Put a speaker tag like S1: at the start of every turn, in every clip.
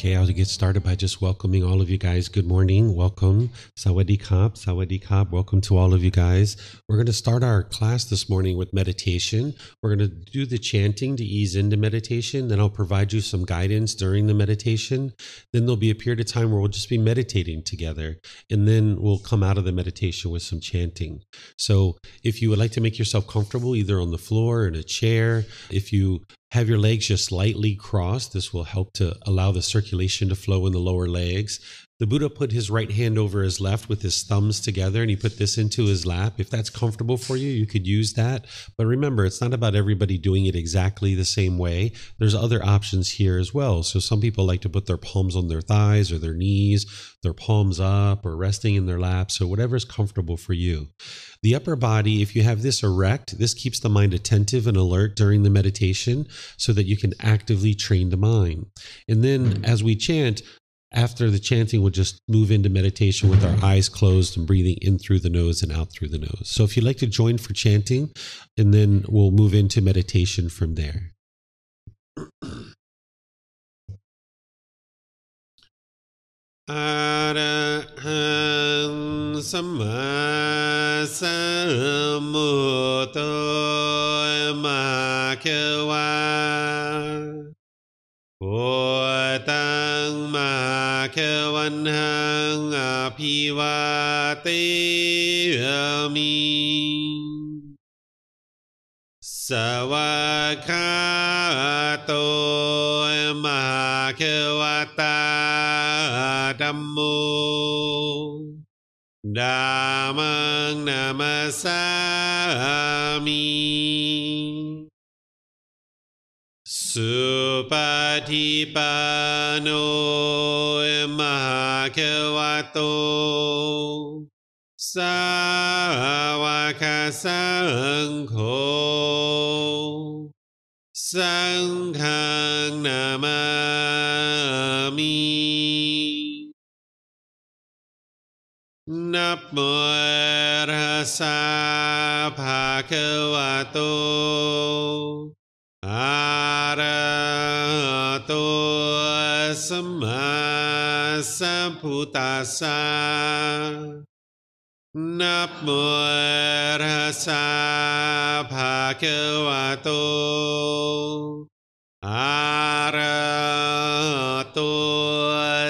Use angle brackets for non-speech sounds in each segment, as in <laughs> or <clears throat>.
S1: Okay, I'll get started by just welcoming all of you guys. Good morning. Welcome. Sawadee Kap. Sawadee Kap. Welcome to all of you guys. We're going to start our class this morning with meditation. We're going to do the chanting to ease into meditation. Then I'll provide you some guidance during the meditation. Then there'll be a period of time where we'll just be meditating together. And then we'll come out of the meditation with some chanting. So if you would like to make yourself comfortable, either on the floor or in a chair, if you have your legs just lightly crossed. This will help to allow the circulation to flow in the lower legs. The Buddha put his right hand over his left with his thumbs together and he put this into his lap. If that's comfortable for you, you could use that. But remember, it's not about everybody doing it exactly the same way. There's other options here as well. So some people like to put their palms on their thighs or their knees, their palms up or resting in their lap. So whatever's comfortable for you. The upper body, if you have this erect, this keeps the mind attentive and alert during the meditation so that you can actively train the mind. And then as we chant, after the chanting, we'll just move into meditation with our eyes closed and breathing in through the nose and out through the nose. So if you'd like to join for chanting, and then we'll move into meditation from there. มาเควันหังอภิวาเตมิสวากาโตมาเควตาดัมโมดามังนามาสามี สุปฏิปันโนมหาเควโตสาวกสังโฆสังฆนามามินับมรสาภาเควโตอา Samha Samputasa Nap Mô Rasa Bhagavato. Arahato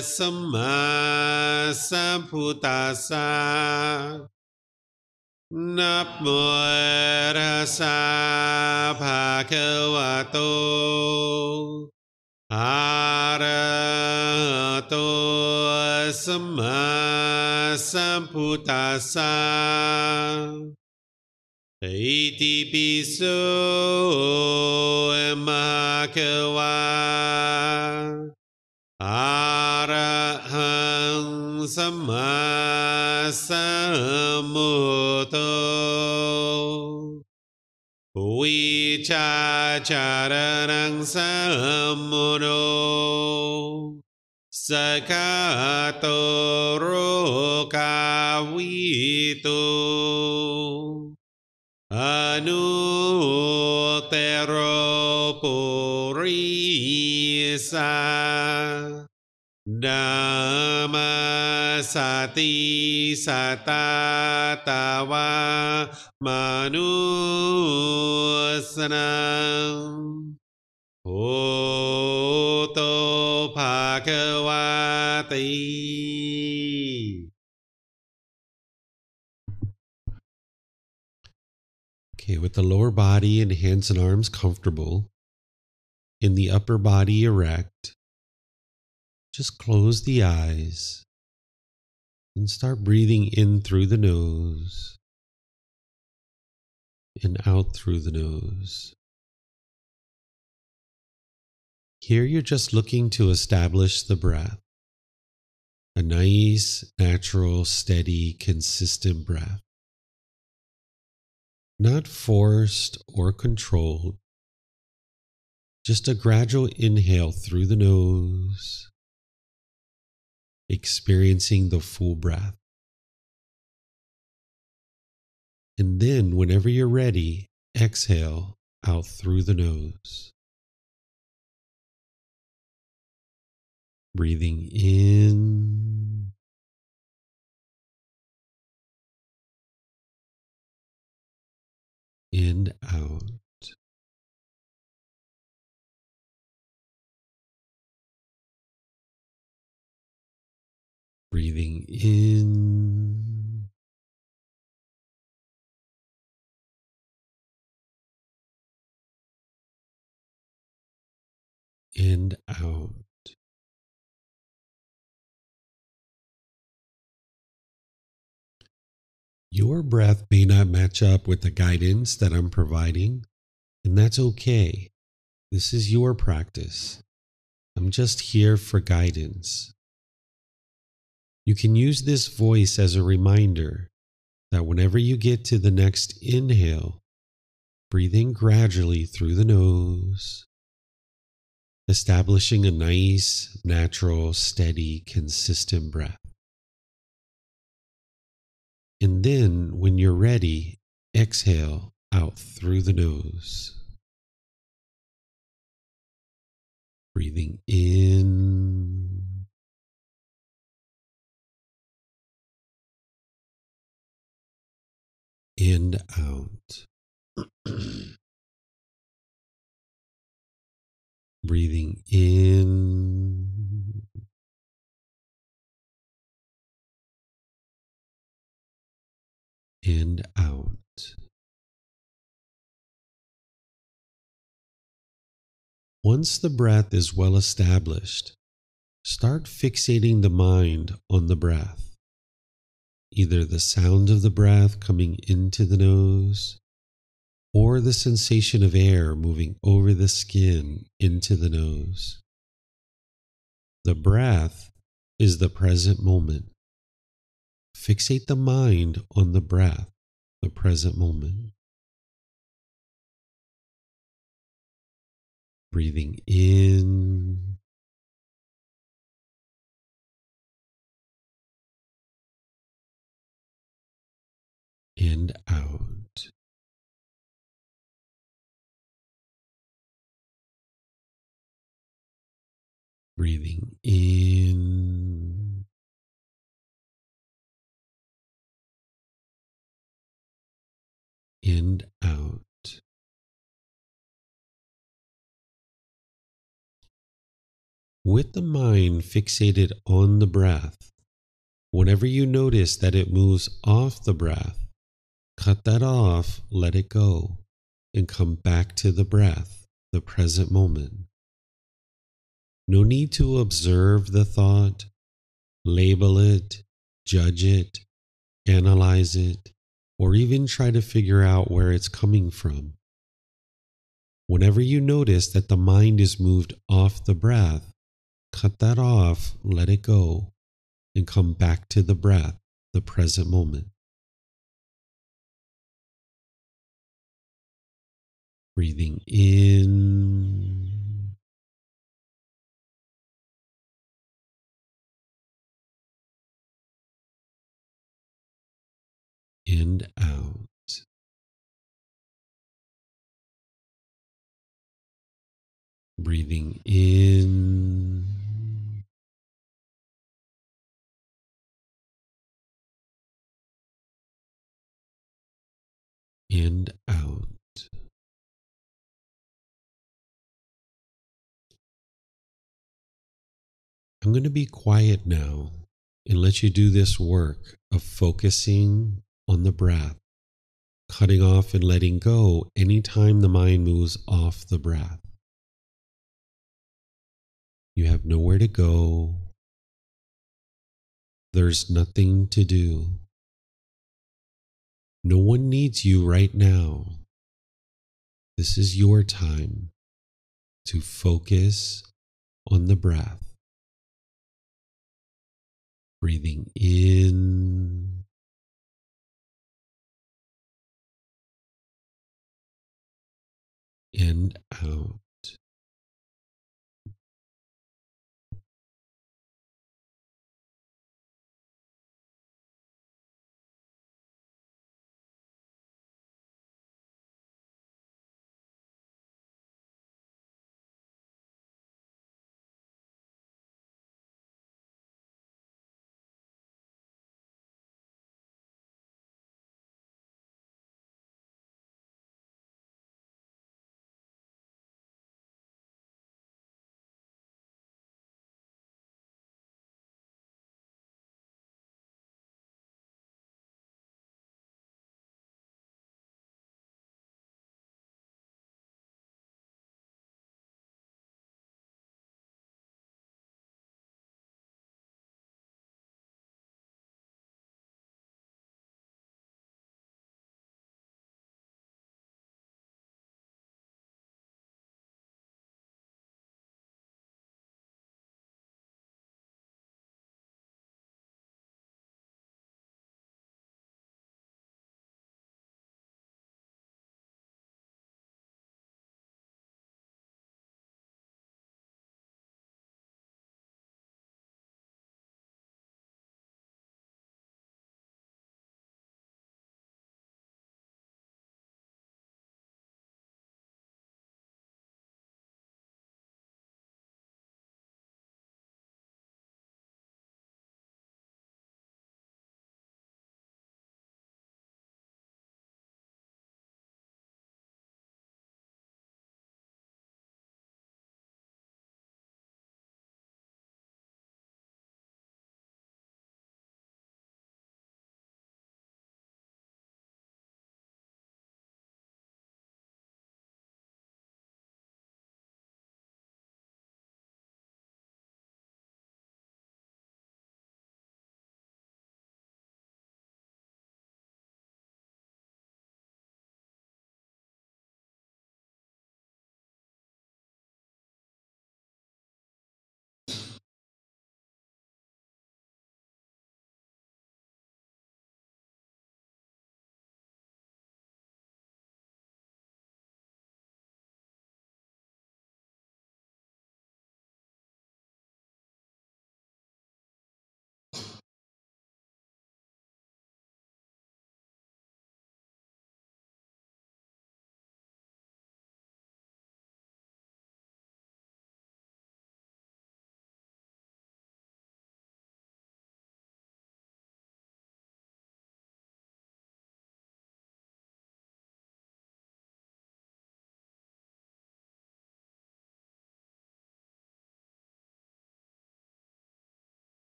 S1: Samha Samputasa Nap Mô Rasa Bhagavato. Arahato tô sâm ha sam phu ta sa Iti piso makawa arahang sammasambuddho vichacharanaṃ sammudo sekatoro kawitu anu tero purisa. Dhamma sati tawa manusnam Oto bhagavata Bhagavati
S2: Okay, with the lower body and hands and arms comfortable, in the upper body erect, just close the eyes and start breathing in through the nose and out through the nose. Here you're just looking to establish the breath. A nice, natural, steady, consistent breath. Not forced or controlled. Just a gradual inhale through the nose, experiencing the full breath. And then, whenever you're ready, exhale out through the nose. Breathing in and out. Breathing in and out. Your breath may not match up with the guidance that I'm providing, and that's okay. This is your practice. I'm just here for guidance. You can use this voice as a reminder that whenever you get to the next inhale, breathing gradually through the nose, establishing a nice, natural, steady, consistent breath. And then, when you're ready, exhale out through the nose. Breathing in and out. <clears throat> Breathing in and out. Once the breath is well established, start fixating the mind on the breath, either the sound of the breath coming into the nose or the sensation of air moving over the skin into the nose. The breath is the present moment. Fixate the mind on the breath, the present moment. Breathing in and out. Breathing in and out. With the mind fixated on the breath, whenever you notice that it moves off the breath, cut that off, let it go, and come back to the breath, the present moment. No need to observe the thought, label it, judge it, analyze it, or even try to figure out where it's coming from. Whenever you notice that the mind is moved off the breath, cut that off, let it go, and come back to the breath, the present moment. Breathing in and out. Breathing in and out. I'm going to be quiet now and let you do this work of focusing on the breath cutting off and letting go anytime the mind moves off the breath. You have nowhere to go. There's nothing to do. No one needs you right now. This is your time to focus on the breath. Breathing in and out.
S1: Uh,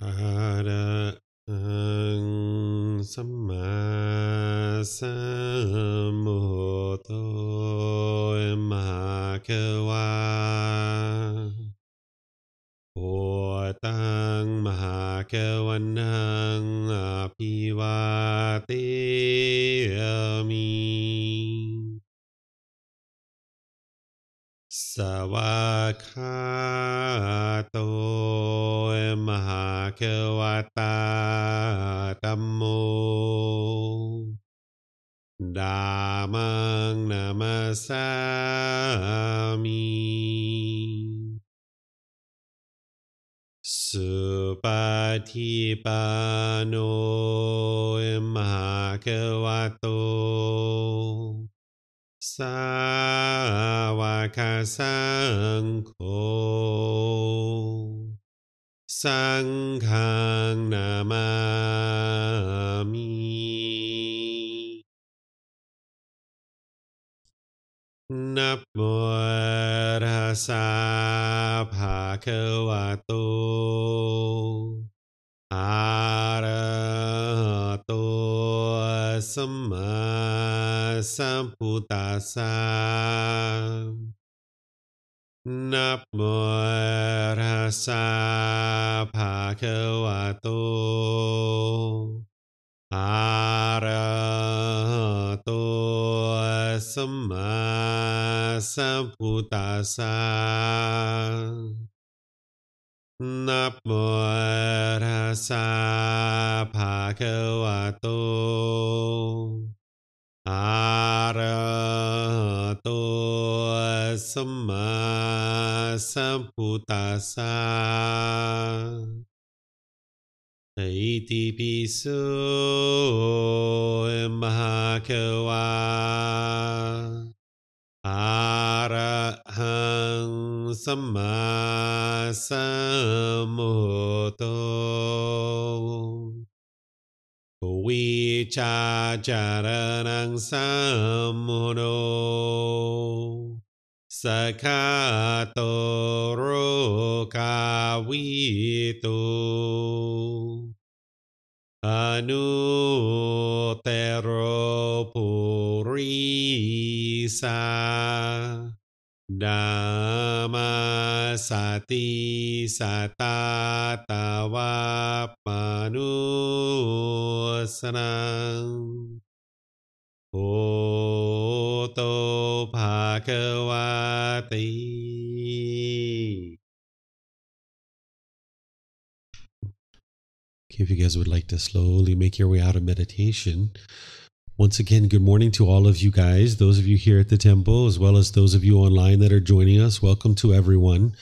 S1: Hara Ang Samma ปันโนมหาเควโต สาวกสังโฆสังฆังนามามินับโมรัสสะภะคะวะโต อะระหะโตสั นับโมรัสสะภะคะวะโต อะระหะโตสัมมาสัมพุทธัสสะ นับโมรัสสะภะคะวะโต อะระหะโตสัมมาสัมพุทธัสสะ อิติปิโสมหาเควา อะระหัง Samma Sambuddho Vicha Charanang Sambuddho Anu Kawito. Puri sa Dhammasati sati sata Oto bhagavati Okay, if you guys would like to slowly make your way out of meditation, once again, good morning to all of you guys, those of you here at the temple, as well as those of you online that are joining us. Welcome to everyone.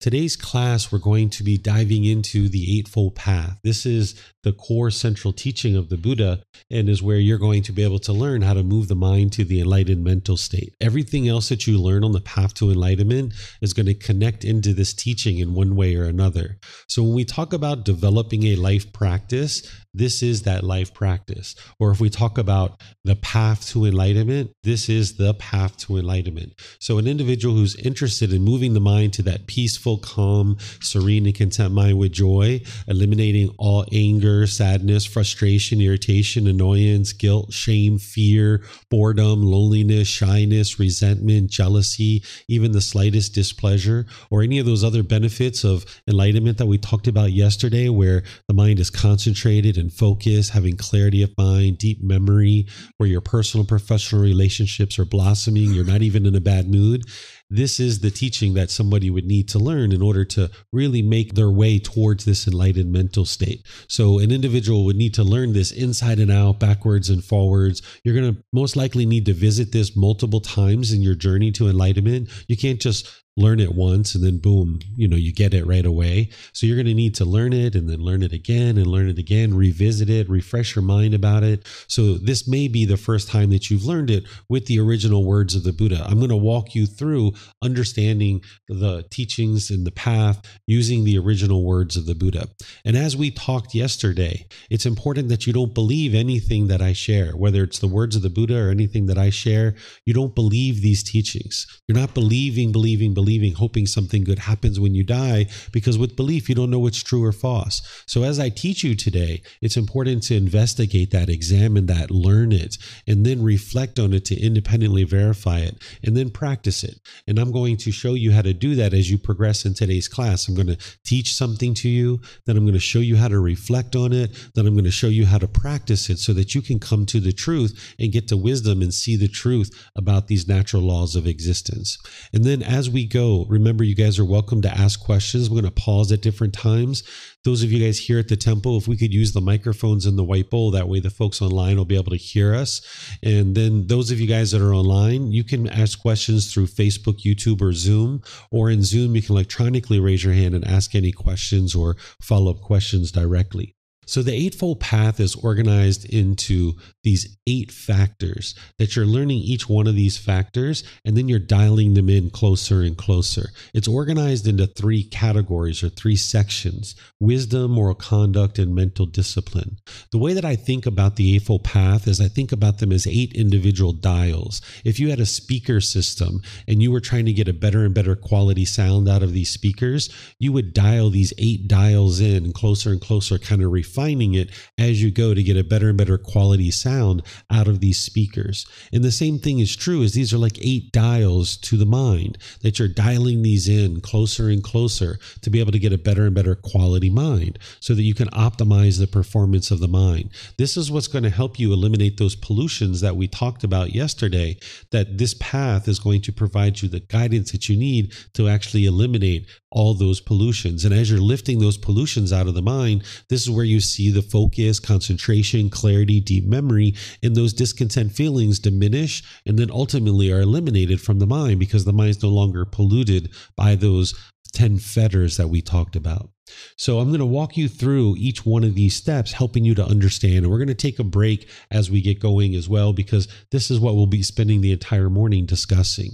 S1: Today's class, we're going to be diving into the Eightfold Path. This is the core central teaching of the Buddha and is where you're going to be able to learn how to move the mind to the enlightened mental state. Everything else that you learn on the path to enlightenment is going to connect into this teaching in one way or another. So when we talk about developing a life practice, this is that life practice. Or if we talk about the path to enlightenment, this is the path to enlightenment. So an individual who's interested in moving the mind to that peaceful, calm, serene, and content mind with joy, eliminating all anger, sadness, frustration, irritation, annoyance, guilt, shame, fear, boredom, loneliness, shyness, resentment, jealousy, even the slightest displeasure, or any of those other benefits of enlightenment that we talked about yesterday, where the mind is concentrated and focused, having clarity of mind, deep memory, where your personal professional relationships are blossoming, you're not even in a bad mood. This is the teaching that somebody would need to learn in order to really make their way towards this enlightened mental state. So, an individual would need to learn this inside and out, backwards and forwards. You're going to most likely need to visit this multiple times in your journey to enlightenment. You can't just learn it once and then boom, you know, you get it right away. So you're going to need to learn it and then learn it again and learn it again, revisit it, refresh your mind about it. So this may be the first time that you've learned it with the original words of the Buddha. I'm going to walk you through understanding the teachings and the path using the original words of the Buddha. And as we talked yesterday, it's important that you don't believe anything that I share, whether it's the words of the Buddha or anything that I share. You don't believe these teachings. You're not believing, believing, believing
S2: believing, hoping something good happens when you die, because with belief, you don't know what's true or false. So, as I teach you today, it's important to investigate that, examine that, learn it, and then reflect on it to independently verify it, and then practice it. And I'm going to show you how to do that as you progress in today's class. I'm going to teach something to you, then I'm going to show you how to reflect on it, then I'm going to show you how to practice it so that you can come to the truth and get to wisdom and see the truth about these natural laws of existence. And then as we go, remember you guys are welcome to ask questions. We're going to pause at different times. Those of you guys here at the temple, if we could use the microphones in the white bowl, that way the folks online will be able to hear us. And then those of you guys that are online, you can ask questions through Facebook, YouTube, or Zoom. Or in Zoom, you can electronically raise your hand and ask any questions or follow up questions directly. So the Eightfold Path is organized into these eight factors that you're learning each one of these factors and then you're dialing them in closer and closer. It's organized into three categories or three sections wisdom, moral conduct, and mental discipline. The way that I think about the Eightfold Path is I think about them as eight individual dials. If you had a speaker system and you were trying to get a better and better quality sound out of these speakers, you would dial these eight dials in closer and closer, kind of refining it as you go to get a better and better quality sound out of these speakers. And the same thing is true as these are like eight dials to the mind that you're dialing these in closer and closer to be able to get a better and better quality mind so that you can optimize the performance of the mind. This is what's going to help you eliminate those pollutions that we talked about yesterday that this path is going to provide you the guidance that you need to actually eliminate all those pollutions. And as you're lifting those pollutions out of the mind, this is where you see the focus, concentration, clarity, deep memory, and those discontent feelings diminish and then ultimately are eliminated from the mind because the mind is no longer polluted by those 10 fetters that we talked about. So I'm going to walk you through each one of these steps, helping you to understand. And we're going to take a break as we get going as well, because this is what we'll be spending the entire morning discussing.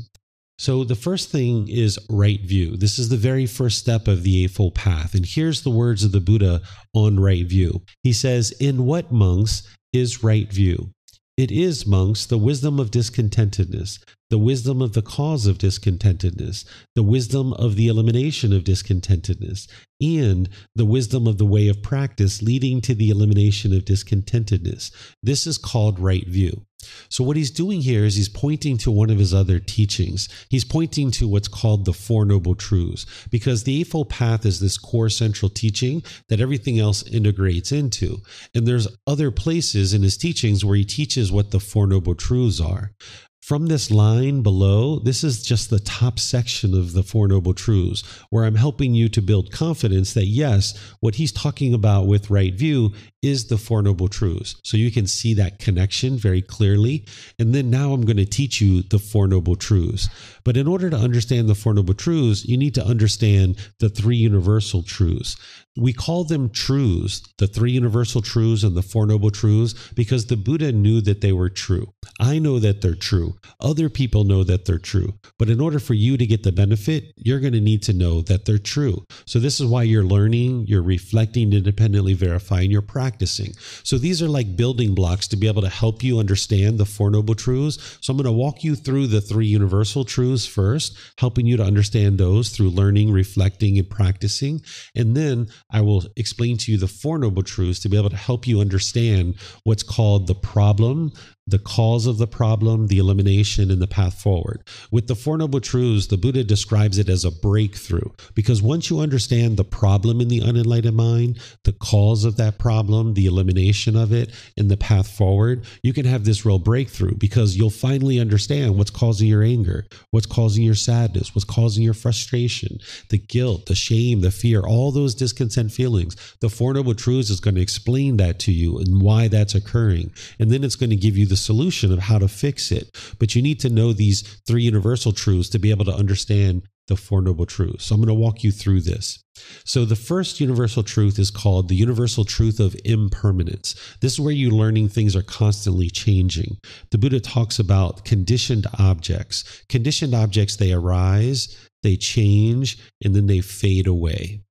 S2: So the first thing is right view. This is the very first step of the Eightfold Path. And here's the words of the Buddha on right view. He says, In what monks is right view? It is, monks, the wisdom of discontentedness, the wisdom of the cause of discontentedness, the wisdom of the elimination of discontentedness, and the wisdom of the way of practice leading to the elimination of discontentedness. This is called right view. So, what he's doing here is he's pointing to one of his other teachings. He's pointing to what's called the Four Noble Truths, because the Eightfold Path is this core central teaching that everything else integrates into. And there's other places in his teachings where he teaches what the Four Noble Truths are. From this line below, this is just the top section of the Four Noble Truths, where I'm helping you to build confidence that yes, what he's talking about with right view is the Four Noble Truths. So you can see that connection very clearly. And then now I'm going to teach you the Four Noble Truths. But in order to understand the Four Noble Truths, you need to understand the three universal truths. We call them truths, the three universal truths and the Four Noble Truths, because the Buddha knew that they were true. I know that they're true. Other people know that they're true. But in order for you to get the benefit, you're going to need to know that they're true. So this is why you're learning, you're reflecting, independently verifying, you're practicing. So these are like building blocks to be able to help you understand the Four Noble Truths. So I'm going to walk you through the three universal truths first, helping you to understand those through learning, reflecting, and practicing. And then I will explain to you the Four Noble Truths to be able to help you understand what's called the problem, the cause of the problem, the elimination, and the path forward. With the Four Noble Truths, the Buddha describes it as a breakthrough because once you understand the problem in the unenlightened mind, the cause of that problem, the elimination of it, and the path forward, you can have this real breakthrough because you'll finally understand what's causing your anger, what's causing your sadness, what's causing your frustration, the guilt, the shame, the fear, all those discontent feelings. The Four Noble Truths is going to explain that to you and why that's occurring. And then it's going to give you the the solution of how to fix it. But you need to know these three universal truths to be able to understand the Four Noble Truths. So I'm going to walk you through this. So the first universal truth is called the universal truth of impermanence. This is where you're learning things are constantly changing. The Buddha talks about conditioned objects. Conditioned objects, they arise, they change, and then they fade away.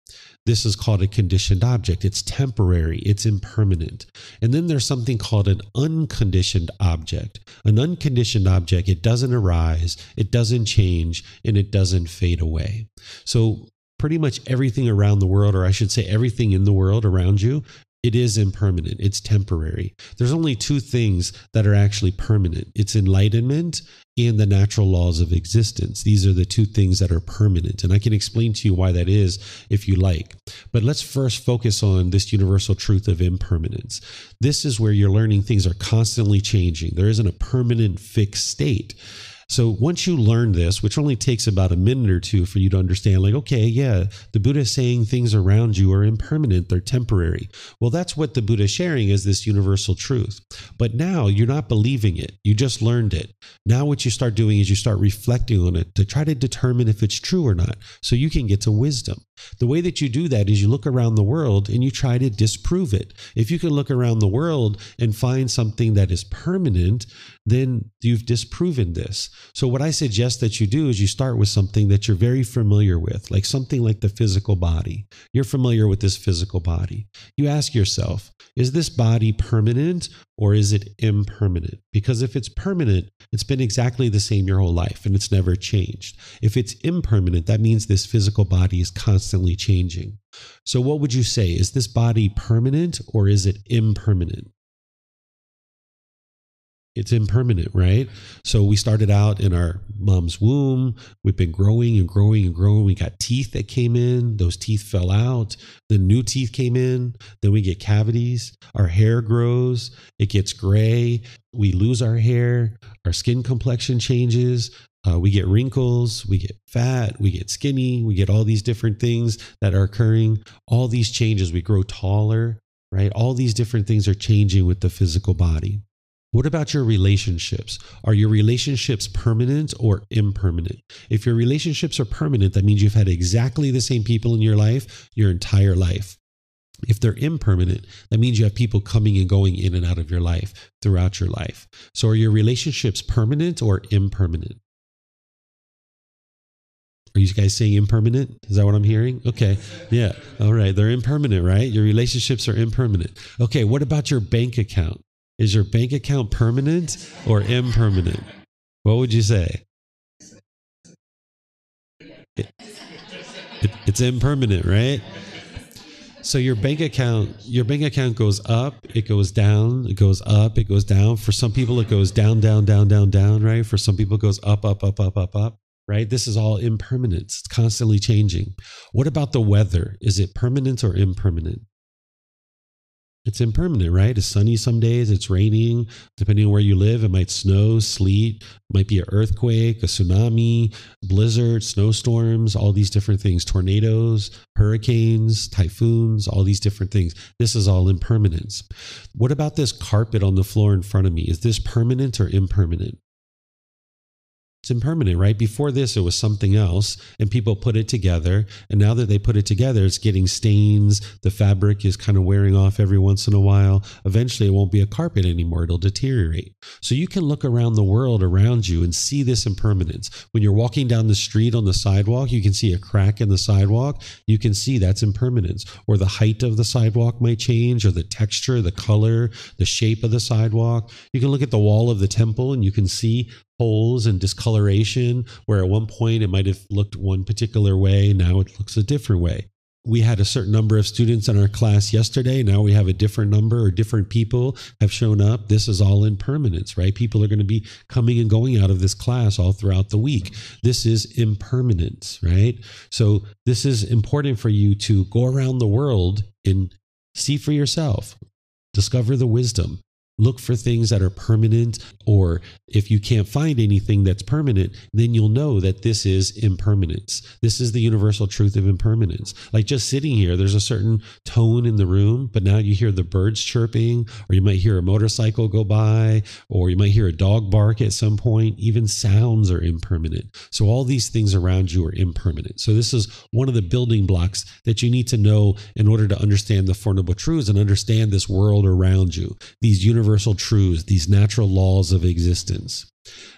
S2: This is called a conditioned object. It's temporary, it's impermanent. And then there's something called an unconditioned object. An unconditioned object, it doesn't arise, it doesn't change, and it doesn't fade away. So, pretty much everything around the world, or I should say, everything in the world around you, it is impermanent. It's temporary. There's only two things that are actually permanent it's enlightenment and the natural laws of existence. These are the two things that are permanent. And I can explain to you why that is if you like. But let's first focus on this universal truth of impermanence. This is where you're learning things are constantly changing, there isn't a permanent fixed state. So once you learn this, which only takes about a minute or two for you to understand, like, okay, yeah, the Buddha is saying things around you are impermanent, they're temporary. Well, that's what the Buddha is sharing is this universal truth. But now you're not believing it, you just learned it. Now, what you start doing is you start reflecting on it to try to determine if it's true or not, so you can get to wisdom. The way that you do that is you look around the world and you try to disprove it. If you can look around the world and find something that is permanent, then you've disproven this. So, what I suggest that you do is you start with something that you're very familiar with, like something like the physical body. You're familiar with this physical body. You ask yourself, is this body permanent or is it impermanent? Because if it's permanent, it's been exactly the same your whole life and it's never changed. If it's impermanent, that means this physical body is constantly changing. So, what would you say? Is this body permanent or is it impermanent? It's impermanent, right? So we started out in our mom's womb. We've been growing and growing and growing. We got teeth that came in, those teeth fell out. Then new teeth came in. Then we get cavities. Our hair grows, it gets gray. We lose our hair. Our skin complexion changes. Uh, we get wrinkles, we get fat, we get skinny, we get all these different things that are occurring. All these changes, we grow taller, right? All these different things are changing with the physical body. What about your relationships? Are your relationships permanent or impermanent? If your relationships are permanent, that means you've had exactly the same people in your life your entire life. If they're impermanent, that means you have people coming and going in and out of your life throughout your life. So, are your relationships permanent or impermanent? Are you guys saying impermanent? Is that what I'm hearing? Okay. Yeah. All right. They're impermanent, right? Your relationships are impermanent. Okay. What about your bank account? Is your bank account permanent or impermanent? What would you say? It, it, it's impermanent, right? So your bank account, your bank account goes up, it goes down, it goes up, it goes down. For some people, it goes down, down, down, down, down, right? For some people, it goes up, up, up, up, up, up, right? This is all impermanence. It's constantly changing. What about the weather? Is it permanent or impermanent? It's impermanent, right? It's sunny some days, it's raining. Depending on where you live, it might snow, sleet, might be an earthquake, a tsunami, blizzard, snowstorms, all these different things, tornadoes, hurricanes, typhoons, all these different things. This is all impermanence. What about this carpet on the floor in front of me? Is this permanent or impermanent? It's impermanent, right? Before this, it was something else, and people put it together. And now that they put it together, it's getting stains. The fabric is kind of wearing off every once in a while. Eventually, it won't be a carpet anymore, it'll deteriorate. So you can look around the world around you and see this impermanence. When you're walking down the street on the sidewalk, you can see a crack in the sidewalk. You can see that's impermanence. Or the height of the sidewalk might change, or the texture, the color, the shape of the sidewalk. You can look at the wall of the temple and you can see holes and discoloration where at one point it might have looked one particular way now it looks a different way. We had a certain number of students in our class yesterday now we have a different number or different people have shown up. This is all impermanence right? People are going to be coming and going out of this class all throughout the week. This is impermanence right? So this is important for you to go around the world and see for yourself. Discover the wisdom Look for things that are permanent, or if you can't find anything that's permanent, then you'll know that this is impermanence. This is the universal truth of impermanence. Like just sitting here, there's a certain tone in the room, but now you hear the birds chirping, or you might hear a motorcycle go by, or you might hear a dog bark at some point. Even sounds are impermanent. So all these things around you are impermanent. So this is one of the building blocks that you need to know in order to understand the Four Noble Truths and understand this world around you. These universal universal truths, these natural laws of existence.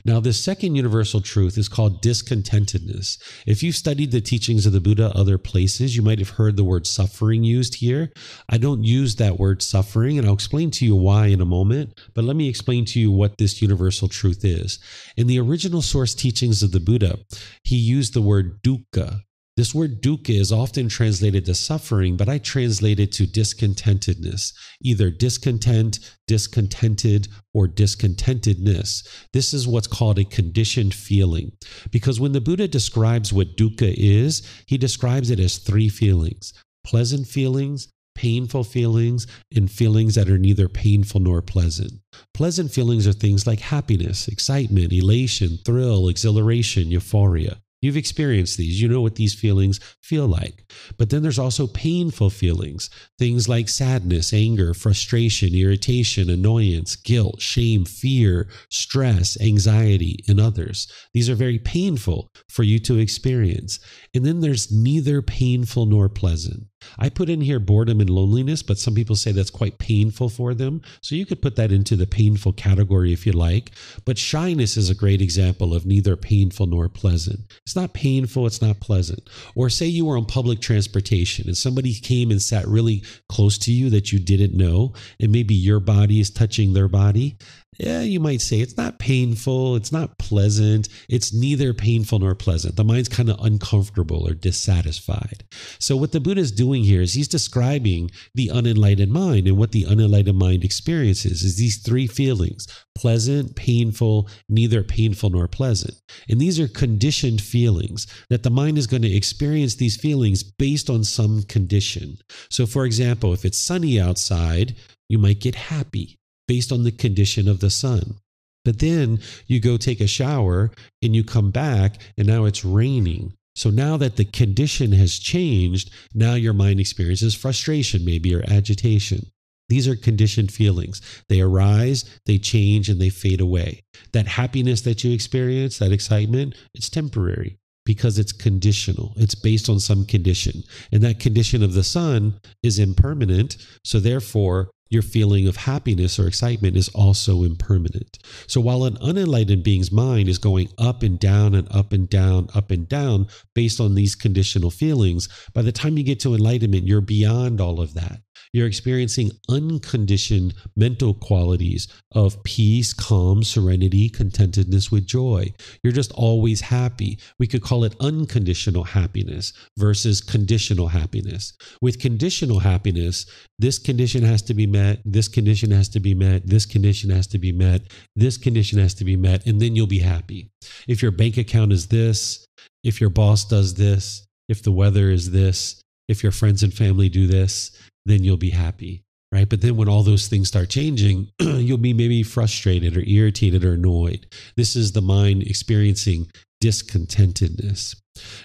S2: Now, this second universal truth is called discontentedness. If you've studied the teachings of the Buddha other places, you might have heard the word suffering used here. I don't use that word suffering, and I'll explain to you why in a moment, but let me explain to you what this universal truth is. In the original source teachings of the Buddha, he used the word dukkha, this word dukkha is often translated to suffering, but I translate it to discontentedness, either discontent, discontented, or discontentedness. This is what's called a conditioned feeling. Because when the Buddha describes what dukkha is, he describes it as three feelings pleasant feelings, painful feelings, and feelings that are neither painful nor pleasant. Pleasant feelings are things like happiness, excitement, elation, thrill, exhilaration, euphoria. You've experienced these. You know what these feelings feel like. But then there's also painful feelings, things like sadness, anger, frustration, irritation, annoyance, guilt, shame, fear, stress, anxiety, and others. These are very painful for you to experience. And then there's neither painful nor pleasant. I put in here boredom and loneliness, but some people say that's quite painful for them. So you could put that into the painful category if you like. But shyness is a great example of neither painful nor pleasant. It's not painful, it's not pleasant. Or say you were on public transportation and somebody came and sat really close to you that you didn't know, and maybe your body is touching their body yeah, you might say it's not painful, it's not pleasant, it's neither painful nor pleasant. The mind's kind of uncomfortable or dissatisfied. So, what the Buddha is doing here is he's describing the unenlightened mind, and what the unenlightened mind experiences is these three feelings pleasant, painful, neither painful nor pleasant. And these are conditioned feelings that the mind is going to experience these feelings based on some condition. So, for example, if it's sunny outside, you might get happy based on the condition of the sun. But then you go take a shower and you come back and now it's raining. So now that the condition has changed, now your mind experiences frustration, maybe, or agitation. These are conditioned feelings. They arise, they change, and they fade away. That happiness that you experience, that excitement, it's temporary because it's conditional. It's based on some condition. And that condition of the sun is impermanent. So therefore, your feeling of happiness or excitement is also impermanent. So while an unenlightened being's mind is going up and down and up and down, up and down based on these conditional feelings, by the time you get to enlightenment, you're beyond all of that. You're experiencing unconditioned mental qualities of peace, calm, serenity, contentedness with joy. You're just always happy. We could call it unconditional happiness versus conditional happiness. With conditional happiness, this condition has to be met, this condition has to be met, this condition has to be met, this condition has to be met, and then you'll be happy. If your bank account is this, if your boss does this, if the weather is this, if your friends and family do this, then you'll be happy, right? But then when all those things start changing, <clears throat> you'll be maybe frustrated or irritated or annoyed. This is the mind experiencing discontentedness.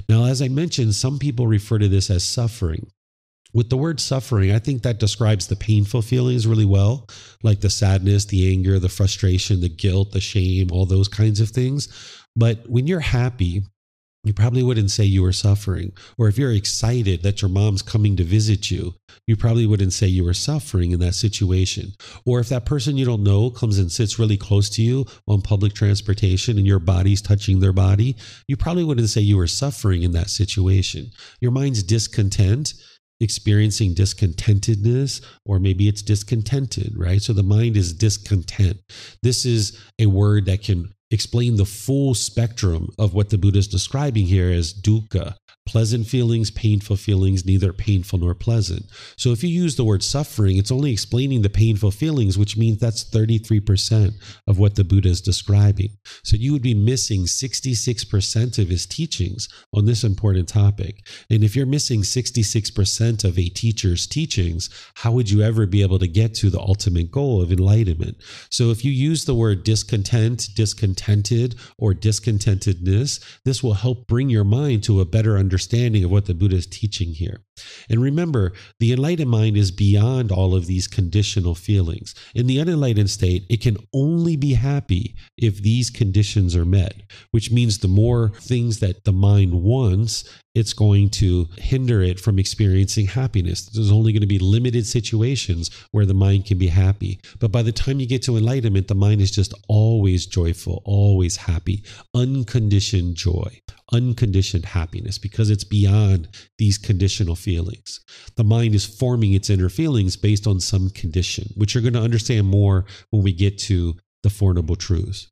S2: Now, as I mentioned, some people refer to this as suffering. With the word suffering, I think that describes the painful feelings really well, like the sadness, the anger, the frustration, the guilt, the shame, all those kinds of things. But when you're happy, you probably wouldn't say you were suffering. Or if you're excited that your mom's coming to visit you, you probably wouldn't say you were suffering in that situation. Or if that person you don't know comes and sits really close to you on public transportation and your body's touching their body, you probably wouldn't say you were suffering in that situation. Your mind's discontent experiencing discontentedness, or maybe it's discontented, right? So the mind is discontent. This is a word that can explain the full spectrum of what the Buddha is describing here as dukkha, pleasant feelings, painful feelings, neither painful nor pleasant. So if you use the word suffering, it's only explaining the painful feelings, which means that's 33% of what the Buddha is describing. So you would be missing 66% of his teachings on this important topic. And if you're missing 66% of a teacher's teachings, how would you ever be able to get to the ultimate goal of enlightenment? So if you use the word discontent, discontented, or discontentedness, this will help bring your mind to a better understanding understanding of what the Buddha is teaching here. And remember, the enlightened mind is beyond all of these conditional feelings. In the unenlightened state, it can only be happy if these conditions are met, which means the more things that the mind wants it's going to hinder it from experiencing happiness. There's only going to be limited situations where the mind can be happy. But by the time you get to enlightenment, the mind is just always joyful, always happy, unconditioned joy, unconditioned happiness because it's beyond these conditional feelings. The mind is forming its inner feelings based on some condition, which you're going to understand more when we get to the Four Noble Truths.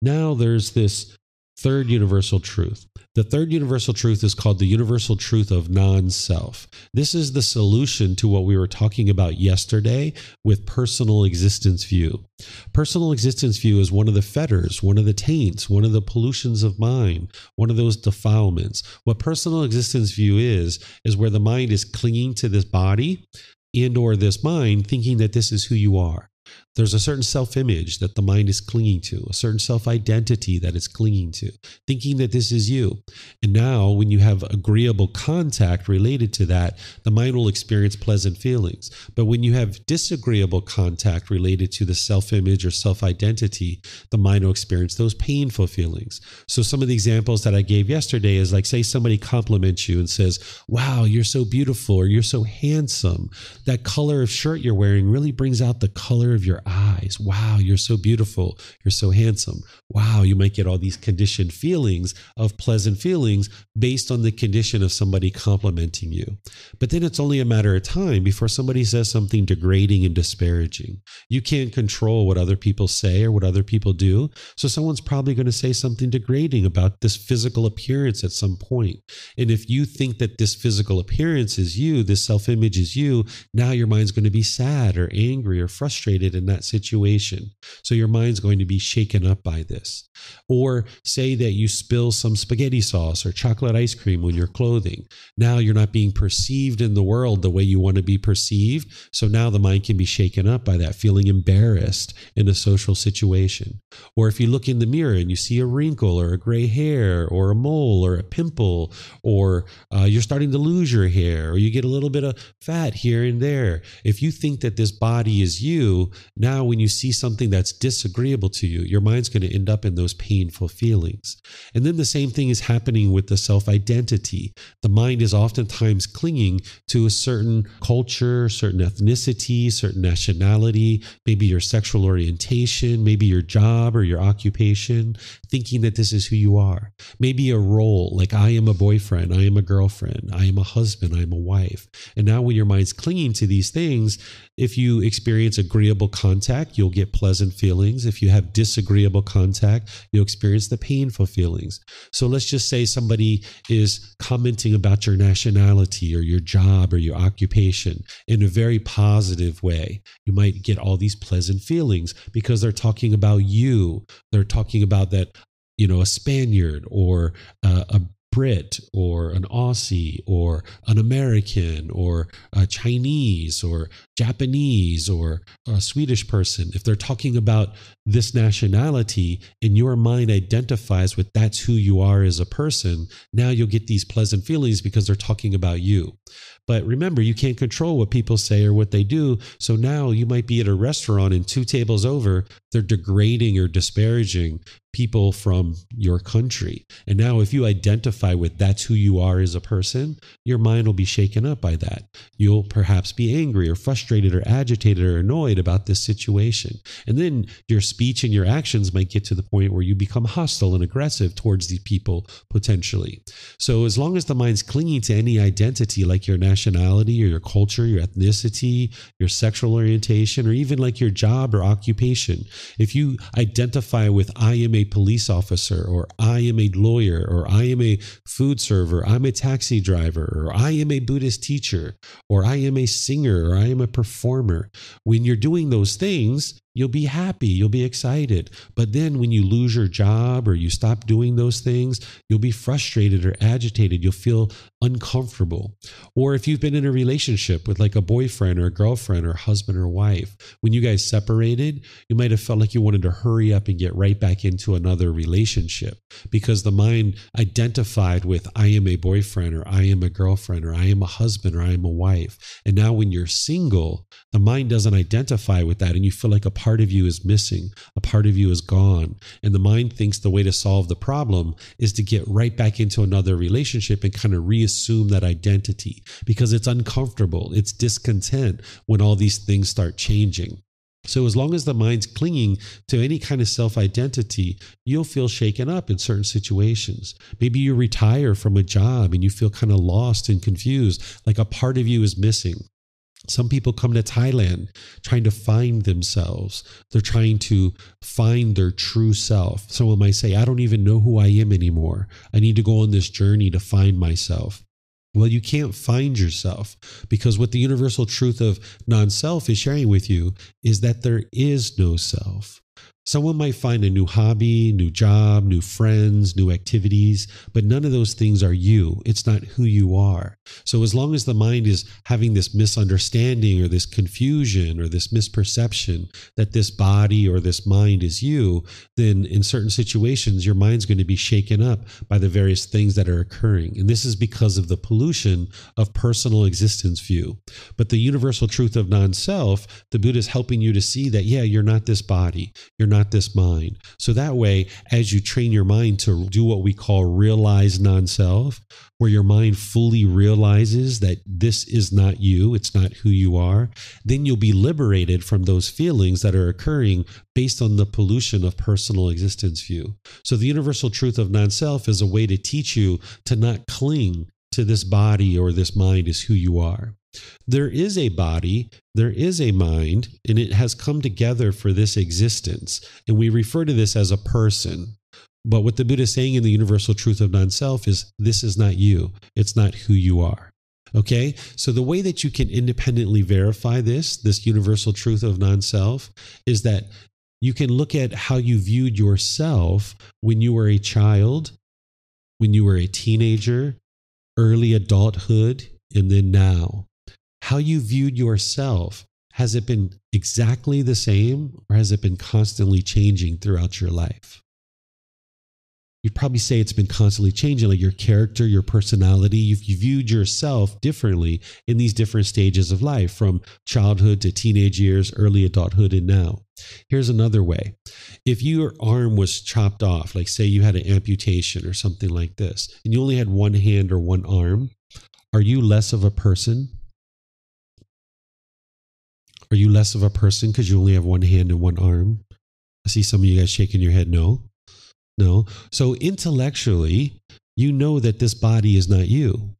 S2: Now there's this third universal truth. The third universal truth is called the universal truth of non self. This is the solution to what we were talking about yesterday with personal existence view. Personal existence view is one of the fetters, one of the taints, one of the pollutions of mind, one of those defilements. What personal existence view is, is where the mind is clinging to this body and or this mind thinking that this is who you are there's a certain self image that the mind is clinging to, a certain self identity that it's clinging to, thinking that this is you. And now, when you have agreeable contact related to that, the mind will experience pleasant feelings. But when you have disagreeable contact related to the self image or self identity, the mind will experience those painful feelings. So, some of the examples that I gave yesterday is like, say, somebody compliments you and says, Wow, you're so beautiful, or you're so handsome. That color of shirt you're wearing really brings out the color of your eyes. Wow, you're so beautiful. You're so handsome. Wow, you might get all these conditioned feelings of pleasant feelings based on the condition of somebody complimenting you. But then it's only a matter of time before somebody says something degrading and disparaging. You can't control what other people say or what other people do. So someone's probably going to say something degrading about this physical appearance at some point. And if you think that this physical appearance is you, this self image is you, now your mind's going to be sad or angry or frustrated and that situation. So your mind's going to be shaken up by this. Or say that you spill some spaghetti sauce or chocolate ice cream on your clothing. Now you're not being perceived in the world the way you want to be perceived. So now the mind can be shaken up by that, feeling embarrassed in a social situation. Or if you look in the mirror and you see a wrinkle or a gray hair or a mole or a pimple, or uh, you're starting to lose your hair or you get a little bit of fat here and there, if you think that this body is you, now, when you see something that's disagreeable to you, your mind's going to end up in those painful feelings. And then the same thing is happening with the self identity. The mind is oftentimes clinging to a certain culture, certain ethnicity, certain nationality, maybe your sexual orientation, maybe your job or your occupation, thinking that this is who you are. Maybe a role like I am a boyfriend, I am a girlfriend, I am a husband, I am a wife. And now, when your mind's clinging to these things, if you experience agreeable contact, you'll get pleasant feelings. If you have disagreeable contact, you'll experience the painful feelings. So let's just say somebody is commenting about your nationality or your job or your occupation in a very positive way. You might get all these pleasant feelings because they're talking about you. They're talking about that you know, a Spaniard or uh, a Brit or an Aussie or an American or a Chinese or Japanese or a Swedish person, if they're talking about this nationality and your mind identifies with that's who you are as a person, now you'll get these pleasant feelings because they're talking about you. But remember, you can't control what people say or what they do. So now you might be at a restaurant and two tables over, they're degrading or disparaging people from your country. And now, if you identify with that's who you are as a person, your mind will be shaken up by that. You'll perhaps be angry or frustrated or agitated or annoyed about this situation. And then your speech and your actions might get to the point where you become hostile and aggressive towards these people potentially. So, as long as the mind's clinging to any identity like your nationality or your culture, your ethnicity, your sexual orientation, or even like your job or occupation, if you identify with I am a police officer, or I am a lawyer, or I am a food server, I'm a taxi driver, or I am a Buddhist teacher, or I am a singer, or I am a performer, when you're doing those things, You'll be happy, you'll be excited. But then when you lose your job or you stop doing those things, you'll be frustrated or agitated. You'll feel uncomfortable. Or if you've been in a relationship with like a boyfriend or a girlfriend or husband or wife, when you guys separated, you might have felt like you wanted to hurry up and get right back into another relationship because the mind identified with I am a boyfriend or I am a girlfriend or I am a husband or I am a wife. And now when you're single, the mind doesn't identify with that and you feel like a part of you is missing, a part of you is gone. And the mind thinks the way to solve the problem is to get right back into another relationship and kind of reassume that identity because it's uncomfortable, it's discontent when all these things start changing. So, as long as the mind's clinging to any kind of self identity, you'll feel shaken up in certain situations. Maybe you retire from a job and you feel kind of lost and confused, like a part of you is missing. Some people come to Thailand trying to find themselves. They're trying to find their true self. Someone might say, I don't even know who I am anymore. I need to go on this journey to find myself. Well, you can't find yourself because what the universal truth of non self is sharing with you is that there is no self. Someone might find a new hobby, new job, new friends, new activities, but none of those things are you. It's not who you are. So, as long as the mind is having this misunderstanding or this confusion or this misperception that this body or this mind is you, then in certain situations, your mind's going to be shaken up by the various things that are occurring. And this is because of the pollution of personal existence view. But the universal truth of non self, the Buddha is helping you to see that, yeah, you're not this body. You're not this mind. So that way, as you train your mind to do what we call realize non self, where your mind fully realizes that this is not you, it's not who you are, then you'll be liberated from those feelings that are occurring based on the pollution of personal existence view. So the universal truth of non self is a way to teach you to not cling to this body or this mind as who you are. There is a body, there is a mind, and it has come together for this existence. And we refer to this as a person. But what the Buddha is saying in the universal truth of non self is this is not you, it's not who you are. Okay, so the way that you can independently verify this, this universal truth of non self, is that you can look at how you viewed yourself when you were a child, when you were a teenager, early adulthood, and then now how you viewed yourself has it been exactly the same or has it been constantly changing throughout your life? You'd probably say it's been constantly changing like your character your personality. You've you viewed yourself differently in these different stages of life from childhood to teenage years early adulthood and now. Here's another way. If your arm was chopped off like say you had an amputation or something like this and you only had one hand or one arm are you less of a person are you less of a person because you only have one hand and one arm? I see some of you guys shaking your head. No, no. So intellectually, you know that this body is not you,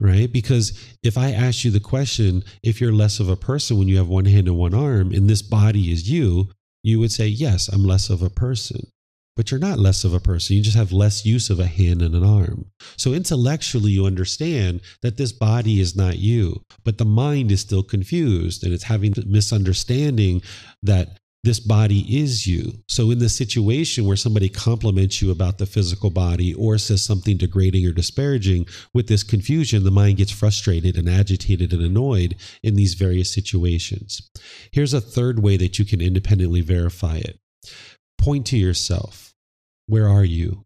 S2: right? Because if I ask you the question, if you're less of a person when you have one hand and one arm, and this body is you, you would say, yes, I'm less of a person but you're not less of a person. You just have less use of a hand and an arm. So intellectually, you understand that this body is not you, but the mind is still confused and it's having misunderstanding that this body is you. So, in the situation where somebody compliments you about the physical body or says something degrading or disparaging, with this confusion, the mind gets frustrated and agitated and annoyed in these various situations. Here's a third way that you can independently verify it point to yourself. Where are you?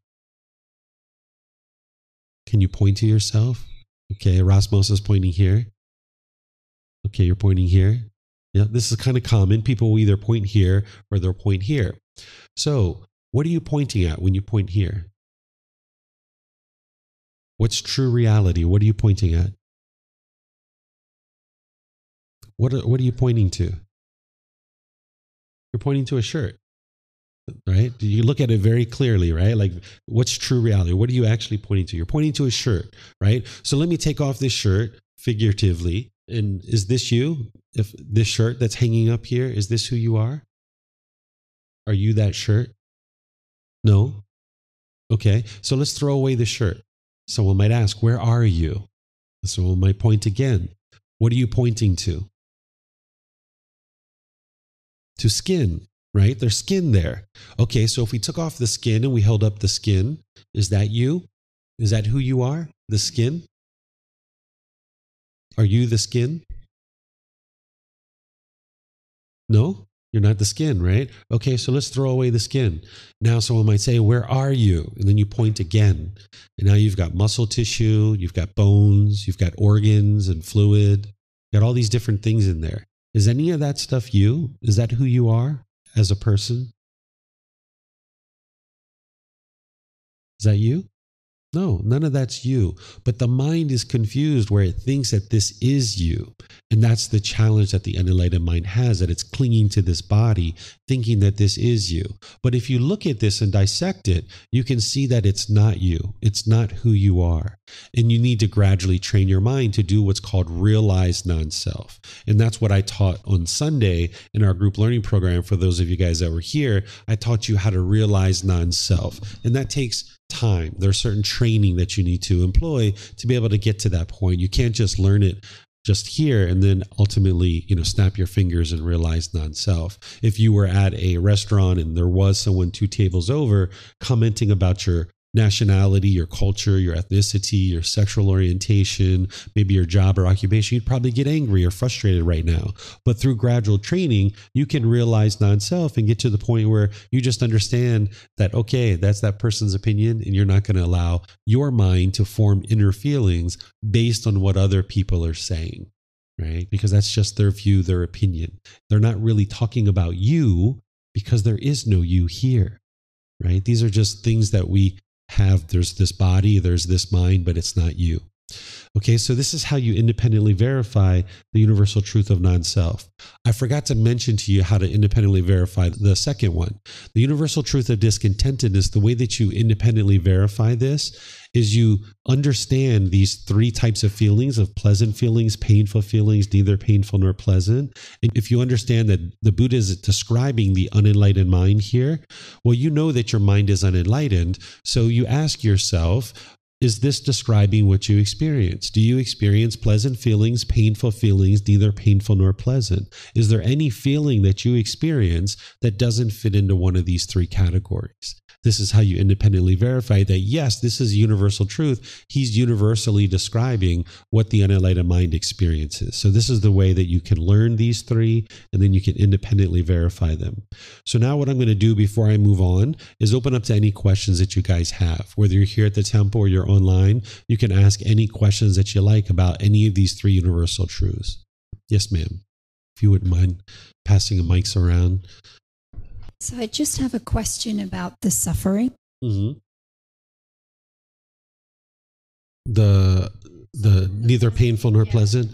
S2: Can you point to yourself? Okay, Rasmus is pointing here. Okay, you're pointing here. Yeah, this is kind of common. People will either point here or they'll point here. So, what are you pointing at when you point here? What's true reality? What are you pointing at? What are, what are you pointing to? You're pointing to a shirt right? You look at it very clearly, right? Like, what's true reality? What are you actually pointing to? You're pointing to a shirt, right? So let me take off this shirt figuratively. And is this you? If this shirt that's hanging up here, is this who you are? Are you that shirt? No. Okay. So let's throw away the shirt. Someone might ask, Where are you? Someone might point again. What are you pointing to? To skin, right? There's skin there. Okay, so if we took off the skin and we held up the skin, is that you? Is that who you are? The skin? Are you the skin? No, you're not the skin, right? Okay, so let's throw away the skin. Now, someone might say, Where are you? And then you point again. And now you've got muscle tissue, you've got bones, you've got organs and fluid, got all these different things in there. Is any of that stuff you? Is that who you are as a person? Is that you? No, none of that's you. But the mind is confused where it thinks that this is you. And that's the challenge that the unenlightened mind has that it's clinging to this body, thinking that this is you. But if you look at this and dissect it, you can see that it's not you. It's not who you are. And you need to gradually train your mind to do what's called realized non self. And that's what I taught on Sunday in our group learning program. For those of you guys that were here, I taught you how to realize non self. And that takes time. There's certain training that you need to employ to be able to get to that point. You can't just learn it just here and then ultimately you know snap your fingers and realize non-self if you were at a restaurant and there was someone two tables over commenting about your nationality, your culture, your ethnicity, your sexual orientation, maybe your job or occupation, you'd probably get angry or frustrated right now. But through gradual training, you can realize non self and get to the point where you just understand that, okay, that's that person's opinion, and you're not going to allow your mind to form inner feelings based on what other people are saying. Right? Because that's just their view, their opinion. They're not really talking about you because there is no you here right? These are just things that we have there's this body, there's this mind, but it's not you. Okay, so this is how you independently verify the universal truth of non self. I forgot to mention to you how to independently verify the second one. The universal truth of discontentedness, the way that you independently verify this is you understand these three types of feelings of pleasant feelings, painful feelings, neither painful nor pleasant. And if you understand that the Buddha is describing the unenlightened mind here, well, you know that your mind is unenlightened. So you ask yourself, is this describing what you experience? Do you experience pleasant feelings, painful feelings, neither painful nor pleasant? Is there any feeling that you experience that doesn't fit into one of these three categories? This is how you independently verify that, yes, this is universal truth. He's universally describing what the unenlightened mind experiences. So, this is the way that you can learn these three and then you can independently verify them. So, now what I'm going to do before I move on is open up to any questions that you guys have. Whether you're here at the temple or you're online, you can ask any questions that you like about any of these three universal truths. Yes, ma'am. If you wouldn't mind passing the mics around.
S3: So I just have a question about the suffering.
S2: Mm-hmm. The the neither painful nor pleasant.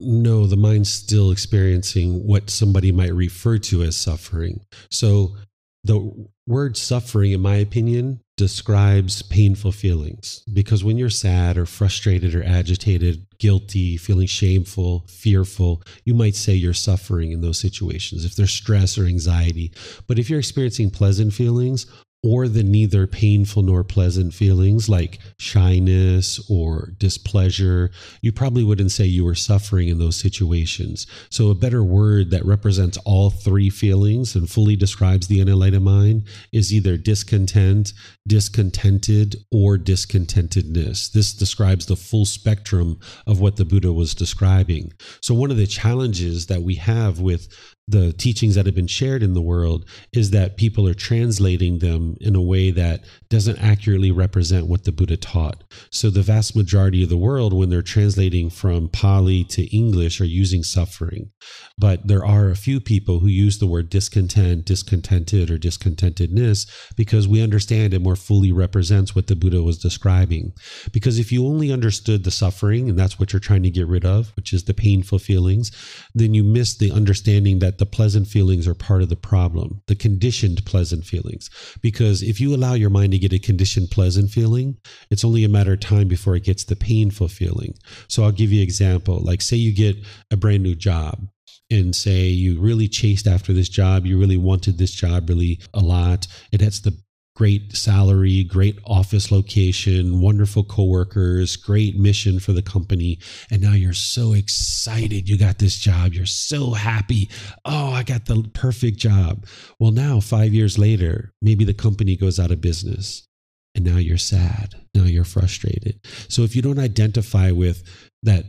S2: No, the mind's still experiencing what somebody might refer to as suffering. So the word suffering, in my opinion, describes painful feelings because when you're sad or frustrated or agitated, guilty, feeling shameful, fearful, you might say you're suffering in those situations if there's stress or anxiety. But if you're experiencing pleasant feelings, or the neither painful nor pleasant feelings like shyness or displeasure, you probably wouldn't say you were suffering in those situations. So, a better word that represents all three feelings and fully describes the unenlightened mind is either discontent, discontented, or discontentedness. This describes the full spectrum of what the Buddha was describing. So, one of the challenges that we have with the teachings that have been shared in the world is that people are translating them in a way that doesn't accurately represent what the Buddha taught. So the vast majority of the world, when they're translating from Pali to English, are using suffering. But there are a few people who use the word discontent, discontented, or discontentedness because we understand it more fully represents what the Buddha was describing. Because if you only understood the suffering, and that's what you're trying to get rid of, which is the painful feelings, then you miss the understanding that the pleasant feelings are part of the problem, the conditioned pleasant feelings. Because if you allow your mind to get a conditioned pleasant feeling, it's only a matter of time before it gets the painful feeling. So I'll give you an example. Like, say you get a brand new job and say you really chased after this job, you really wanted this job really a lot. It has the great salary, great office location, wonderful coworkers, great mission for the company. And now you're so excited you got this job. You're so happy. Oh, I got the perfect job. Well, now, five years later, maybe the company goes out of business. And now you're sad. Now you're frustrated. So if you don't identify with that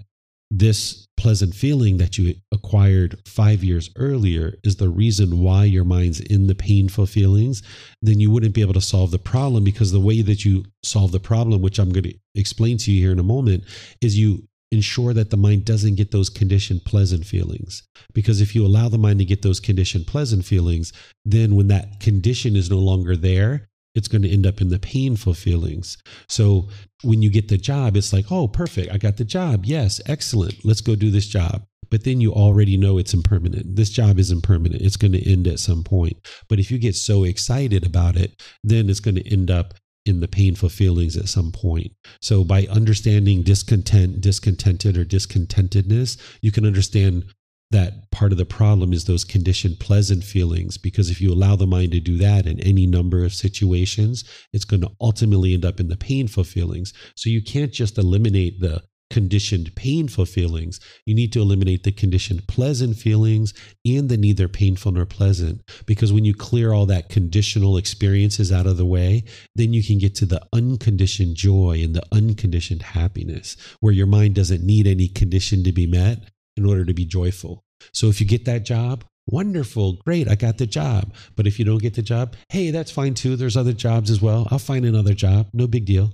S2: this pleasant feeling that you acquired five years earlier is the reason why your mind's in the painful feelings, then you wouldn't be able to solve the problem because the way that you solve the problem, which I'm going to explain to you here in a moment, is you ensure that the mind doesn't get those conditioned pleasant feelings. Because if you allow the mind to get those conditioned pleasant feelings, then when that condition is no longer there, it's going to end up in the painful feelings. So when you get the job, it's like, oh, perfect. I got the job. Yes, excellent. Let's go do this job. But then you already know it's impermanent. This job is impermanent. It's going to end at some point. But if you get so excited about it, then it's going to end up in the painful feelings at some point. So by understanding discontent, discontented, or discontentedness, you can understand that part of the problem is those conditioned pleasant feelings because if you allow the mind to do that in any number of situations it's going to ultimately end up in the painful feelings so you can't just eliminate the conditioned painful feelings you need to eliminate the conditioned pleasant feelings and the neither painful nor pleasant because when you clear all that conditional experiences out of the way then you can get to the unconditioned joy and the unconditioned happiness where your mind doesn't need any condition to be met in order to be joyful. So if you get that job, wonderful, great, I got the job. But if you don't get the job, hey, that's fine too. There's other jobs as well. I'll find another job. No big deal.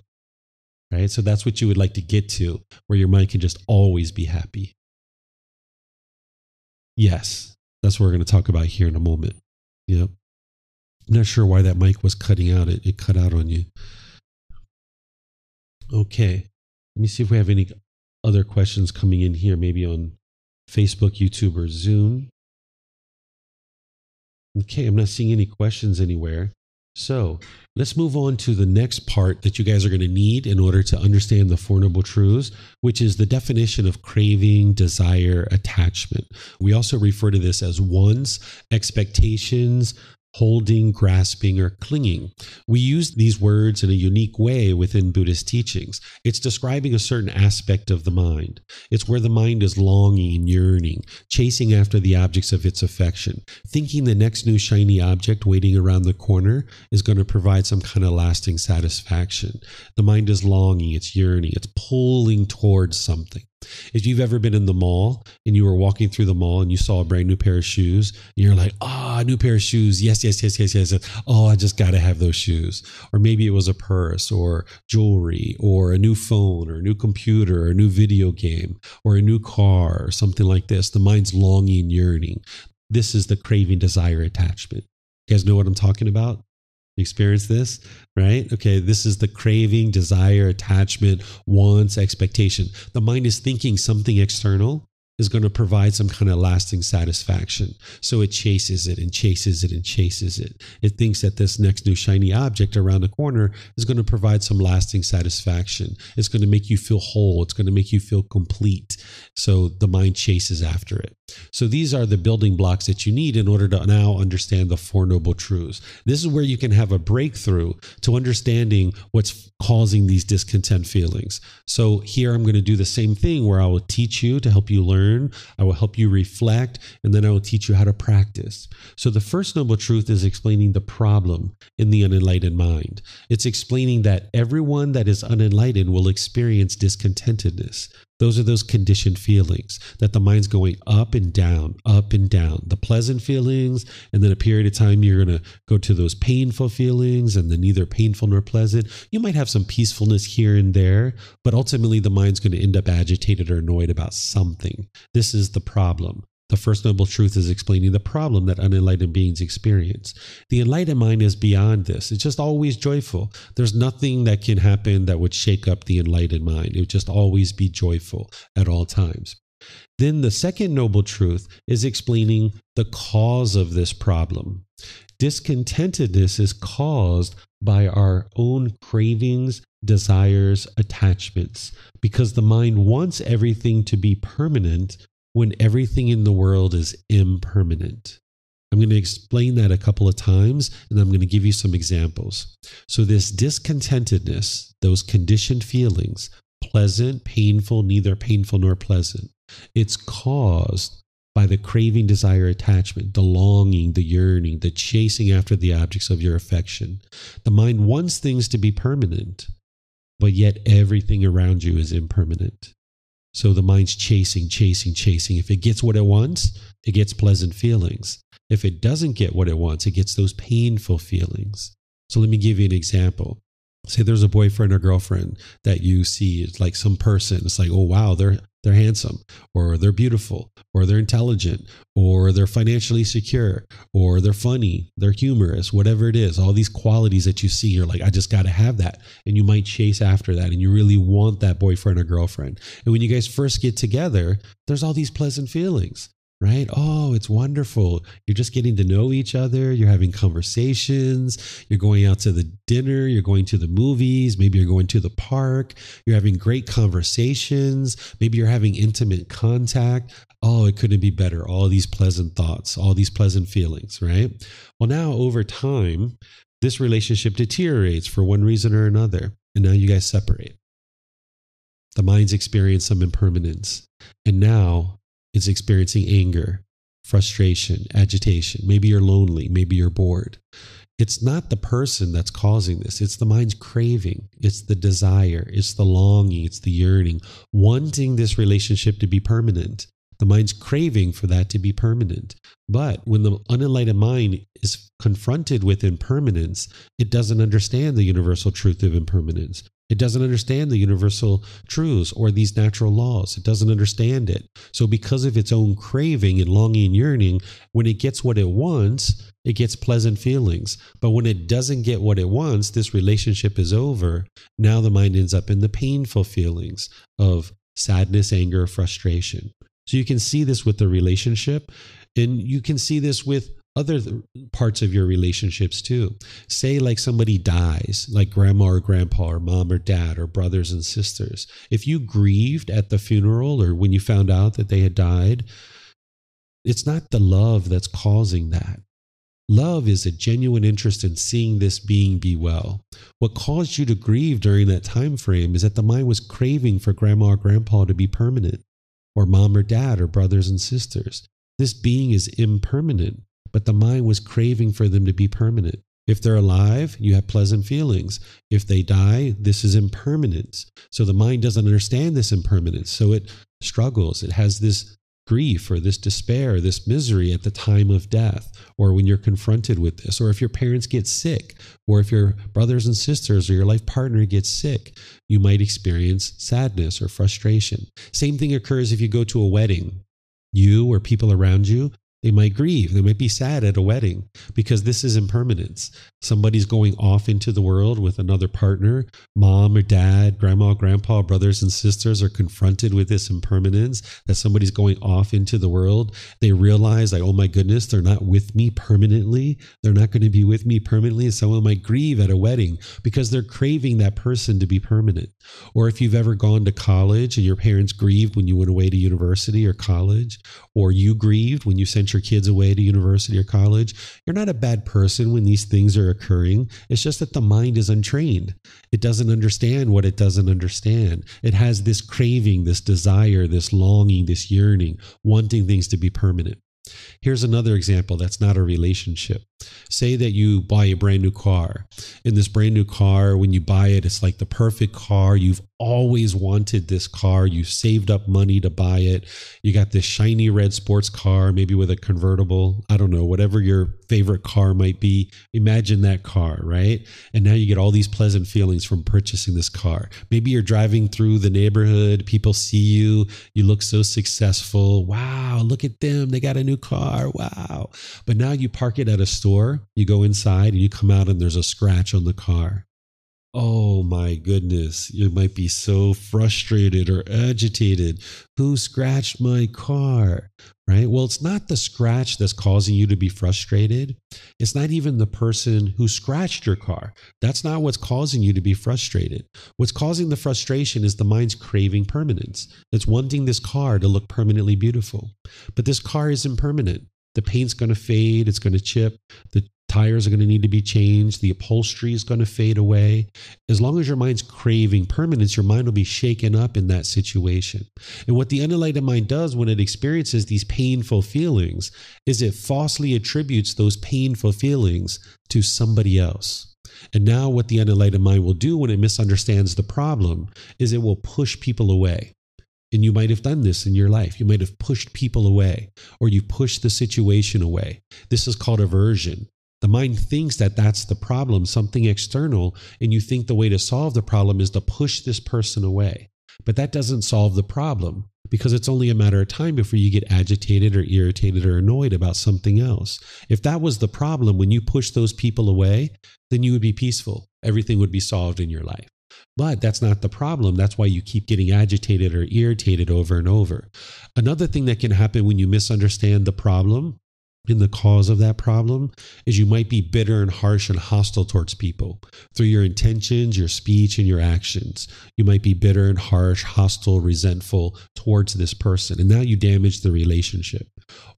S2: Right? So that's what you would like to get to, where your mind can just always be happy. Yes, that's what we're going to talk about here in a moment. Yep. I'm not sure why that mic was cutting out. It, it cut out on you. Okay. Let me see if we have any other questions coming in here, maybe on Facebook, YouTube, or Zoom. Okay, I'm not seeing any questions anywhere. So let's move on to the next part that you guys are going to need in order to understand the Four Noble Truths, which is the definition of craving, desire, attachment. We also refer to this as wants, expectations, holding, grasping, or clinging. We use these words in a unique way within Buddhist teachings. It's describing a certain aspect of the mind. It's where the mind is longing, yearning, chasing after the objects of its affection, thinking the next new shiny object waiting around the corner is going to provide some kind of lasting satisfaction. The mind is longing, it's yearning, it's pulling towards something. If you've ever been in the mall and you were walking through the mall and you saw a brand new pair of shoes, and you're like, ah, oh, new pair of shoes. Yes, yes, yes, yes, yes. Oh, I just got to have those shoes. Or maybe it was a purse or jewelry or a new phone or a new computer or a new video game or a new car or something like this. The mind's longing, yearning. This is the craving, desire, attachment. You guys know what I'm talking about? experience this, right? Okay, this is the craving, desire, attachment, wants, expectation. The mind is thinking something external is going to provide some kind of lasting satisfaction. So it chases it and chases it and chases it. It thinks that this next new shiny object around the corner is going to provide some lasting satisfaction. It's going to make you feel whole. It's going to make you feel complete. So the mind chases after it. So these are the building blocks that you need in order to now understand the Four Noble Truths. This is where you can have a breakthrough to understanding what's causing these discontent feelings. So here I'm going to do the same thing where I will teach you to help you learn, I will help you reflect, and then I will teach you how to practice. So the first noble truth is explaining the problem in the unenlightened mind. It's explaining that everyone that is unenlightened will experience discontentedness. Those are those conditioned feelings that the mind's going up and down, up and down. The pleasant feelings, and then a period of time you're going to go to those painful feelings, and then neither painful nor pleasant. You might have some peacefulness here and there, but ultimately the mind's going to end up agitated or annoyed about something. This is the problem. The first noble truth is explaining the problem that unenlightened beings experience. The enlightened mind is beyond this. It's just always joyful. There's nothing that can happen that would shake up the enlightened mind. It would just always be joyful at all times. Then the second noble truth is explaining the cause of this problem. Discontentedness is caused by our own cravings, desires, attachments, because the mind wants everything to be permanent when everything in the world is impermanent. I'm going to explain that a couple of times and I'm going to give you some examples. So, this discontentedness, those conditioned feelings, pleasant, painful, neither painful nor pleasant, it's caused by the craving, desire, attachment, the longing, the yearning, the chasing after the objects of your affection. The mind wants things to be permanent, but yet everything around you is impermanent. So the mind's chasing, chasing, chasing. If it gets what it wants, it gets pleasant feelings. If it doesn't get what it wants, it gets those painful feelings. So let me give you an example. Say there's a boyfriend or girlfriend that you see, it's like some person. It's like, oh, wow, they're they're handsome or they're beautiful or they're intelligent or they're financially secure or they're funny, they're humorous, whatever it is, all these qualities that you see, you're like, I just got to have that. And you might chase after that and you really want that boyfriend or girlfriend. And when you guys first get together, there's all these pleasant feelings right? Oh, it's wonderful. You're just getting to know each other. You're having conversations. You're going out to the dinner. You're going to the movies. Maybe you're going to the park. You're having great conversations. Maybe you're having intimate contact. Oh, it couldn't be better. All these pleasant thoughts, all these pleasant feelings, right? Well, now over time, this relationship deteriorates for one reason or another. And now you guys separate. The mind's experienced some impermanence. And now is experiencing anger, frustration, agitation. Maybe you're lonely. Maybe you're bored. It's not the person that's causing this. It's the mind's craving. It's the desire. It's the longing. It's the yearning, wanting this relationship to be permanent. The mind's craving for that to be permanent. But when the unenlightened mind is confronted with impermanence, it doesn't understand the universal truth of impermanence. It doesn't understand the universal truths or these natural laws. It doesn't understand it. So, because of its own craving and longing and yearning, when it gets what it wants, it gets pleasant feelings. But when it doesn't get what it wants, this relationship is over. Now the mind ends up in the painful feelings of sadness, anger, frustration. So, you can see this with the relationship, and you can see this with other parts of your relationships too. Say, like somebody dies, like grandma or grandpa, or mom or dad, or brothers and sisters. If you grieved at the funeral or when you found out that they had died, it's not the love that's causing that. Love is a genuine interest in seeing this being be well. What caused you to grieve during that time frame is that the mind was craving for grandma or grandpa to be permanent, or mom or dad, or brothers and sisters. This being is impermanent but the mind was craving for them to be permanent. If they're alive, you have pleasant feelings. If they die, this is impermanence. So the mind doesn't understand this impermanence. So it struggles. It has this grief or this despair, this misery at the time of death, or when you're confronted with this, or if your parents get sick, or if your brothers and sisters or your life partner gets sick, you might experience sadness or frustration. Same thing occurs if you go to a wedding. You or people around you they might grieve. They might be sad at a wedding because this is impermanence. Somebody's going off into the world with another partner. Mom or dad, grandma, grandpa, brothers and sisters are confronted with this impermanence that somebody's going off into the world. They realize, like, oh my goodness, they're not with me permanently. They're not going to be with me permanently. And someone might grieve at a wedding because they're craving that person to be permanent. Or if you've ever gone to college and your parents grieved when you went away to university or college, or you grieved when you sent your kids away to university or college. You're not a bad person when these things are occurring. It's just that the mind is untrained. It doesn't understand what it doesn't understand. It has this craving, this desire, this longing, this yearning, wanting things to be permanent. Here's another example that's not a relationship. Say that you buy a brand new car. In this brand new car, when you buy it, it's like the perfect car. You've always wanted this car. You saved up money to buy it. You got this shiny red sports car, maybe with a convertible. I don't know, whatever your favorite car might be. Imagine that car, right? And now you get all these pleasant feelings from purchasing this car. Maybe you're driving through the neighborhood, people see you, you look so successful. Wow, look at them. They got a new car. Wow. But now you park it at a store, you go inside and you come out and there's a scratch on the car. Oh my goodness, you might be so frustrated or agitated. Who scratched my car? Right? Well, it's not the scratch that's causing you to be frustrated. It's not even the person who scratched your car. That's not what's causing you to be frustrated. What's causing the frustration is the mind's craving permanence. It's wanting this car to look permanently beautiful. But this car isn't permanent. The paint's going to fade, it's going to chip, the tires are going to need to be changed, the upholstery is going to fade away. As long as your mind's craving permanence, your mind will be shaken up in that situation. And what the unenlightened mind does when it experiences these painful feelings is it falsely attributes those painful feelings to somebody else. And now, what the unenlightened mind will do when it misunderstands the problem is it will push people away. And you might have done this in your life. You might have pushed people away or you pushed the situation away. This is called aversion. The mind thinks that that's the problem, something external, and you think the way to solve the problem is to push this person away. but that doesn't solve the problem because it's only a matter of time before you get agitated or irritated or annoyed about something else. If that was the problem, when you push those people away, then you would be peaceful. Everything would be solved in your life. But that's not the problem. That's why you keep getting agitated or irritated over and over. Another thing that can happen when you misunderstand the problem in the cause of that problem is you might be bitter and harsh and hostile towards people through your intentions, your speech, and your actions. You might be bitter and harsh, hostile, resentful towards this person, and now you damage the relationship.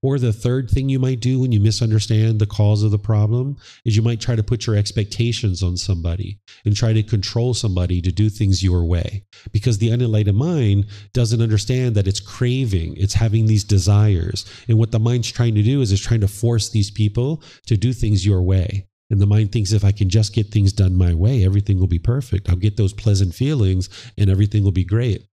S2: Or the third thing you might do when you misunderstand the cause of the problem is you might try to put your expectations on somebody and try to control somebody to do things your way. Because the unenlightened mind doesn't understand that it's craving, it's having these desires. And what the mind's trying to do is it's trying to force these people to do things your way. And the mind thinks if I can just get things done my way, everything will be perfect. I'll get those pleasant feelings and everything will be great.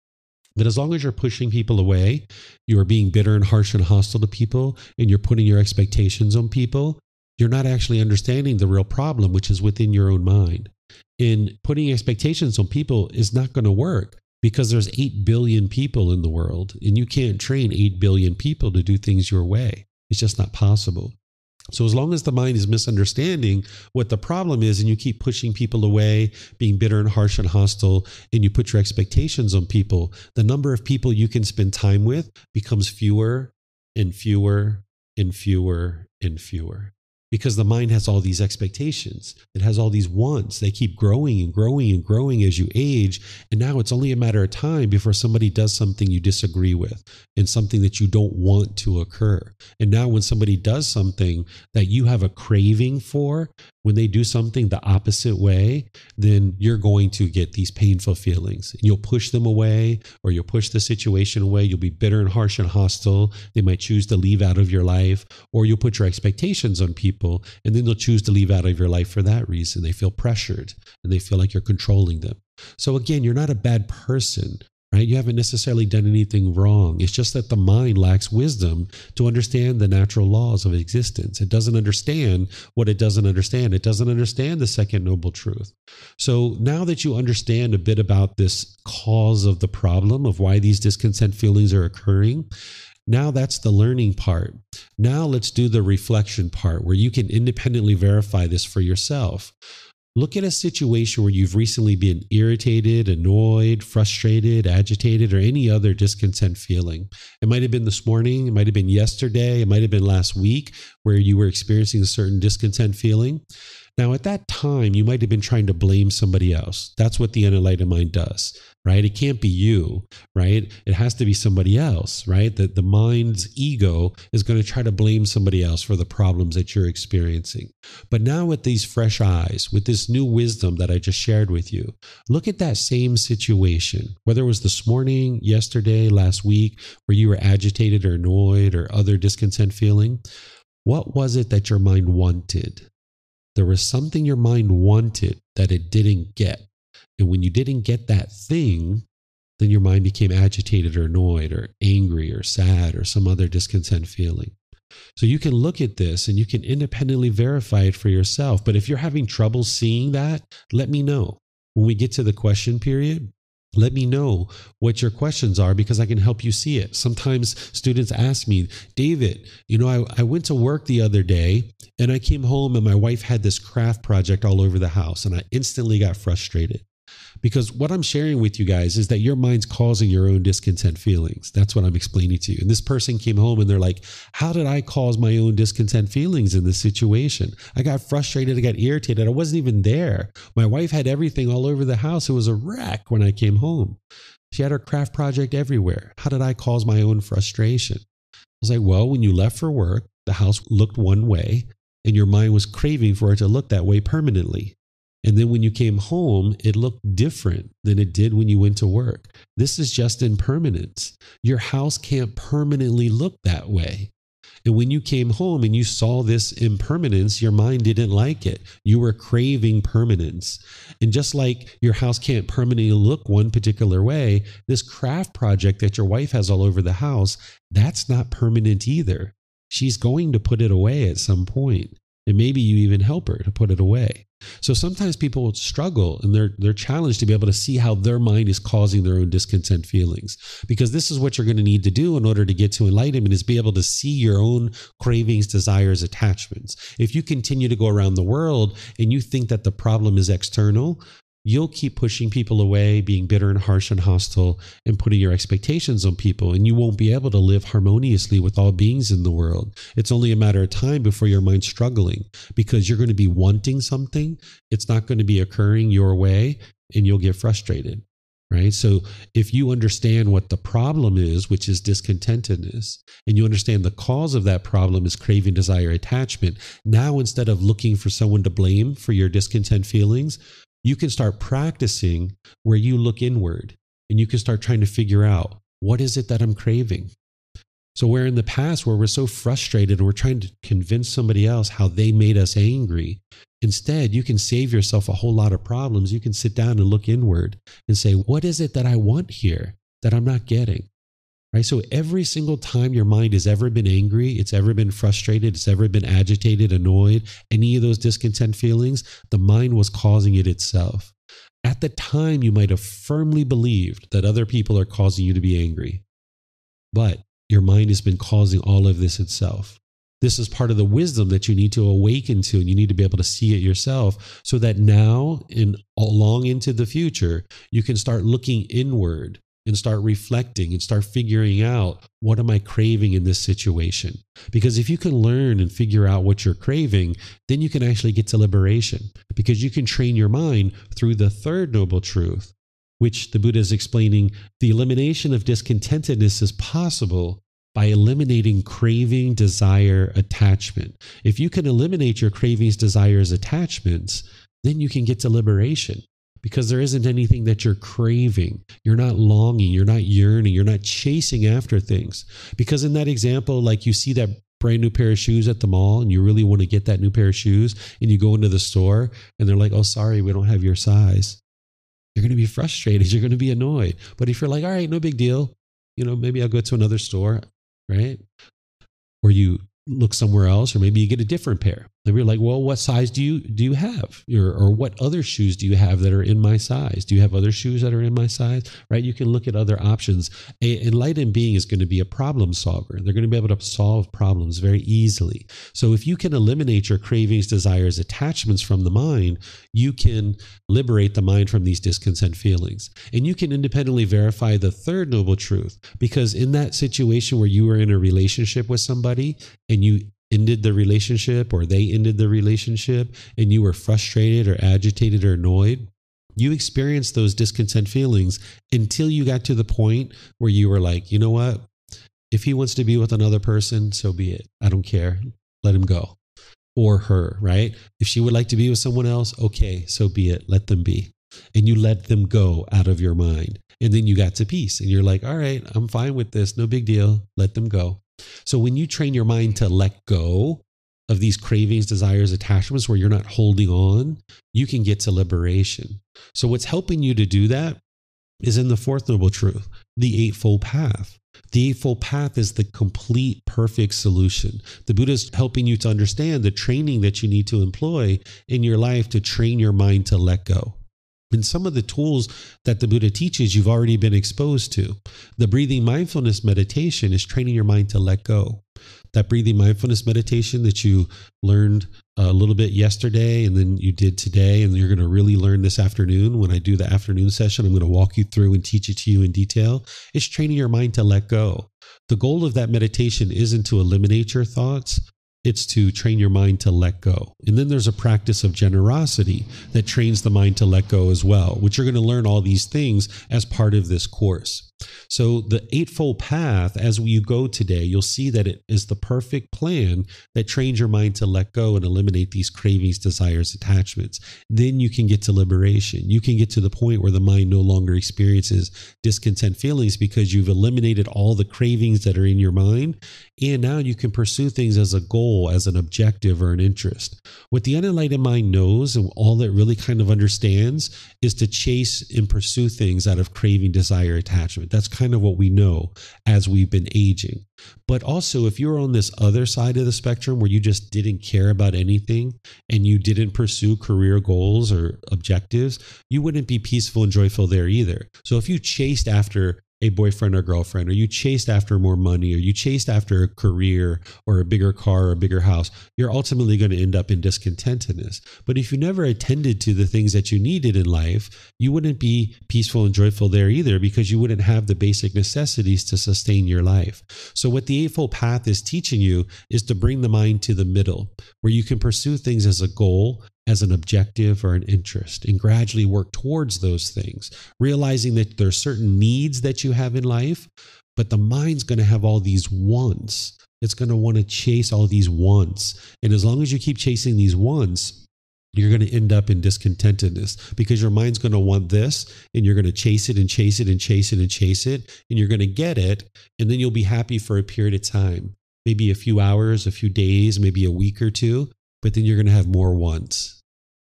S2: But as long as you're pushing people away, you are being bitter and harsh and hostile to people, and you're putting your expectations on people, you're not actually understanding the real problem, which is within your own mind. And putting expectations on people is not going to work because there's 8 billion people in the world, and you can't train 8 billion people to do things your way. It's just not possible. So, as long as the mind is misunderstanding what the problem is, and you keep pushing people away, being bitter and harsh and hostile, and you put your expectations on people, the number of people you can spend time with becomes fewer and fewer and fewer and fewer because the mind has all these expectations. It has all these wants. They keep growing and growing and growing as you age. And now it's only a matter of time before somebody does something you disagree with and something that you don't want to occur. And now, when somebody does something that you have a craving for, when they do something the opposite way, then you're going to get these painful feelings. And you'll push them away or you'll push the situation away. You'll be bitter and harsh and hostile. They might choose to leave out of your life, or you'll put your expectations on people and then they'll choose to leave out of your life for that reason. They feel pressured and they feel like you're controlling them. So, again, you're not a bad person right? You haven't necessarily done anything wrong. It's just that the mind lacks wisdom to understand the natural laws of existence. It doesn't understand what it doesn't understand. It doesn't understand the second noble truth. So now that you understand a bit about this cause of the problem of why these discontent feelings are occurring, now that's the learning part. Now let's do the reflection part where you can independently verify this for yourself. Look at a situation where you've recently been irritated, annoyed, frustrated, agitated, or any other discontent feeling. It might have been this morning, it might have been yesterday, it might have been last week where you were experiencing a certain discontent feeling. Now, at that time, you might have been trying to blame somebody else. That's what the unenlightened mind does, right? It can't be you, right? It has to be somebody else, right? That the mind's ego is going to try to blame somebody else for the problems that you're experiencing. But now, with these fresh eyes, with this new wisdom that I just shared with you, look at that same situation, whether it was this morning, yesterday, last week, where you were agitated or annoyed or other discontent feeling. What was it that your mind wanted? There was something your mind wanted that it didn't get. And when you didn't get that thing, then your mind became agitated or annoyed or angry or sad or some other discontent feeling. So you can look at this and you can independently verify it for yourself. But if you're having trouble seeing that, let me know. When we get to the question period, let me know what your questions are because I can help you see it. Sometimes students ask me, David, you know, I, I went to work the other day and I came home and my wife had this craft project all over the house and I instantly got frustrated. Because what I'm sharing with you guys is that your mind's causing your own discontent feelings. That's what I'm explaining to you. And this person came home and they're like, How did I cause my own discontent feelings in this situation? I got frustrated. I got irritated. I wasn't even there. My wife had everything all over the house. It was a wreck when I came home. She had her craft project everywhere. How did I cause my own frustration? I was like, Well, when you left for work, the house looked one way and your mind was craving for it to look that way permanently. And then when you came home, it looked different than it did when you went to work. This is just impermanence. Your house can't permanently look that way. And when you came home and you saw this impermanence, your mind didn't like it. You were craving permanence. And just like your house can't permanently look one particular way, this craft project that your wife has all over the house, that's not permanent either. She's going to put it away at some point. and maybe you even help her to put it away. So sometimes people struggle and they're they're challenged to be able to see how their mind is causing their own discontent feelings. Because this is what you're going to need to do in order to get to enlightenment is be able to see your own cravings, desires, attachments. If you continue to go around the world and you think that the problem is external, you'll keep pushing people away, being bitter and harsh and hostile, and putting your expectations on people. And you won't be able to live harmoniously with all beings in the world. It's only a matter of time before your mind's struggling because you're going to be wanting something. It's not going to be occurring your way, and you'll get frustrated. Right. So if you understand what the problem is, which is discontentedness, and you understand the cause of that problem is craving, desire, attachment, now instead of looking for someone to blame for your discontent feelings, you can start practicing where you look inward and you can start trying to figure out what is it that I'm craving? So, where in the past, where we're so frustrated and we're trying to convince somebody else how they made us angry, instead, you can save yourself a whole lot of problems. You can sit down and look inward and say, What is it that I want here that I'm not getting? Right? So every single time your mind has ever been angry, it's ever been frustrated, it's ever been agitated, annoyed, any of those discontent feelings, the mind was causing it itself. At the time, you might have firmly believed that other people are causing you to be angry, but your mind has been causing all of this itself. This is part of the wisdom that you need to awaken to, and you need to be able to see it yourself so that now, in long into the future, you can start looking inward and start reflecting and start figuring out what am I craving in this situation? Because if you can learn and figure out what you're craving, then you can actually get to liberation because you can train your mind through the third noble truth, which the Buddha is explaining the elimination of discontentedness is possible by eliminating craving, desire, attachment. If you can eliminate your cravings, desires, attachments, then you can get to liberation because there isn't anything that you're craving. You're not longing, you're not yearning, you're not chasing after things. Because in that example, like you see that brand new pair of shoes at the mall and you really want to get that new pair of shoes and you go into the store and they're like, oh, sorry, we don't have your size. You're going to be frustrated. <laughs> You're going to be annoyed. But if you're like, all right, no big deal, you know, maybe I'll go to another store, right? Or you look somewhere else, or maybe you get a different pair. They were like, well, what size do you do you have, or, or what other shoes do you have that are in my size? Do you have other shoes that are in my size? Right? You can look at other options. A enlightened being is going to be a problem solver. They're going to be able to solve problems very easily. So if you can eliminate your cravings, desires, attachments from the mind, you can liberate the mind from these discontent feelings, and you can independently verify the third noble truth. Because in that situation where you are in a relationship with somebody and you ended the relationship or they ended the relationship and you were frustrated or agitated or annoyed, you experienced those discontent feelings until you got to the point where you were like, you know what? If he wants to be with another person, so be it. I don't care. Let him go. Or her, right? If she would like to be with someone else, okay, so be it. Let them be. And you let them go out of your mind. And then you got to peace and you're like, all right, I'm fine with this. No big deal. Let them go. So when you train your mind to let go of these cravings, desires, attachments where you're not holding on, you can get to liberation. So what's helping you to do that is in the fourth noble truth, the eightfold path. The eightfold path is the complete, perfect solution. The Buddha is helping you to understand the training that you need to employ in your life to train your mind to let go. And some of the tools that the Buddha teaches, you've already been exposed to. The breathing mindfulness meditation is training your mind to let go. That breathing mindfulness meditation that you learned a little bit yesterday and then you did today, and you're going to really learn this afternoon. When I do the afternoon session, I'm going to walk you through and teach it to you in detail. It's training your mind to let go. The goal of that meditation isn't to eliminate your thoughts, it's to train your mind to let go. And then there's a practice of generosity that trains the mind to let go as well, which you're going to learn all these things as part of this course. So, the Eightfold Path, as you go today, you'll see that it is the perfect plan that trains your mind to let go and eliminate these cravings, desires, attachments. Then you can get to liberation. You can get to the point where the mind no longer experiences discontent feelings because you've eliminated all the cravings that are in your mind And now you can pursue things as a goal, as an objective or an interest. What the unenlightened mind knows and all it really kind of understands is to chase and pursue things out of craving, desire, attachment. That's kind of what we know as we've been aging. But also, if you're on this other side of the spectrum where you just didn't care about anything and you didn't pursue career goals or objectives, you wouldn't be peaceful and joyful there either. So if you chased after a boyfriend or girlfriend, or you chased after more money, or you chased after a career or a bigger car or a bigger house, you're ultimately going to end up in discontentedness. But if you never attended to the things that you needed in life, you wouldn't be peaceful and joyful there either because you wouldn't have the basic necessities to sustain your life. So, what the Eightfold Path is teaching you is to bring the mind to the middle, where you can pursue things as a goal as an objective or an interest and gradually work towards those things, realizing that there are certain needs that you have in life, but the mind's going to have all these wants. It's going to want to chase all these wants. And as long as you keep chasing these wants, you're going to end up in discontentedness because your mind's going to want this and you're going to chase it and chase it and chase it and chase it and you're going to get it and then you'll be happy for a period of time maybe a few hours a few days maybe a week or two but then you're going to have more wants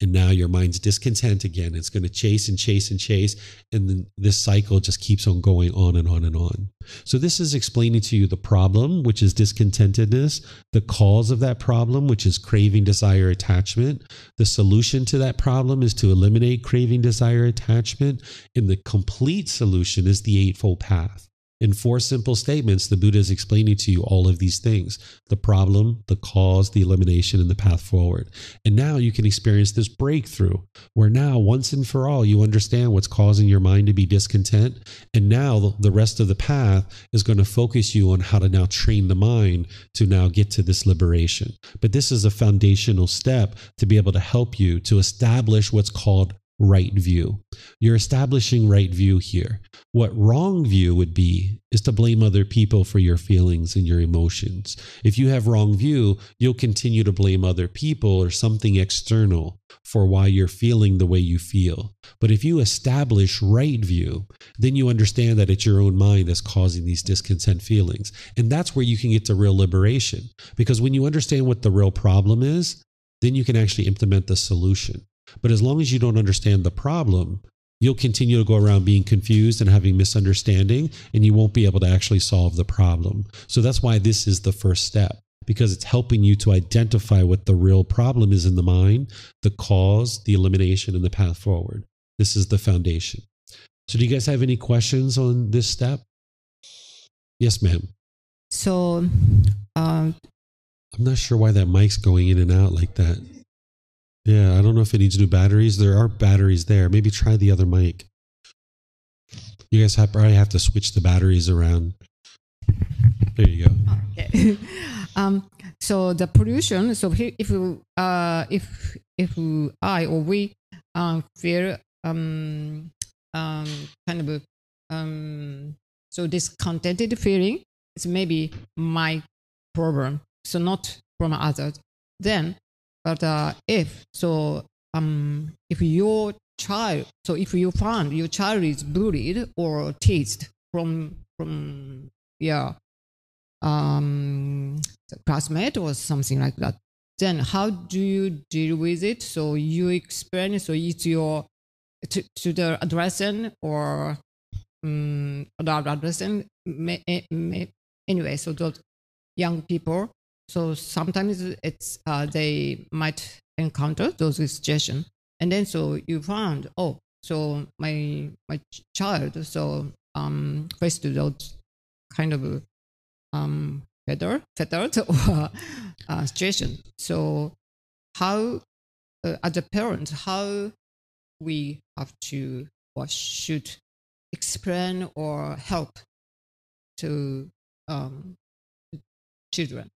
S2: and now your mind's discontent again. It's going to chase and chase and chase and then this cycle just keeps on going on and on and on. So this is explaining to you the problem which is discontentedness the cause of that problem which is craving desire attachment. The solution to that problem is to eliminate craving desire attachment and the complete solution is the eightfold path in four simple statements, the Buddha is explaining to you all of these things the problem, the cause, the elimination, and the path forward. And now you can experience this breakthrough where now, once and for all, you understand what's causing your mind to be discontent. And now the rest of the path is going to focus you on how to now train the mind to now get to this liberation. But this is a foundational step to be able to help you to establish what's called right view. You're establishing right view here. What wrong view would be is to blame other people for your feelings and your emotions. If you have wrong view, you'll continue to blame other people or something external for why you're feeling the way you feel. But if you establish right view, then you understand that it's your own mind that's causing these discontent feelings. And that's where you can get to real liberation. Because when you understand what the real problem is, then you can actually implement the solution. But as long as you don't understand the problem, you'll continue to go around being confused and having misunderstanding, and you won't be able to actually solve the problem. So that's why this is the first step, because it's helping you to identify what the real problem is in the mind, the cause, the elimination, and the path forward. This is the foundation. So, do you guys have any questions on this step? Yes, ma'am.
S4: So, um,
S2: I'm not sure why that mic's going in and out like that. Yeah, I don't know if it needs new batteries. There are batteries there. Maybe try the other mic. You guys have, probably have to switch the batteries around. There you go.
S4: Okay. <laughs> um, so the pollution. So if uh, if if I or we um, feel um, um, kind of um, so discontented feeling, it's maybe my problem. So not from others. Then but uh, if so, um, if your child, so if you find your child is bullied or teased from from yeah, um, classmate or something like that, then how do you deal with it? So you explain. So it's your to, to the addressing or um, addressing. Anyway, so those young people so sometimes it's uh, they might encounter those situations, and then so you found oh, so my my child so um faced those kind of um fettered <laughs> or uh, situation. So how uh, as a parent how we have to or should explain or help to um, children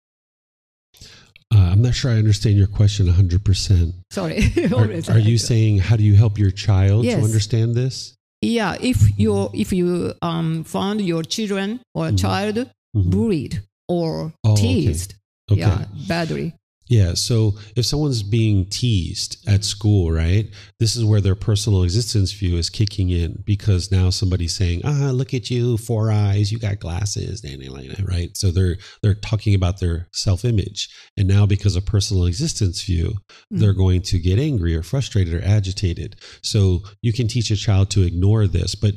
S2: not sure I understand your question 100%.
S4: Sorry. <laughs>
S2: are, are you saying how do you help your child
S4: yes.
S2: to understand this?
S4: Yeah, if you if you um found your children or mm-hmm. child mm-hmm. bullied or oh, teased, okay. Okay. yeah, badly.
S2: Yeah. So if someone's being teased at school, right, this is where their personal existence view is kicking in because now somebody's saying, "Ah, look at you, four eyes, you got glasses," Danny Lena, right? So they're they're talking about their self image, and now because of personal existence view, they're going to get angry or frustrated or agitated. So you can teach a child to ignore this, but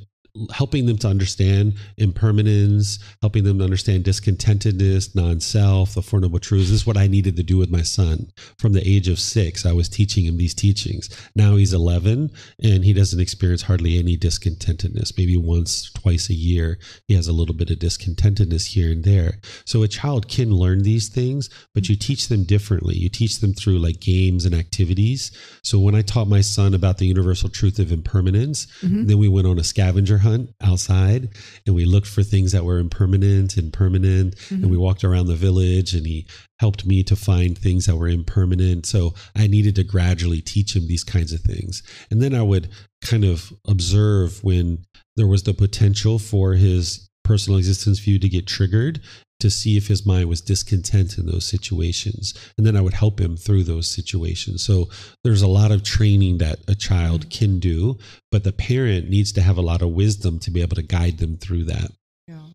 S2: helping them to understand impermanence, helping them to understand discontentedness, non-self, the Four Noble Truths. This is what I needed to do with my son. From the age of six, I was teaching him these teachings. Now he's 11 and he doesn't experience hardly any discontentedness. Maybe once, twice a year, he has a little bit of discontentedness here and there. So a child can learn these things, but you teach them differently. You teach them through like games and activities. So when I taught my son about the universal truth of impermanence, mm-hmm. then we went on a scavenger hunt outside and we looked for things that were impermanent and permanent and mm-hmm. we walked around the village and he helped me to find things that were impermanent. So i needed to gradually teach him these kinds of things. And then i would kind of observe when there was the potential for his personal existence view to get triggered to see if his mind was discontent in those situations. And then I would help him through those situations. So there's a lot of training that a child can do, but the parent needs to have a lot of wisdom to be able to guide them through that.
S4: Yeah.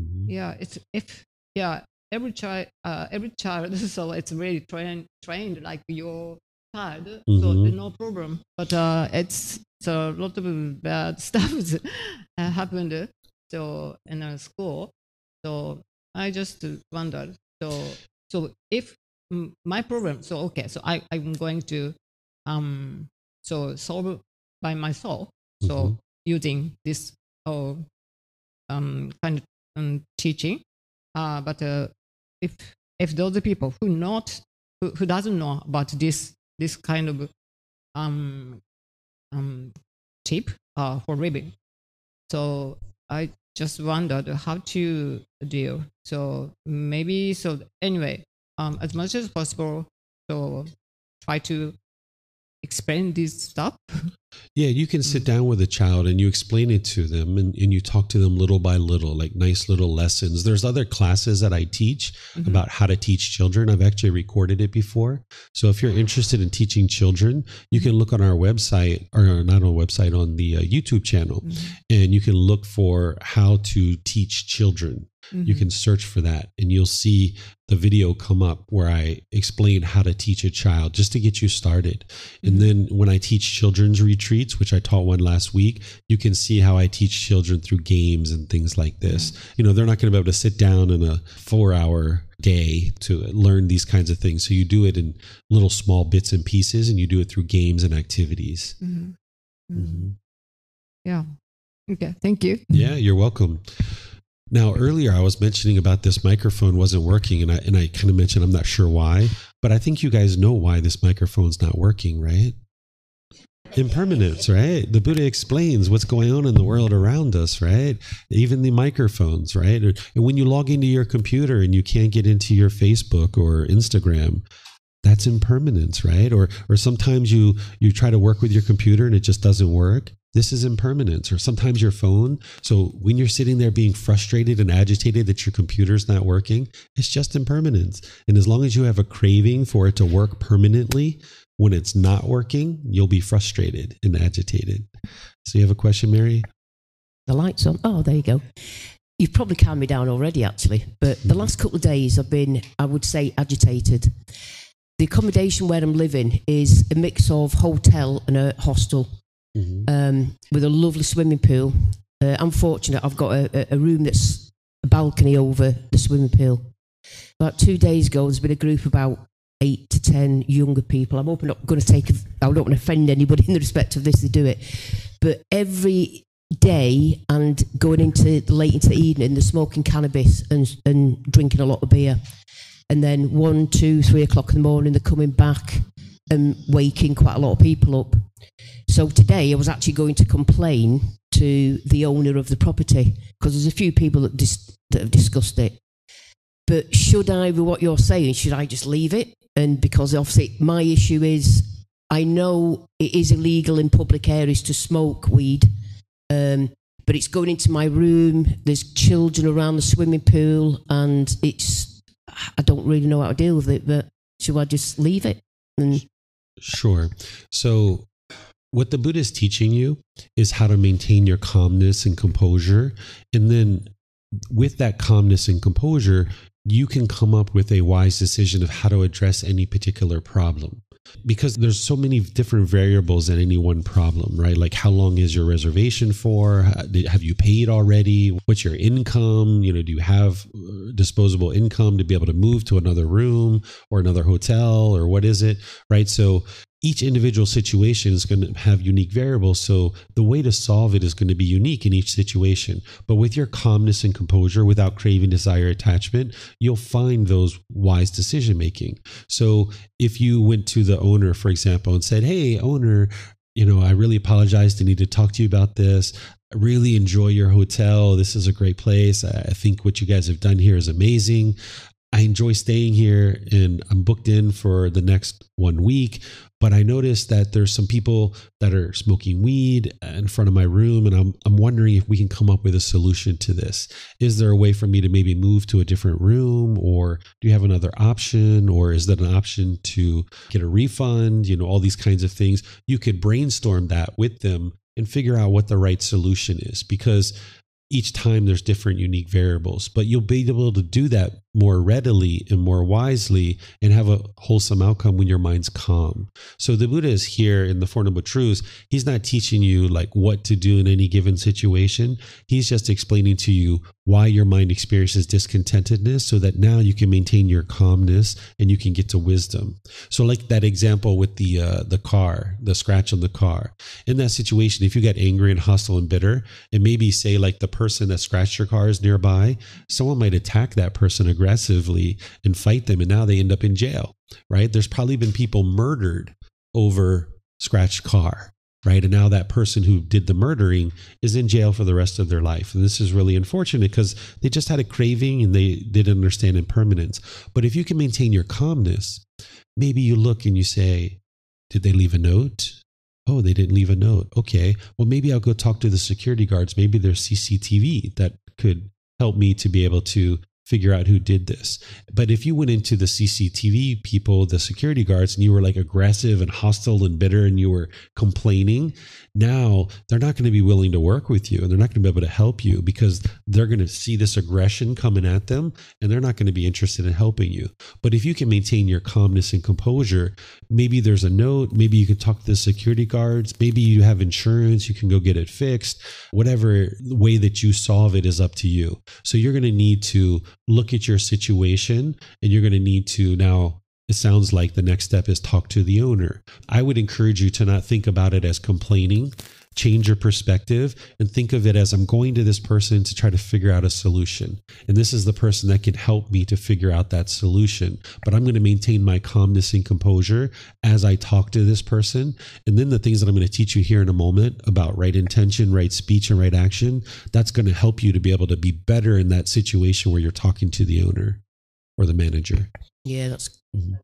S2: Mhm.
S4: Yeah. It's if yeah every child uh, every child <laughs> so it's really trained trained like your child so
S2: Mhm.
S4: there's no problem. But uh, it's so a lot of bad <laughs> stuff happened. So in a school. So I just wonder. So so if my problem. So okay. So I I'm going to um so solve by myself. So
S2: Mhm.
S4: using this oh um kind of um, teaching. Uh, but uh, if if those people who not who, who doesn't know about this this kind of um um tip uh, for living, so I just wondered how to deal. So maybe so anyway, um, as much as possible, so try to explain this stuff.
S2: Yeah, you can sit down with a child and you explain it to them and, and you talk to them little by little, like nice little lessons. There's other classes that I teach
S4: Mhm.
S2: about how to teach children. I've actually recorded it before. So if you're interested in teaching children, you can look on our website, or not on our website, on the uh, YouTube channel, and you can look for how to teach children. You
S4: Mhm.
S2: can search for that and you'll see the video come up where I explain how to teach a child just to get you started. And then when I teach children's retreats, which I taught one last week, you can see how I teach children through games and things like this. You know, they're not going to be able to sit down in a four hour day to learn these kinds of things. So you do it in little small bits and pieces and you do it through games and activities.
S4: Mhm. Mhm.
S2: Mhm.
S4: Yeah. Okay. Thank you.
S2: Yeah, you're welcome. Now, earlier I was mentioning about this microphone wasn't working, and I and I kind of mentioned I'm not sure why, but I think you guys know why this microphone's not working, right? Impermanence, right? The Buddha explains what's going on in the world around us, right? Even the microphones, right? And when you log into your computer and you can't get into your Facebook or Instagram, that's impermanence, right? Or or sometimes you you try to work with your computer and it just doesn't work. This is impermanence. Or sometimes your phone. So when you're sitting there being frustrated and agitated that your computer's not working, it's just impermanence. And as long as you have a craving for it to work permanently, when it's not working, you'll be frustrated and agitated. So you have a question, Mary?
S5: The lights on. Oh, there you go. You've probably calmed me down already, actually. But the last couple of days, I've been, I would say, agitated. The accommodation where I'm living is a mix of hotel and a hostel
S2: Mhm.
S5: um, with a lovely swimming pool. Uh, I'm fortunate, I've got a, a- room that's a balcony over the swimming pool. About two days ago, there's been a group of about eight to ten younger people. I'm hoping not going to take, I don't want to offend anybody in the respect of this, they do it. But every day and going into late into the evening, they're smoking cannabis and, and drinking a lot of beer. And then one, two, three o'clock in the morning, they're coming back and waking quite a lot of people up. So today I was actually going to complain to the owner of the property because there's a few people that, dis- that have discussed it. But should I, with what you're saying, should I just leave it? And because obviously my issue is I know it is illegal in public areas to smoke weed, um, but it's going into my room. There's children around the swimming pool, and it's I don't really know how to deal with it, but should I just leave it? And
S2: Sure. So, what the Buddha is teaching you is how to maintain your calmness and composure. And then, with that calmness and composure, you can come up with a wise decision of how to address any particular problem. Because there's so many different variables in any one problem, right? Like how long is your reservation for? Have you paid already? What's your income? You know, do you have uh, disposable income to be able to move to another room or another hotel or what is it, right? So each individual situation is going to have unique variables. So the way to solve it is going to be unique in each situation. But with your calmness and composure, without craving, desire, attachment, you'll find those wise decision making. So if you went to the owner, for example, and said, Hey, owner, you know, I really apologize. I need to talk to you about this. I really enjoy your hotel. This is a great place. I think what you guys have done here is amazing. I enjoy staying here and I'm booked in for the next one week. But I noticed that there's some people that are smoking weed in front of my room, and I'm, I'm wondering if we can come up with a solution to this. Is there a way for me to maybe move to a different room, or do you have another option, or is that an option to get a refund? You know, all these kinds of things. You could brainstorm that with them and figure out what the right solution is because each time there's different unique variables, but you'll be able to do that more readily and more wisely and have a wholesome outcome when your mind's calm. So the Buddha is here in the Four Noble Truths. He's not teaching you like what to do in any given situation. He's just explaining to you why your mind experiences discontentedness so that now you can maintain your calmness and you can get to wisdom. So like that example with the uh, the car, the scratch on the car. In that situation, if you get angry and hostile and bitter, and maybe say like the person that scratched your car is nearby, someone might attack that person aggressively and fight them and now they end up in jail, right? There's probably been people murdered over scratched car right? And now that person who did the murdering is in jail for the rest of their life. And this is really unfortunate because they just had a craving and they didn't understand impermanence. But if you can maintain your calmness, maybe you look and you say, Did they leave a note? Oh, they didn't leave a note. Okay. Well, maybe I'll go talk to the security guards. Maybe there's CCTV that could help me to be able to figure out who did this. But if you went into the CCTV people, the security guards, and you were like aggressive and hostile and bitter and you were complaining, now they're not going to be willing to work with you and they're not going to be able to help you because they're going to see this aggression coming at them and they're not going to be interested in helping you. But if you can maintain your calmness and composure, maybe there's a note, maybe you can talk to the security guards, maybe you have insurance, you can go get it fixed. Whatever way that you solve it is up to you. So you're going to need to look at your situation and you're going to need to now it sounds like the next step is talk to the owner. I would encourage you to not think about it as complaining. Change your perspective and think of it as I'm going to this person to try to figure out a solution. And this is the person that can help me to figure out that solution. But I'm going to maintain my calmness and composure as I talk to this person. And then the things that I'm going to teach you here in a moment about right intention, right speech, and right action, that's going to help you to be able to be better in that situation where you're talking to the owner or the manager.
S5: yeah, that's
S2: Mhm.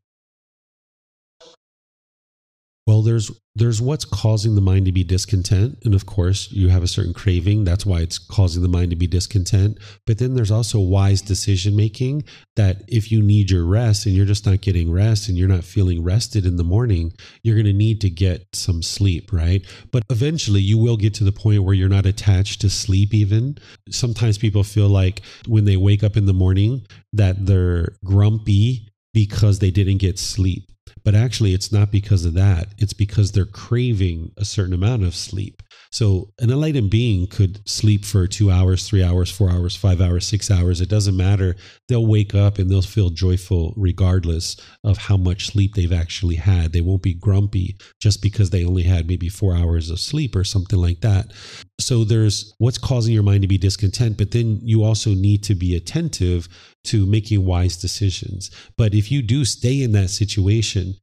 S2: Well, there's there's what's causing the mind to be discontent, and of course, you have a certain craving. That's why it's causing the mind to be discontent. But then there's also wise decision making. That if you need your rest and you're just not getting rest, and you're not feeling rested in the morning, you're going to need to get some sleep, right? But eventually, you will get to the point where you're not attached to sleep. Even sometimes people feel like when they wake up in the morning that they're grumpy because they didn't get sleep. But actually, it's not because of that. It's because they're craving a certain amount of sleep. So, an enlightened being could sleep for two hours, three hours, four hours, five hours, six hours. It doesn't matter. They'll wake up and they'll feel joyful regardless of how much sleep they've actually had. They won't be grumpy just because they only had maybe four hours of sleep or something like that. So, there's what's causing your mind to be discontent, but then you also need to be attentive to making wise decisions. But if you do stay in that situation,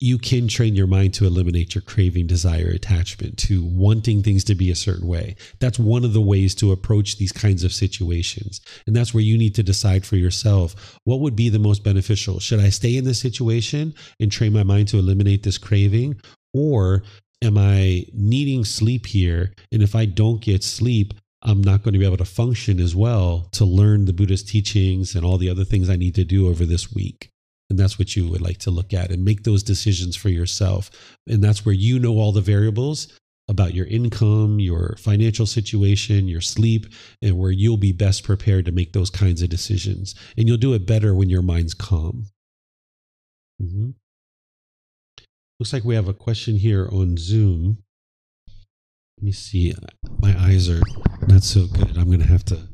S2: you can train your mind to eliminate your craving, desire, attachment, to wanting things to be a certain way. That's one of the ways to approach these kinds of situations. And that's where you need to decide for yourself what would be the most beneficial. Should I stay in this situation and train my mind to eliminate this craving? Or am I needing sleep here? And if I don't get sleep, I'm not going to be able to function as well to learn the Buddhist teachings and all the other things I need to do over this week. And that's what you would like to look at and make those decisions for yourself. And that's where you know all the variables about your income, your financial situation, your sleep, and where you'll be best prepared to make those kinds of decisions. And you'll do it better when your mind's calm. Mm-hmm. Looks like we have a question here on Zoom. Let me see. My eyes are not so good. I'm going to have to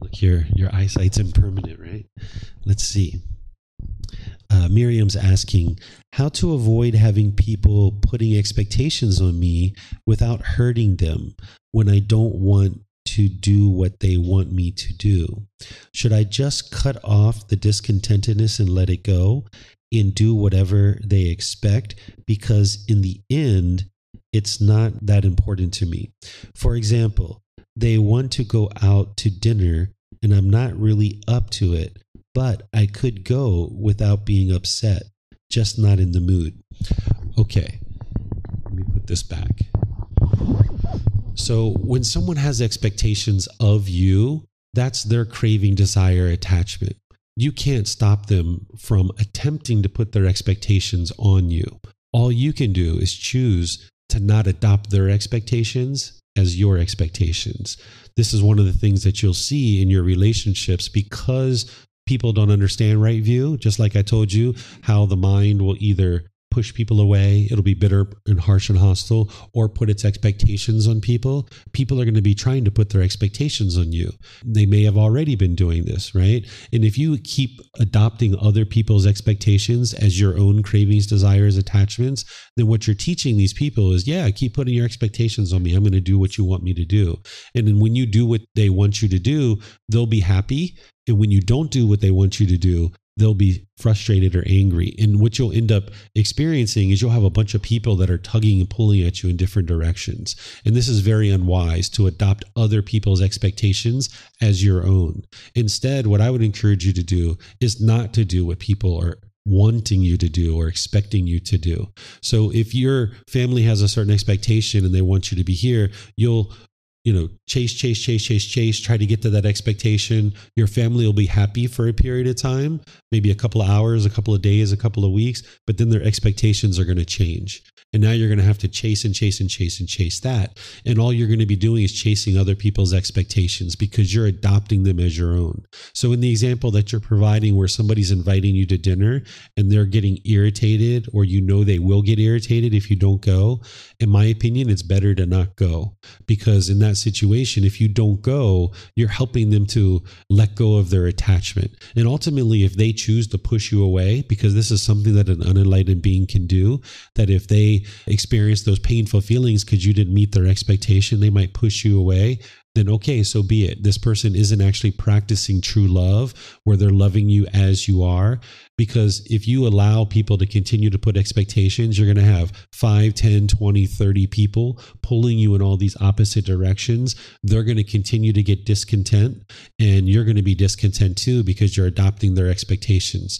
S2: look here. Your eyesight's impermanent, right? Let's see. Uh, Miriam's asking how to avoid having people putting expectations on me without hurting them when I don't want to do what they want me to do. Should I just cut off the discontentedness and let it go and do whatever they expect? Because in the end, it's not that important to me. For example, they want to go out to dinner and I'm not really up to it but I could go without being upset, just not in the mood. Okay, let me put this back. So, when someone has expectations of you, that's their craving, desire, attachment. You can't stop them from attempting to put their expectations on you. All you can do is choose to not adopt their expectations as your expectations. This is one of the things that you'll see in your relationships because people don't understand right view, just like I told you, how the mind will either push people away, it'll be bitter and harsh and hostile, or put its expectations on people. People are going to be trying to put their expectations on you. They may have already been doing this, right? And if you keep adopting other people's expectations as your own cravings, desires, attachments, then what you're teaching these people is, yeah, keep putting your expectations on me. I'm going to do what you want me to do. And then when you do what they want you to do, they'll be happy. And when you don't do what they want you to do, they'll be frustrated or angry. And what you'll end up experiencing is you'll have a bunch of people that are tugging and pulling at you in different directions. And this is very unwise to adopt other people's expectations as your own. Instead, what I would encourage you to do is not to do what people are wanting you to do or expecting you to do. So if your family has a certain expectation and they want you to be here, you'll you know, chase, chase, chase, chase, chase, try to get to that expectation. Your family will be happy for a period of time, maybe a couple of hours, a couple of days, a couple of weeks, but then their expectations are going to change. And now you're going to have to chase and chase and chase and chase that. And all you're going to be doing is chasing other people's expectations because you're adopting them as your own. So, in the example that you're providing, where somebody's inviting you to dinner and they're getting irritated, or you know they will get irritated if you don't go, in my opinion, it's better to not go because in that situation, if you don't go, you're helping them to let go of their attachment. And ultimately, if they choose to push you away, because this is something that an unenlightened being can do, that if they experience those painful feelings because you didn't meet their expectation, they might push you away then okay, so be it. This person isn't actually practicing true love where they're loving you as you are. Because if you allow people to continue to put expectations, you're going to have 5, 10, 20, 30 people pulling you in all these opposite directions. They're going to continue to get discontent, and you're going to be discontent too because you're adopting their expectations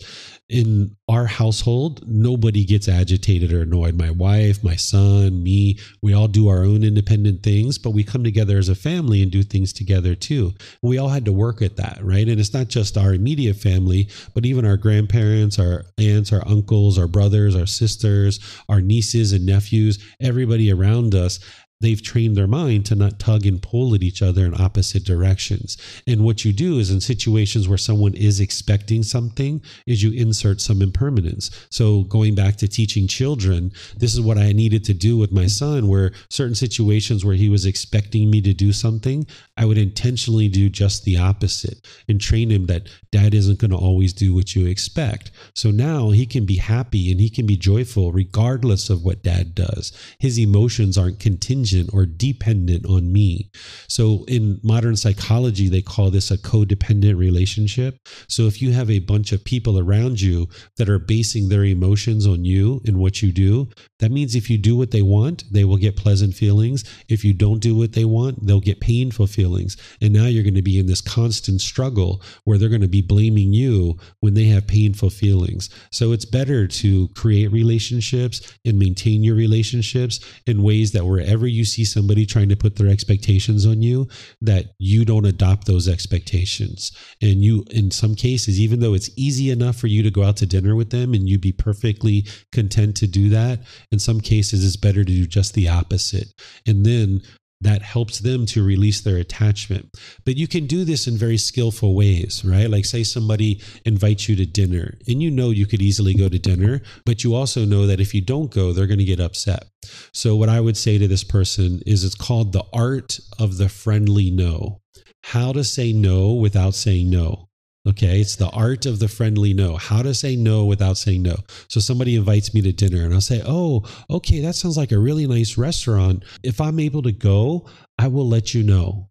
S2: in our household, nobody gets agitated or annoyed. My wife, my son, me, we all do our own independent things, but we come together as a family and do things together too. We all had to work at that, right? And it's not just our immediate family, but even our grandparents, our aunts, our uncles, our brothers, our sisters, our nieces and nephews, everybody around us they've trained their mind to not tug and pull at each other in opposite directions. And what you do is in situations where someone is expecting something is you insert some impermanence. So going back to teaching children, this is what I needed to do with my son where certain situations where he was expecting me to do something, I would intentionally do just the opposite and train him that dad isn't going to always do what you expect. So now he can be happy and he can be joyful regardless of what dad does. His emotions aren't contingent or dependent on me. So in modern psychology, they call this a codependent relationship. So if you have a bunch of people around you that are basing their emotions on you and what you do, that means if you do what they want, they will get pleasant feelings. If you don't do what they want, they'll get painful feelings. And now you're going to be in this constant struggle where they're going to be blaming you when they have painful feelings. So it's better to create relationships and maintain your relationships in ways that wherever you see somebody trying to put their expectations on you, that you don't adopt those expectations. And you, in some cases, even though it's easy enough for you to go out to dinner with them and you'd be perfectly content to do that, in some cases, it's better to do just the opposite. And then that helps them to release their attachment. But you can do this in very skillful ways, right? Like, say somebody invites you to dinner, and you know you could easily go to dinner, but you also know that if you don't go, they're going to get upset. So, what I would say to this person is it's called the art of the friendly no. How to say no without saying no. Okay, it's the art of the friendly no. How to say no without saying no. So somebody invites me to dinner and I'll say, "Oh, okay, that sounds like a really nice restaurant. If I'm able to go, I will let you know."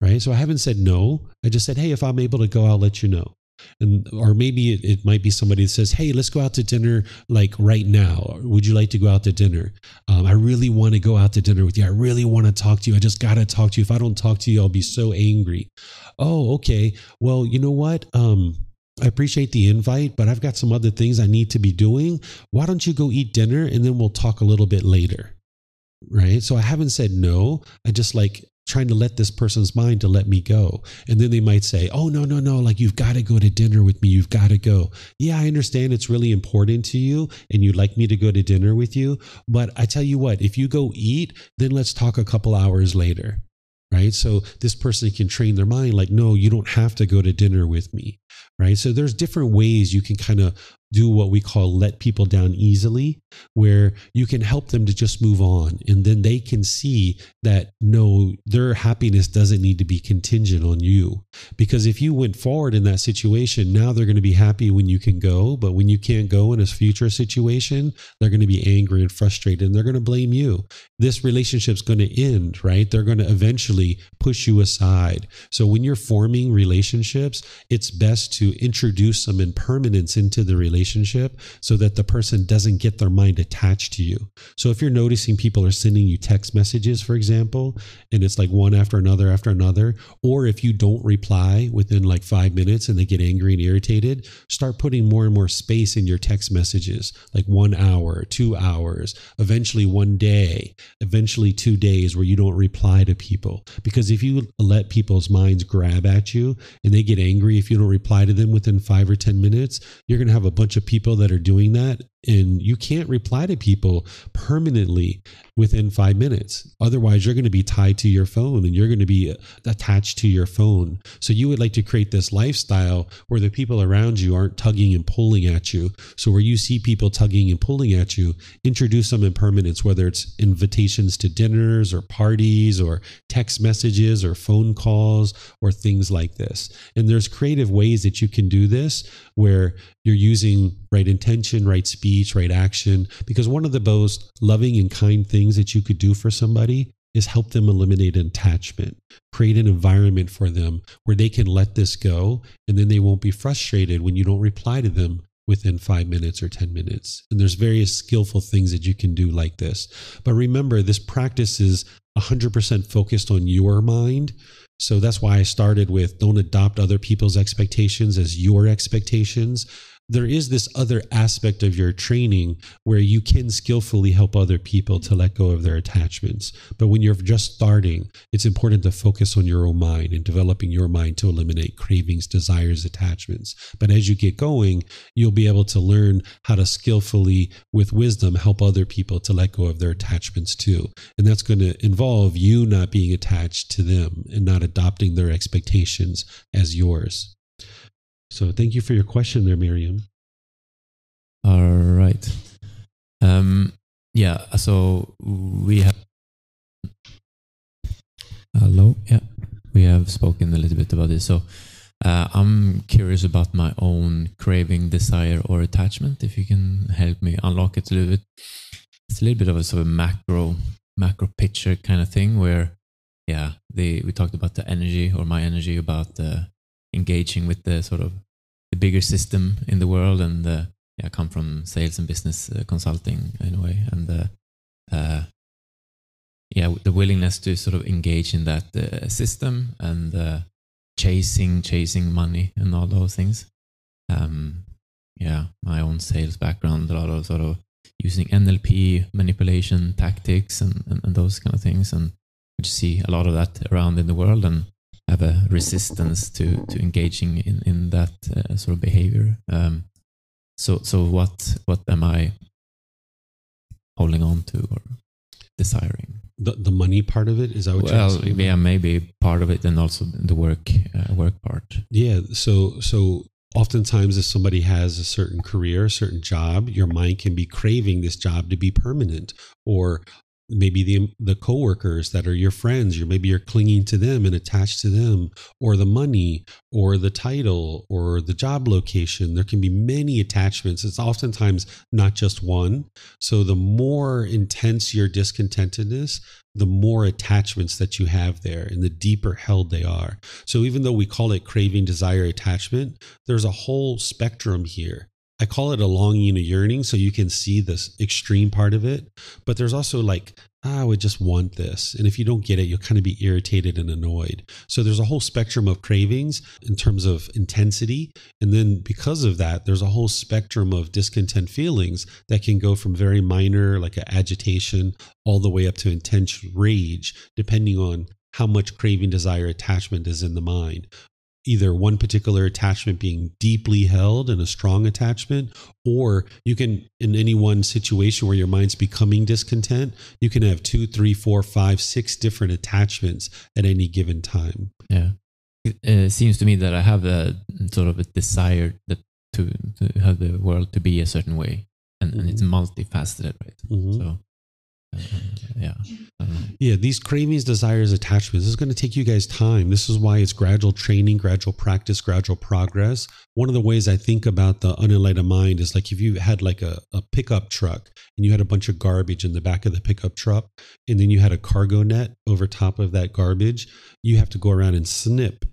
S2: Right? So I haven't said no. I just said, "Hey, if I'm able to go, I'll let you know." and or maybe it, it, might be somebody that says hey let's go out to dinner like right now would you like to go out to dinner um, i really want to go out to dinner with you i really want to talk to you i just gotta talk to you if i don't talk to you i'll be so angry oh okay well you know what um, I appreciate the invite, but I've got some other things I need to be doing. Why don't you go eat dinner and then we'll talk a little bit later? Right. So I haven't said no. I just like trying to let this person's mind to let me go. And then they might say, Oh, no, no, no, like you've got to go to dinner with me. You've got to go. Yeah, I understand it's really important to you and you'd like me to go to dinner with you. But I tell you what, if you go eat, then let's talk a couple hours later. Right. So this person can train their mind like, no, you don't have to go to dinner with me. Right. So there's different ways you can kind of do what we call let people down easily, where you can help them to just move on. And then they can see that no, their happiness doesn't need to be contingent on you. Because if you went forward in that situation, now they're going to be happy when you can go. But when you can't go in a future situation, they're going to be angry and frustrated and they're going to blame you. This relationship's going to end, right? They're going to eventually push you aside. So when you're forming relationships, it's best to introduce some impermanence into the relationship relationship so that the person doesn't get their mind attached to you. So if you're noticing people are sending you text messages, for example, and it's like one after another after another, or if you don't reply within like five minutes and they get angry and irritated, start putting more and more space in your text messages, like one hour, two hours, eventually one day, eventually two days where you don't reply to people. Because if you let people's minds grab at you and they get angry if you don't reply to them within five or 10 minutes, you're going to have a bunch of people that are doing that and you can't reply to people permanently within five minutes. Otherwise, you're going to be tied to your phone and you're going to be uh, attached to your phone. So, you would like to create this lifestyle where the people around you aren't tugging and pulling at you. So, where you see people tugging and pulling at you, introduce some impermanence, whether it's invitations to dinners or parties or text messages or phone calls or things like this. And there's creative ways that you can do this where you're using right intention, right speech, right action. Because one of the most loving and kind things that you could do for somebody is help them eliminate attachment, create an environment for them where they can let this go and then they won't be frustrated when you don't reply to them within five minutes or 10 minutes. And there's various skillful things that you can do like this. But remember, this practice is 100% focused on your mind. So that's why I started with don't adopt other people's expectations as your expectations there is this other aspect of your training where you can skillfully help other people to let go of their attachments. But when you're just starting, it's important to focus on your own mind and developing your mind to eliminate cravings, desires, attachments. But as you get going, you'll be able to learn how to skillfully, with wisdom, help other people to let go of their attachments too. And that's going to involve you not being attached to them and not adopting their expectations as yours. So thank you for your question there, Miriam.
S6: All right. Um, yeah, so we have. Hello. Yeah, we have spoken a little bit about this. So uh, I'm curious about my own craving, desire, or attachment. If you can help me unlock it a little bit. It's a little bit of a sort of macro, macro picture kind of thing where, yeah, the we talked about the energy or my energy about the engaging with the sort of the bigger system in the world and uh, yeah, come from sales and business uh, consulting in a way. And uh, uh yeah the willingness to sort of engage in that uh, system and uh, chasing chasing money and all those things. Um, yeah my own sales background a lot of sort of using NLP manipulation tactics and, and, and those kind of things. And you see a lot of that around in the world. And have a resistance to, to engaging in, in that uh, sort of behavior. Um, so, so what, what am I holding on to or desiring?
S2: The, the money part of it is that what you're
S6: Well, yeah, maybe part of it, and also the work uh, work part.
S2: Yeah. So so oftentimes if somebody has a certain career, a certain job, your mind can be craving this job to be permanent or maybe the the coworkers that are your friends you're maybe you're clinging to them and attached to them or the money or the title or the job location. There can be many attachments. It's oftentimes not just one. So the more intense your discontentedness the more attachments that you have there and the deeper held they are. So even though we call it craving desire attachment there's a whole spectrum here I call it a longing, and a yearning, so you can see this extreme part of it. But there's also like, ah, I would just want this. And if you don't get it, you'll kind of be irritated and annoyed. So there's a whole spectrum of cravings in terms of intensity. And then because of that, there's a whole spectrum of discontent feelings that can go from very minor, like an agitation, all the way up to intense rage, depending on how much craving, desire, attachment is in the mind either one particular attachment being deeply held and a strong attachment, or you can, in any one situation where your mind's becoming discontent, you can have two, three, four, five, six different attachments at any given time.
S6: Yeah, it uh, seems to me that I have a sort of a desire that to, to have the world to be a certain way, and, and it's multifaceted, right?
S2: Mhm.
S6: So, yeah.
S2: Yeah, these cravings, desires, attachments, this is going to take you guys time. This is why it's gradual training, gradual practice, gradual progress. One of the ways I think about the unenlightened mind is like if you had like a, a pickup truck and you had a bunch of garbage in the back of the pickup truck, and then you had a cargo net over top of that garbage, you have to go around and snip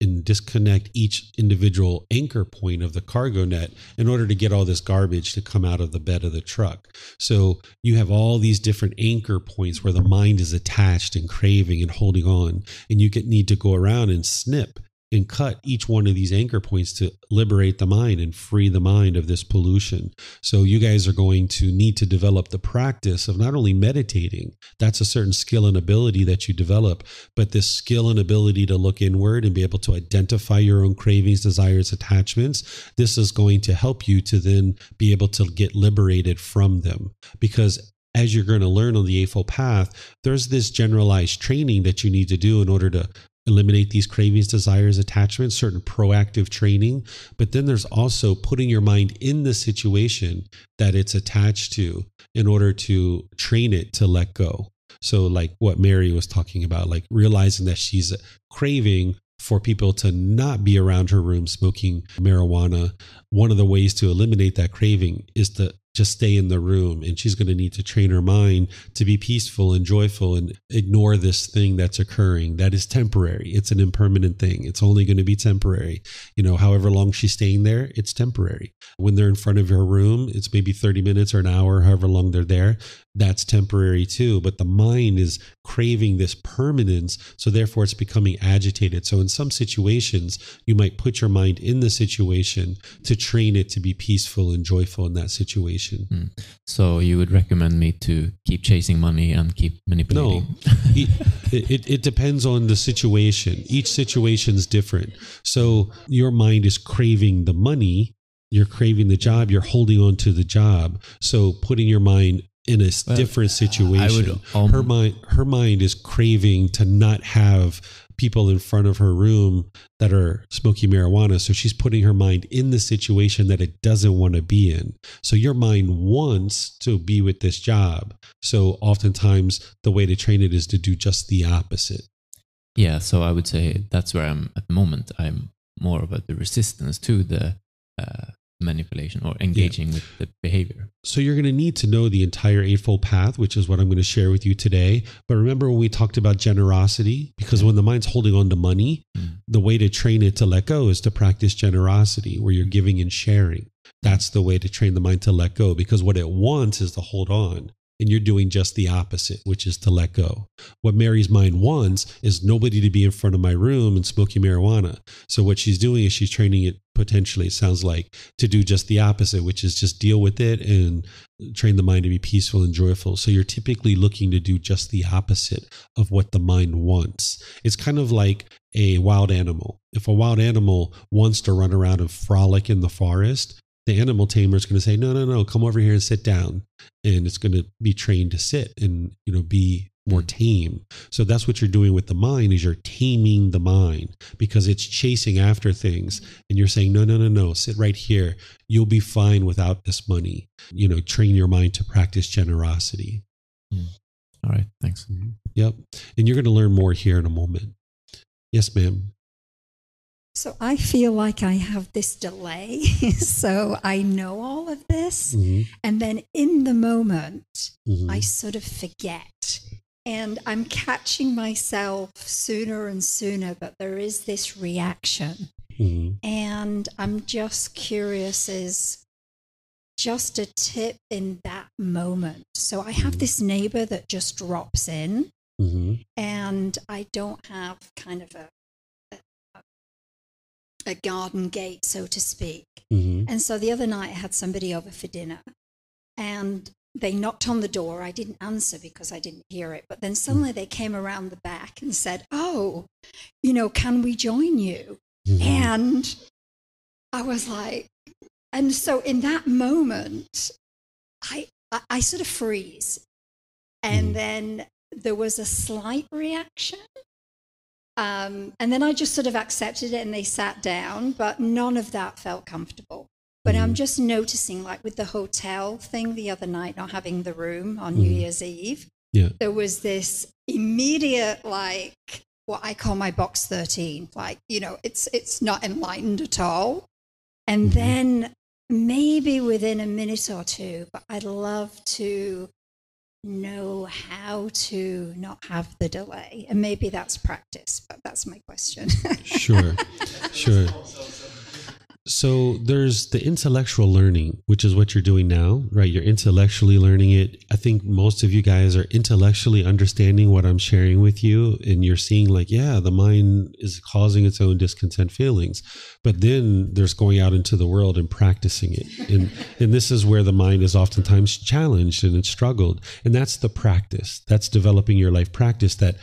S2: and disconnect each individual anchor point of the cargo net in order to get all this garbage to come out of the bed of the truck. So you have all these different anchor points where the mind is attached and craving and holding on, and you get, need to go around and snip and cut each one of these anchor points to liberate the mind and free the mind of this pollution. So you guys are going to need to develop the practice of not only meditating, that's a certain skill and ability that you develop, but this skill and ability to look inward and be able to identify your own cravings, desires, attachments. This is going to help you to then be able to get liberated from them because as you're going to learn on the Eightfold Path, there's this generalized training that you need to do in order to eliminate these cravings, desires, attachments, certain proactive training. But then there's also putting your mind in the situation that it's attached to in order to train it to let go. So, like what Mary was talking about, like realizing that she's craving for people to not be around her room smoking marijuana. One of the ways to eliminate that craving is to just stay in the room and she's going to need to train her mind to be peaceful and joyful and ignore this thing that's occurring. That is temporary. It's an impermanent thing. It's only going to be temporary. You know however long she's staying there it's temporary. When they're in front of her room it's maybe 30 minutes or an hour however long they're there that's temporary too but the mind is craving this permanence so therefore it's becoming agitated so in some situations you might put your mind in the situation to train it to be peaceful and joyful in that situation
S6: Mm. So you would recommend me to keep chasing money and keep
S2: No,
S6: manipulating?
S2: it, it, it depends on the situation. Each situation is different. So your mind is craving the money, you're craving the job, you're holding on to the job. So putting your mind in a
S6: Well,
S2: different situation.
S6: would, um,
S2: her mind, her mind is craving to not have people in front of her room that are smoking marijuana. So she's putting her mind in the situation that it doesn't want to be in. So your mind wants to be with this job. So oftentimes the way to train it is to do just the opposite.
S6: Yeah, so I would say that's where I'm at the moment. I'm more about the resistance to the uh, manipulation or engaging with the behavior.
S2: So you're going to need to know the entire Eightfold Path, which is what I'm going to share with you today. But remember when we talked about generosity? Because when the mind's holding on to money,
S6: Mm.
S2: the way to train it to let go is to practice generosity, where you're giving and sharing. That's the way to train the mind to let go because what it wants is to hold on. And you're doing just the opposite, which is to let go. What Mary's mind wants is nobody to be in front of my room and smoking marijuana. So what she's doing is she's training it potentially, it sounds like, to do just the opposite, which is just deal with it and train the mind to be peaceful and joyful. So you're typically looking to do just the opposite of what the mind wants. It's kind of like a wild animal. If a wild animal wants to run around and frolic in the forest, the animal tamer is going to say, no, no, no, come over here and sit down. And it's going to be trained to sit and, you know, be more mm. tame. So that's what you're doing with the mind is you're taming the mind because it's chasing after things mm. and you're saying no no no no sit right here you'll be fine without this money. You know, train your mind to practice generosity.
S6: Mm. All right, thanks. Mm-hmm.
S2: Yep. And you're going to learn more here in a moment. Yes, ma'am.
S3: So I feel like I have this delay. <laughs> so I know all of this.
S2: Mhm.
S3: And then in the moment,
S2: Mhm.
S3: I sort of forget. And I'm catching myself sooner and sooner, but there is this reaction.
S2: Mhm.
S3: And I'm just curious is just a tip in that moment. So I have
S2: Mhm.
S3: this neighbor that just drops in,
S2: Mhm.
S3: and I don't have kind of a, a garden gate, so to speak.
S2: Mhm.
S3: And so the other night I had somebody over for dinner and they knocked on the door. I didn't answer because I didn't hear it. But then suddenly they came around the back and said, Oh, you know, can we join you?
S2: Mhm.
S3: And I was like, and so in that moment, I, I, I sort of freeze. And
S2: Mhm.
S3: then there was a slight reaction. Um, and then I just sort of accepted it and they sat down, but none of that felt comfortable. But I'm
S2: Mhm.
S3: just noticing, like with the hotel thing the other night, not having the room on New
S2: Mhm.
S3: Year's Eve,
S2: Yeah.
S3: there was this immediate, like, what I call my box 13. Like, you know, it's it's not enlightened at all. And
S2: Mhm.
S3: then maybe within a minute or two, but I'd love to know how to not have the delay. And maybe that's practice, but that's my question. <laughs>
S2: Sure. Sure. So there's the intellectual learning, which is what you're doing now, right? You're intellectually learning it. I think most of you guys are intellectually understanding what I'm sharing with you, and you're seeing, like, yeah, the mind is causing its own discontent feelings. But then there's going out into the world and practicing it. And, <laughs> and this is where the mind is oftentimes challenged and it's struggled. And that's the practice. That's developing your life practice that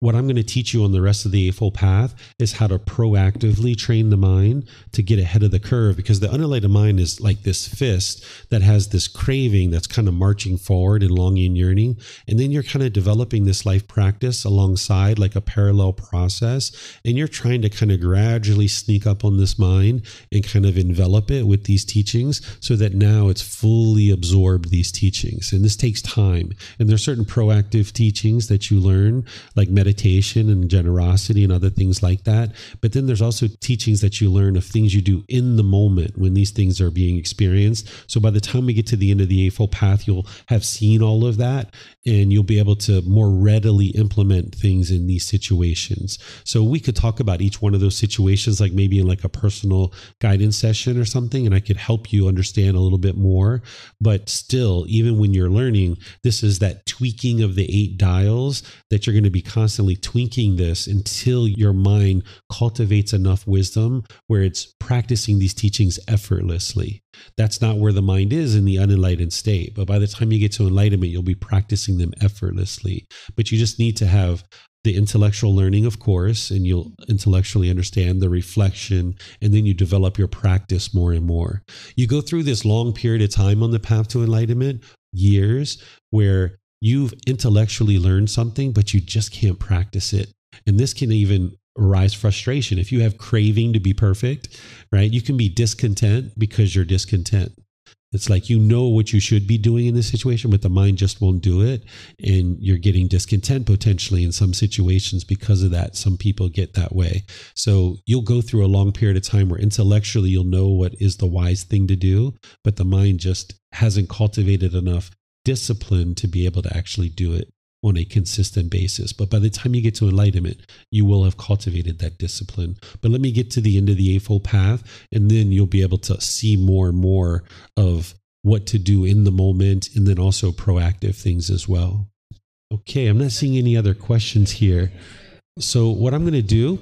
S2: what I'm going to teach you on the rest of the Eightfold Path is how to proactively train the mind to get ahead of the curve because the unenlightened mind is like this fist that has this craving that's kind of marching forward and longing and yearning. And then you're kind of developing this life practice alongside like a parallel process. And you're trying to kind of gradually sneak up on this mind and kind of envelop it with these teachings so that now it's fully absorbed these teachings. And this takes time. And there's certain proactive teachings that you learn, like meditation and generosity and other things like that. But then there's also teachings that you learn of things you do in the moment when these things are being experienced. So by the time we get to the end of the Eightfold Path, you'll have seen all of that and you'll be able to more readily implement things in these situations. So we could talk about each one of those situations, like maybe in like a personal guidance session or something, and I could help you understand a little bit more. But still, even when you're learning, this is that tweaking of the eight dials that you're going to be constantly tweaking this until your mind cultivates enough wisdom where it's practicing these teachings effortlessly. That's not where the mind is in the unenlightened state. But by the time you get to enlightenment, you'll be practicing them effortlessly. But you just need to have the intellectual learning, of course, and you'll intellectually understand the reflection, and then you develop your practice more and more. You go through this long period of time on the path to enlightenment, years, where you've intellectually learned something, but you just can't practice it. And this can even arise frustration. If you have craving to be perfect, right, you can be discontent because you're discontent. It's like you know what you should be doing in this situation, but the mind just won't do it. And you're getting discontent potentially in some situations because of that. Some people get that way. So you'll go through a long period of time where intellectually you'll know what is the wise thing to do, but the mind just hasn't cultivated enough discipline to be able to actually do it on a consistent basis. But by the time you get to enlightenment, you will have cultivated that discipline. But let me get to the end of the Eightfold Path, and then you'll be able to see more and more of what to do in the moment, and then also proactive things as well. Okay, I'm not seeing any other questions here. So, what I'm going to do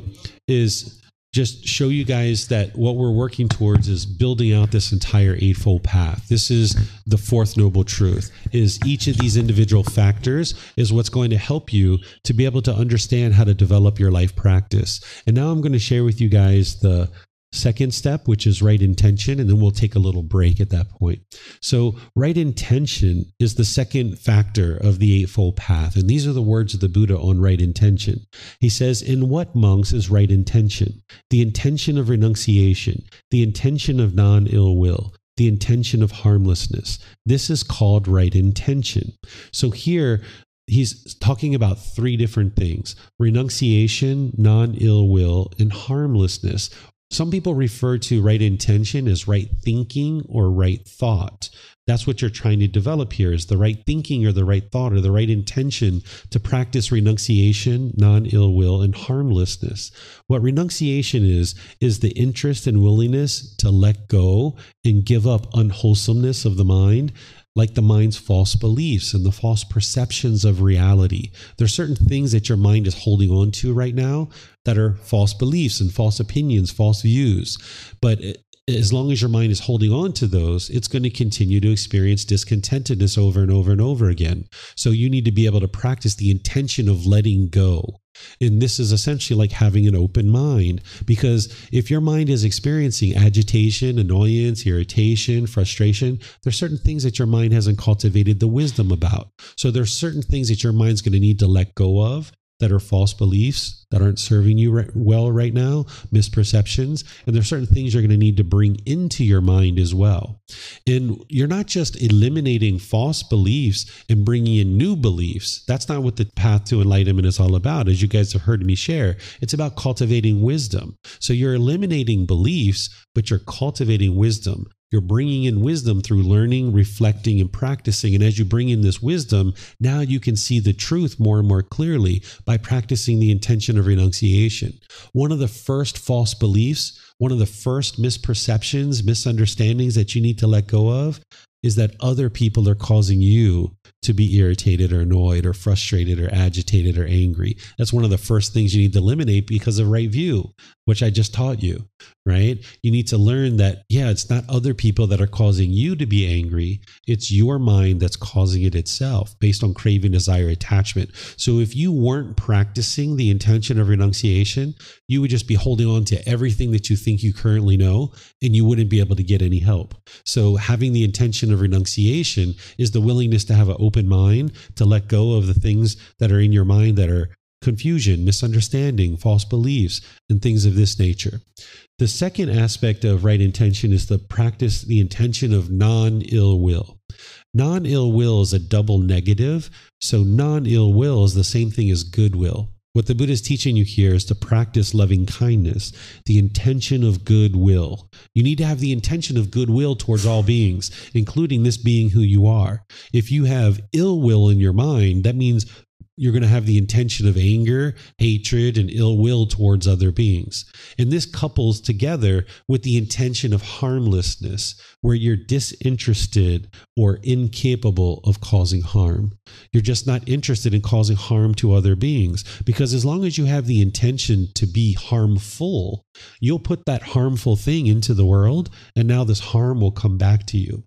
S2: is just show you guys that what we're working towards is building out this entire eightfold path. This is the fourth noble truth is each of these individual factors is what's going to help you to be able to understand how to develop your life practice. And now i'm going to share with you guys the second step, which is right intention, and then we'll take a little break at that point. So, right intention is the second factor of the Eightfold Path. And these are the words of the Buddha on right intention. He says, In what monks is right intention? The intention of renunciation, the intention of non ill will, the intention of harmlessness. This is called right intention. So, here, he's talking about three different things renunciation, non ill will, and harmlessness, some people refer to right intention as right thinking or right thought. That's what you're trying to develop here is the right thinking or the right thought or the right intention to practice renunciation, non ill will, and harmlessness. What renunciation is, is the interest and willingness to let go and give up unwholesomeness of the mind like the mind's false beliefs and the false perceptions of reality. There are certain things that your mind is holding on to right now that are false beliefs and false opinions, false views. But as long as your mind is holding on to those, it's going to continue to experience discontentedness over and over and over again. So you need to be able to practice the intention of letting go. And this is essentially like having an open mind because if your mind is experiencing agitation, annoyance, irritation, frustration, there's certain things that your mind hasn't cultivated the wisdom about. So there's certain things that your mind's going to need to let go of that are false beliefs that aren't serving you right, well right now, misperceptions, and there's certain things you're going to need to bring into your mind as well. And you're not just eliminating false beliefs and bringing in new beliefs. That's not what the path to enlightenment is all about. As you guys have heard me share, it's about cultivating wisdom. So you're eliminating beliefs, but you're cultivating wisdom. You're bringing in wisdom through learning, reflecting, and practicing. And as you bring in this wisdom, now you can see the truth more and more clearly by practicing the intention of renunciation. One of the first false beliefs, one of the first misperceptions, misunderstandings that you need to let go of is that other people are causing you to be irritated or annoyed or frustrated or agitated or angry. That's one of the first things you need to eliminate because of right view, which I just taught you, right? You need to learn that, yeah, it's not other people that are causing you to be angry. It's your mind that's causing it itself based on craving, desire, attachment. So if you weren't practicing the intention of renunciation, you would just be holding on to everything that you think you currently know and you wouldn't be able to get any help. So having the intention of renunciation is the willingness to have an open mind, to let go of the things that are in your mind that are confusion, misunderstanding, false beliefs, and things of this nature. The second aspect of right intention is the practice, the intention of non ill will. Non ill will is a double negative. So non ill will is the same thing as goodwill. What the Buddha is teaching you here is to practice loving kindness, the intention of goodwill. You need to have the intention of goodwill towards all beings, including this being who you are. If you have ill will in your mind, that means you're going to have the intention of anger, hatred, and ill will towards other beings. And this couples together with the intention of harmlessness, where you're disinterested or incapable of causing harm. You're just not interested in causing harm to other beings. Because as long as you have the intention to be harmful, you'll put that harmful thing into the world, and now this harm will come back to you.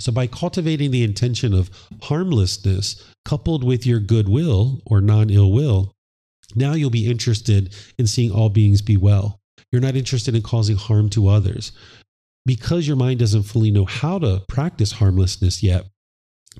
S2: So, by cultivating the intention of harmlessness coupled with your goodwill or non ill will, now you'll be interested in seeing all beings be well. You're not interested in causing harm to others. Because your mind doesn't fully know how to practice harmlessness yet,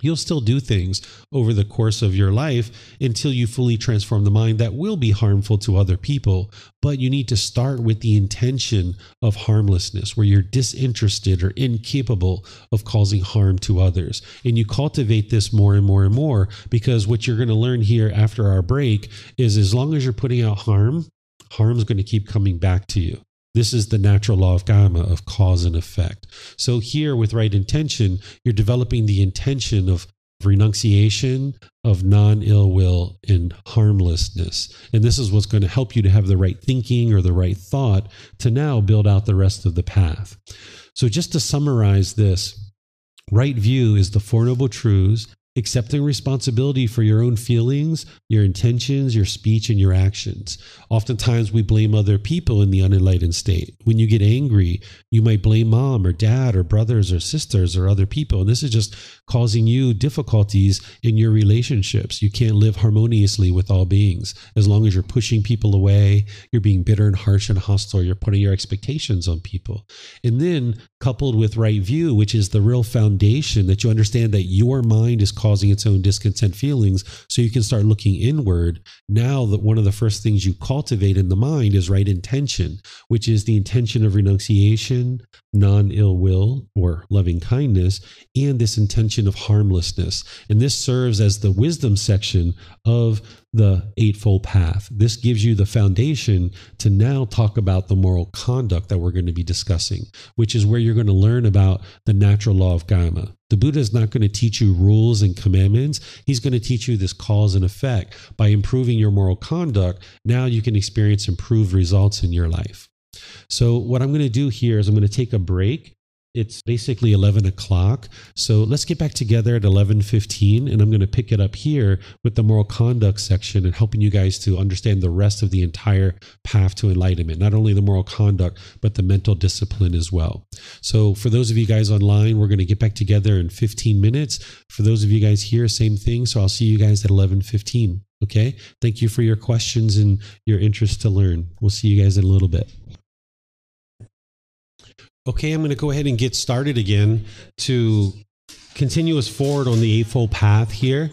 S2: You'll still do things over the course of your life until you fully transform the mind that will be harmful to other people. But you need to start with the intention of harmlessness, where you're disinterested or incapable of causing harm to others. And you cultivate this more and more and more because what you're going to learn here after our break is as long as you're putting out harm, harm's going to keep coming back to you. This is the natural law of karma of cause and effect. So here with right intention, you're developing the intention of renunciation, of non ill will, and harmlessness. And this is what's going to help you to have the right thinking or the right thought to now build out the rest of the path. So just to summarize this, Right view is the Four Noble Truths, accepting responsibility for your own feelings, your intentions, your speech, and your actions. Oftentimes, we blame other people in the unenlightened state. When you get angry, you might blame mom or dad or brothers or sisters or other people. And this is just causing you difficulties in your relationships. You can't live harmoniously with all beings as long as you're pushing people away, you're being bitter and harsh and hostile, you're putting your expectations on people. And then, coupled with right view, which is the real foundation that you understand that your mind is causing its own discontent feelings so you can start looking inward now that one of the first things you cultivate in the mind is right intention which is the intention of renunciation non ill will or loving kindness and this intention of harmlessness and this serves as the wisdom section of the Eightfold Path. This gives you the foundation to now talk about the moral conduct that we're going to be discussing, which is where you're going to learn about the natural law of karma. The Buddha is not going to teach you rules and commandments. He's going to teach you this cause and effect. By improving your moral conduct, now you can experience improved results in your life. So, what I'm going to do here is I'm going to take a break. It's basically 11 o'clock. So let's get back together at 11.15 and i'm going to pick it up here with the moral conduct section and helping you guys to understand the rest of the entire path to enlightenment not only the moral conduct but the mental discipline as well. So for those of you guys online we're going to get back together in 15 minutes. For those of you guys here same thing. So i'll see you guys at 11.15 okay? Thank you for your questions and your interest to learn. We'll see you guys in a little bit Okay, I'm going to go ahead and get started again to continue us forward on the Eightfold Path here.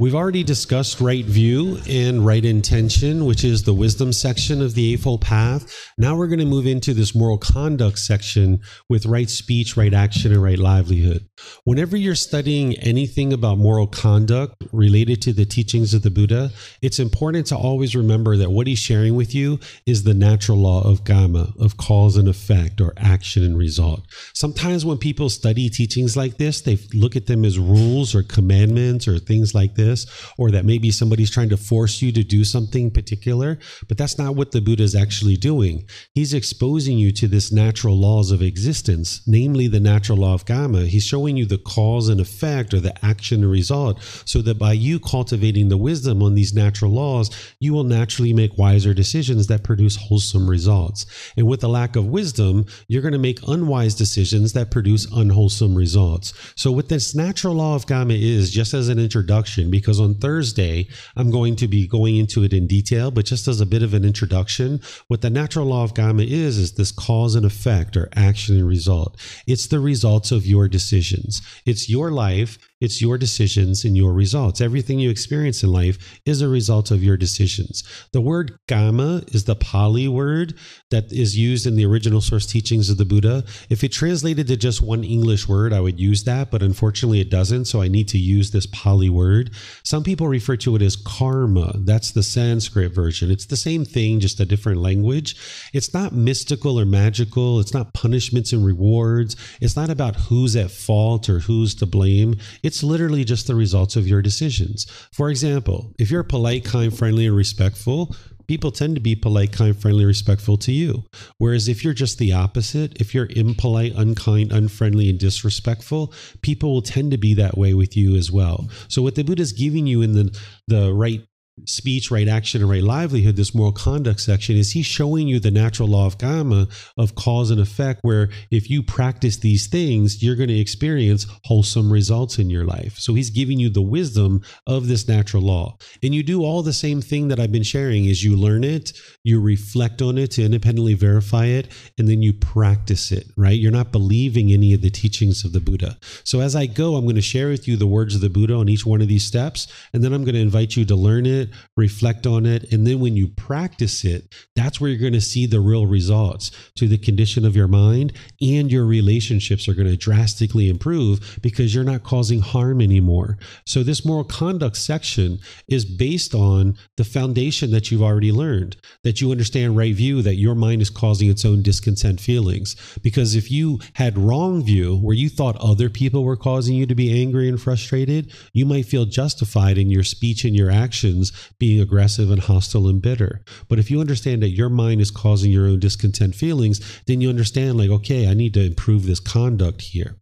S2: We've already discussed right view and right intention, which is the wisdom section of the Eightfold Path. Now we're going to move into this moral conduct section with right speech, right action, and right livelihood. Whenever you're studying anything about moral conduct related to the teachings of the Buddha, it's important to always remember that what he's sharing with you is the natural law of karma, of cause and effect, or action and result. Sometimes when people study teachings like this, they look at them as rules or commandments or things like this this, or that maybe somebody's trying to force you to do something particular. But that's not what the Buddha is actually doing. He's exposing you to this natural laws of existence, namely the natural law of karma. He's showing you the cause and effect or the action and result, so that by you cultivating the wisdom on these natural laws, you will naturally make wiser decisions that produce wholesome results. And with a lack of wisdom, you're going to make unwise decisions that produce unwholesome results. So, what this natural law of karma is, just as an introduction, because on Thursday, I'm going to be going into it in detail, but just as a bit of an introduction, what the natural law of karma is, is this cause and effect or action and result. It's the results of your decisions. It's your life it's your decisions and your results. Everything you experience in life is a result of your decisions. The word kamma is the Pali word that is used in the original source teachings of the Buddha. If it translated to just one English word, I would use that, but unfortunately it doesn't. So I need to use this Pali word. Some people refer to it as karma. That's the Sanskrit version. It's the same thing, just a different language. It's not mystical or magical. It's not punishments and rewards. It's not about who's at fault or who's to blame. Literally just the results of your decisions. For example, if you're polite, kind, friendly, and respectful, people tend to be polite, kind, friendly, respectful to you. Whereas if you're just the opposite, if you're impolite, unkind, unfriendly, and disrespectful, people will tend to be that way with you as well. So what the Buddha is giving you in the the right speech, right action, and right livelihood, this moral conduct section, is he showing you the natural law of karma of cause and effect, where if you practice these things, you're going to experience wholesome results in your life. So he's giving you the wisdom of this natural law. And you do all the same thing that I've been sharing is you learn it, you reflect on it to independently verify it, and then you practice it, right? You're not believing any of the teachings of the Buddha. So as I go, I'm going to share with you the words of the Buddha on each one of these steps, and then I'm going to invite you to learn it reflect on it. And then when you practice it, that's where you're going to see the real results to the condition of your mind and your relationships are going to drastically improve because you're not causing harm anymore. So this moral conduct section is based on the foundation that you've already learned, that you understand right view, that your mind is causing its own discontent feelings. Because if you had wrong view where you thought other people were causing you to be angry and frustrated, you might feel justified in your speech and your actions being aggressive and hostile and bitter. But if you understand that your mind is causing your own discontent feelings, then you understand, like, okay, I need to improve this conduct here,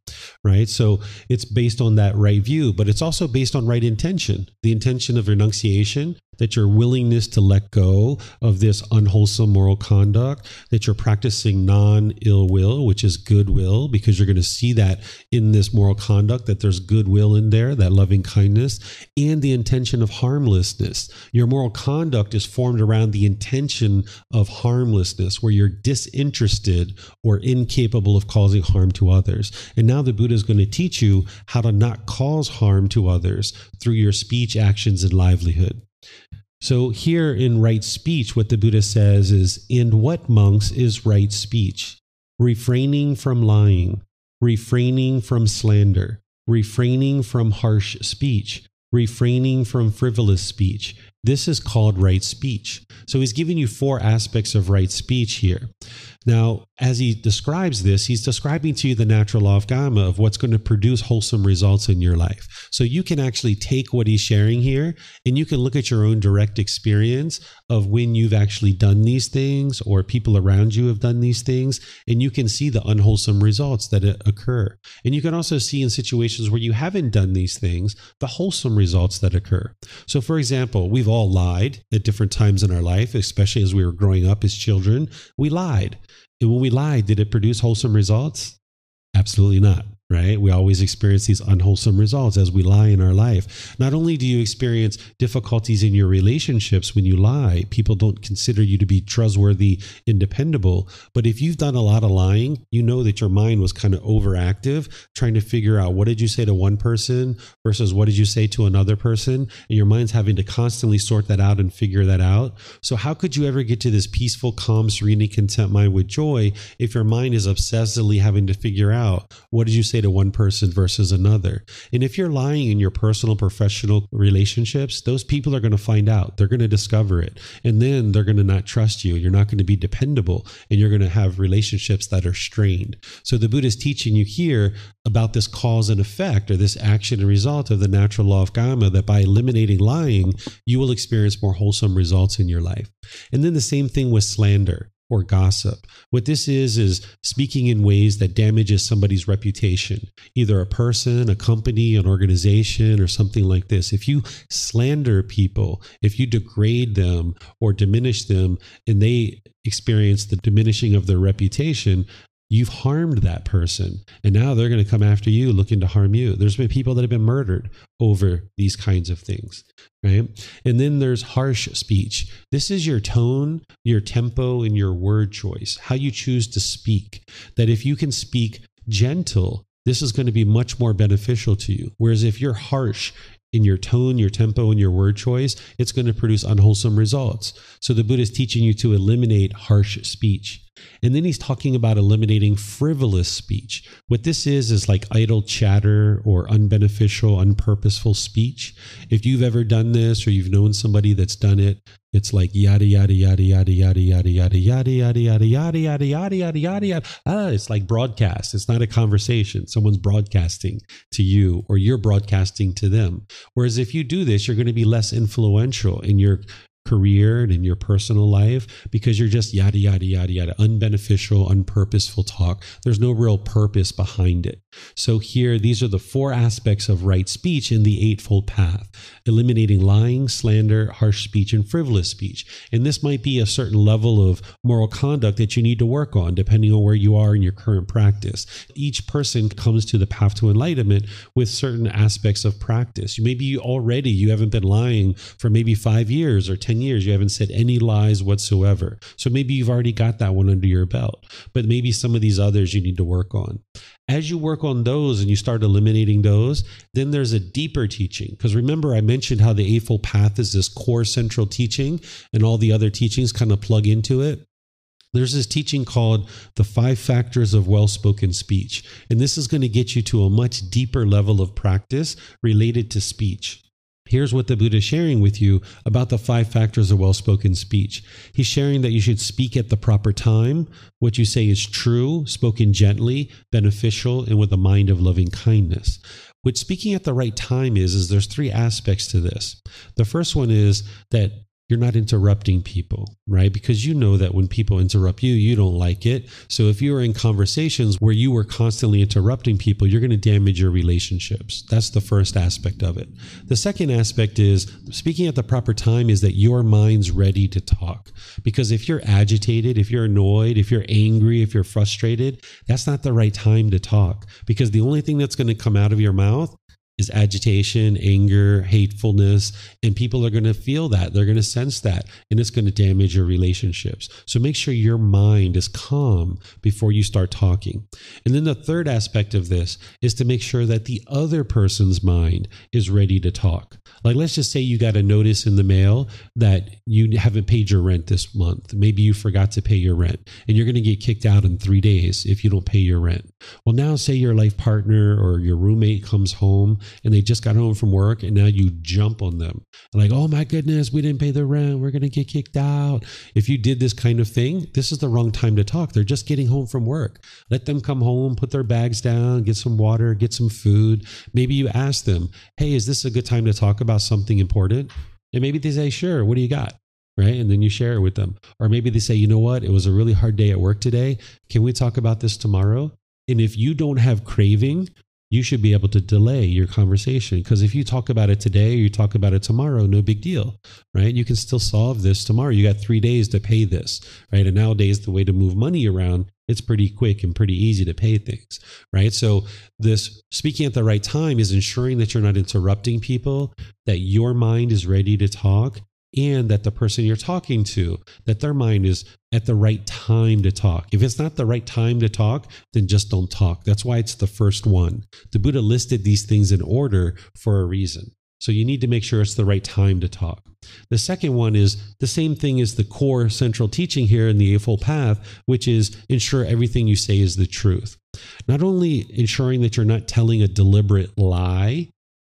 S2: right? So it's based on that right view, but it's also based on right intention. The intention of renunciation that your willingness to let go of this unwholesome moral conduct, that you're practicing non ill will, which is goodwill, because you're going to see that in this moral conduct, that there's goodwill in there, that loving kindness, and the intention of harmlessness. Your moral conduct is formed around the intention of harmlessness, where you're disinterested or incapable of causing harm to others. And now the Buddha is going to teach you how to not cause harm to others through your speech, actions, and livelihood. So, here in right speech, what the Buddha says is In what monks is right speech? Refraining from lying, refraining from slander, refraining from harsh speech, refraining from frivolous speech. This is called right speech. So, he's giving you four aspects of right speech here. Now, as he describes this, he's describing to you the natural law of Karma of what's going to produce wholesome results in your life. So you can actually take what he's sharing here and you can look at your own direct experience of when you've actually done these things or people around you have done these things, and you can see the unwholesome results that occur. And you can also see in situations where you haven't done these things, the wholesome results that occur. So, for example, we've all lied at different times in our life, especially as we were growing up as children. We lied. And when we lied, did it produce wholesome results? Absolutely not right? We always experience these unwholesome results as we lie in our life. Not only do you experience difficulties in your relationships when you lie, people don't consider you to be trustworthy and dependable. But if you've done a lot of lying, you know that your mind was kind of overactive, trying to figure out what did you say to one person versus what did you say to another person. And your mind's having to constantly sort that out and figure that out. So, how could you ever get to this peaceful, calm, serene, content mind with joy if your mind is obsessively having to figure out what did you say? Say to one person versus another. And if you're lying in your personal, professional relationships, those people are going to find out. They're going to discover it. And then they're going to not trust you. You're not going to be dependable and you're going to have relationships that are strained. So the Buddha is teaching you here about this cause and effect or this action and result of the natural law of karma that by eliminating lying, you will experience more wholesome results in your life. And then the same thing with slander or gossip. What this is is speaking in ways that damages somebody's reputation, either a person, a company, an organization, or something like this. If you slander people, if you degrade them or diminish them, and they experience the diminishing of their reputation, you've harmed that person and now they're going to come after you looking to harm you. There's been people that have been murdered over these kinds of things right? And then there's harsh speech. This is your tone your tempo and your word choice how you choose to speak. That if you can speak gentle this is going to be much more beneficial to you. Whereas if you're harsh in your tone, your tempo, and your word choice, it's going to produce unwholesome results. So the Buddha is teaching you to eliminate harsh speech. And then he's talking about eliminating frivolous speech. What this is, is like idle chatter or unbeneficial, unpurposeful speech. If you've ever done this or you've known somebody that's done it, it's like yada yada yada yada yada yada yada yada yada yada yada yada yada yada yada yada. Ah, it's like broadcast. It's not a conversation. Someone's broadcasting to you or you're broadcasting to them. Whereas if you do this, you're going to be less influential in your career and in your personal life because you're just yada, yada, yada, yada, unbeneficial, unpurposeful talk. There's no real purpose behind it. So, here, these are the four aspects of right speech in the Eightfold Path eliminating lying, slander, harsh speech, and frivolous speech. And this might be a certain level of moral conduct that you need to work on depending on where you are in your current practice. Each person comes to the path to enlightenment with certain aspects of practice. Maybe you already you haven't been lying for maybe five years or 10 years. You haven't said any lies whatsoever. So maybe you've already got that one under your belt. But maybe some of these others you need to work on as you work on those and you start eliminating those, then there's a deeper teaching. Because remember, I mentioned how the Eightfold Path is this core central teaching, and all the other teachings kind of plug into it. There's this teaching called the five factors of well spoken speech. And this is going to get you to a much deeper level of practice related to speech. Here's what the Buddha is sharing with you about the five factors of well spoken speech. He's sharing that you should speak at the proper time. What you say is true, spoken gently, beneficial, and with a mind of loving kindness. What speaking at the right time is, is there's three aspects to this. The first one is that you're not interrupting people, right? Because you know that when people interrupt you, you don't like it. So if you are in conversations where you are constantly interrupting people, you're going to damage your relationships. That's the first aspect of it. The second aspect is speaking at the proper time is that your mind's ready to talk. Because if you're agitated, if you're annoyed, if you're angry, if you're frustrated, that's not the right time to talk. Because the only thing that's going to come out of your mouth is agitation, anger, hatefulness, and people are going to feel that. They're going to sense that, and it's going to damage your relationships. So make sure your mind is calm before you start talking. And then the third aspect of this is to make sure that the other person's mind is ready to talk. Like, let's just say you got a notice in the mail that you haven't paid your rent this month. Maybe you forgot to pay your rent, and you're going to get kicked out in three days if you don't pay your rent. Well, now say your life partner or your roommate comes home and they just got home from work and now you jump on them like oh my goodness we didn't pay the rent we're going to get kicked out if you did this kind of thing this is the wrong time to talk they're just getting home from work let them come home put their bags down get some water get some food maybe you ask them hey is this a good time to talk about something important and maybe they say sure what do you got right? And then you share it with them. Or maybe they say, you know what? It was a really hard day at work today. Can we talk about this tomorrow? And if you don't have craving you should be able to delay your conversation. Because if you talk about it today or you talk about it tomorrow no big deal right? You can still solve this tomorrow. You got three days to pay this right? And nowadays the way to move money around it's pretty quick and pretty easy to pay things right? So this speaking at the right time is ensuring that you're not interrupting people that your mind is ready to talk and that the person you're talking to that their mind is at the right time to talk. If it's not the right time to talk then just don't talk. That's why it's the first one. The buddha listed these things in order for a reason. So you need to make sure it's the right time to talk. The second one is the same thing as the core central teaching here in the eightfold path which is ensure everything you say is the truth. Not only ensuring that you're not telling a deliberate lie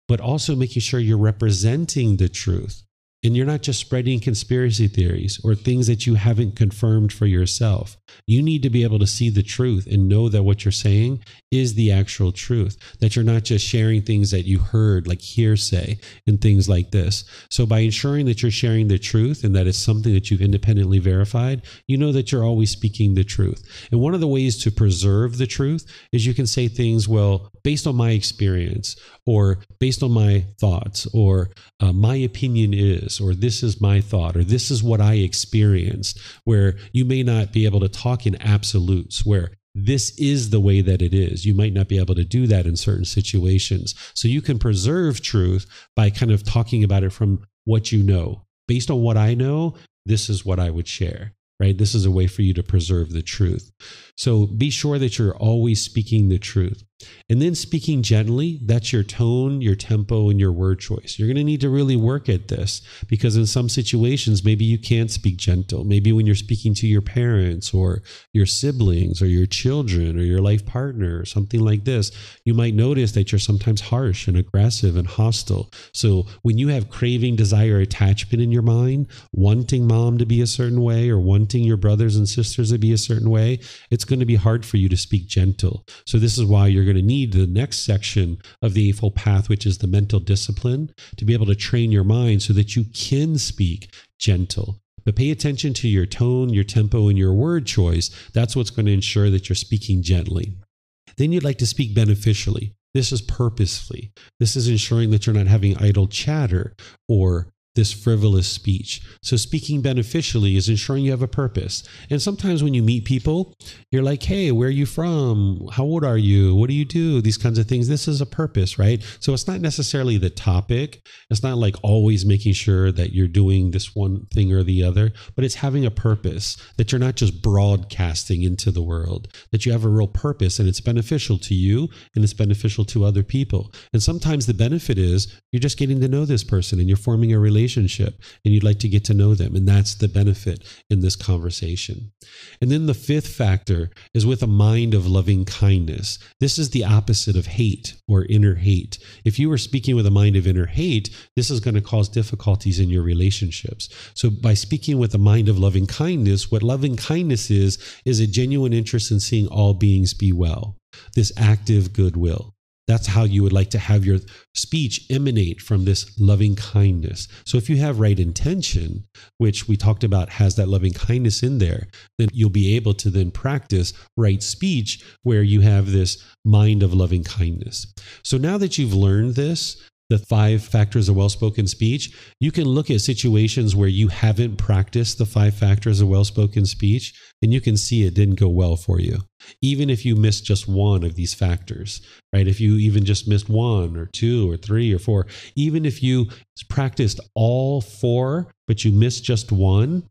S2: but also making sure you're representing the truth and you're not just spreading conspiracy theories or things that you haven't confirmed for yourself. You need to be able to see the truth and know that what you're saying is the actual truth, that you're not just sharing things that you heard, like hearsay and things like this. So, by ensuring that you're sharing the truth and that it's something that you've independently verified, you know that you're always speaking the truth. And one of the ways to preserve the truth is you can say things, well, based on my experience, or based on my thoughts, or uh, my opinion is, or this is my thought, or this is what I experienced, where you may not be able to talk in absolutes, where this is the way that it is. You might not be able to do that in certain situations. So you can preserve truth by kind of talking about it from what you know. Based on what I know, this is what I would share right? This is a way for you to preserve the truth. So be sure that you're always speaking the truth. And then speaking gently, that's your tone, your tempo, and your word choice. You're going to need to really work at this because in some situations, maybe you can't speak gentle. Maybe when you're speaking to your parents or your siblings or your children or your life partner or something like this, you might notice that you're sometimes harsh and aggressive and hostile. So when you have craving, desire, attachment in your mind, wanting mom to be a certain way or wanting your brothers and sisters to be a certain way, it's going to be hard for you to speak gentle. So this is why you're going to need the next section of the Eightfold Path, which is the mental discipline, to be able to train your mind so that you can speak gentle. But pay attention to your tone, your tempo, and your word choice. That's what's going to ensure that you're speaking gently. Then you'd like to speak beneficially. This is purposefully. This is ensuring that you're not having idle chatter or this frivolous speech. So, speaking beneficially is ensuring you have a purpose. And sometimes when you meet people, you're like, hey, where are you from? How old are you? What do you do? These kinds of things. This is a purpose, right? So, it's not necessarily the topic. It's not like always making sure that you're doing this one thing or the other, but it's having a purpose that you're not just broadcasting into the world, that you have a real purpose and it's beneficial to you and it's beneficial to other people. And sometimes the benefit is you're just getting to know this person and you're forming a relationship relationship and you'd like to get to know them. And that's the benefit in this conversation. And then the fifth factor is with a mind of loving kindness. This is the opposite of hate or inner hate. If you were speaking with a mind of inner hate, this is going to cause difficulties in your relationships. So by speaking with a mind of loving kindness, what loving kindness is, is a genuine interest in seeing all beings be well, this active goodwill. That's how you would like to have your speech emanate from this loving kindness. So if you have right intention, which we talked about has that loving kindness in there, then you'll be able to then practice right speech where you have this mind of loving kindness. So now that you've learned this, the five factors of well spoken speech, you can look at situations where you haven't practiced the five factors of well spoken speech and you can see it didn't go well for you. Even if you missed just one of these factors, right? If you even just missed one or two or three or four, even if you practiced all four, but you missed just one,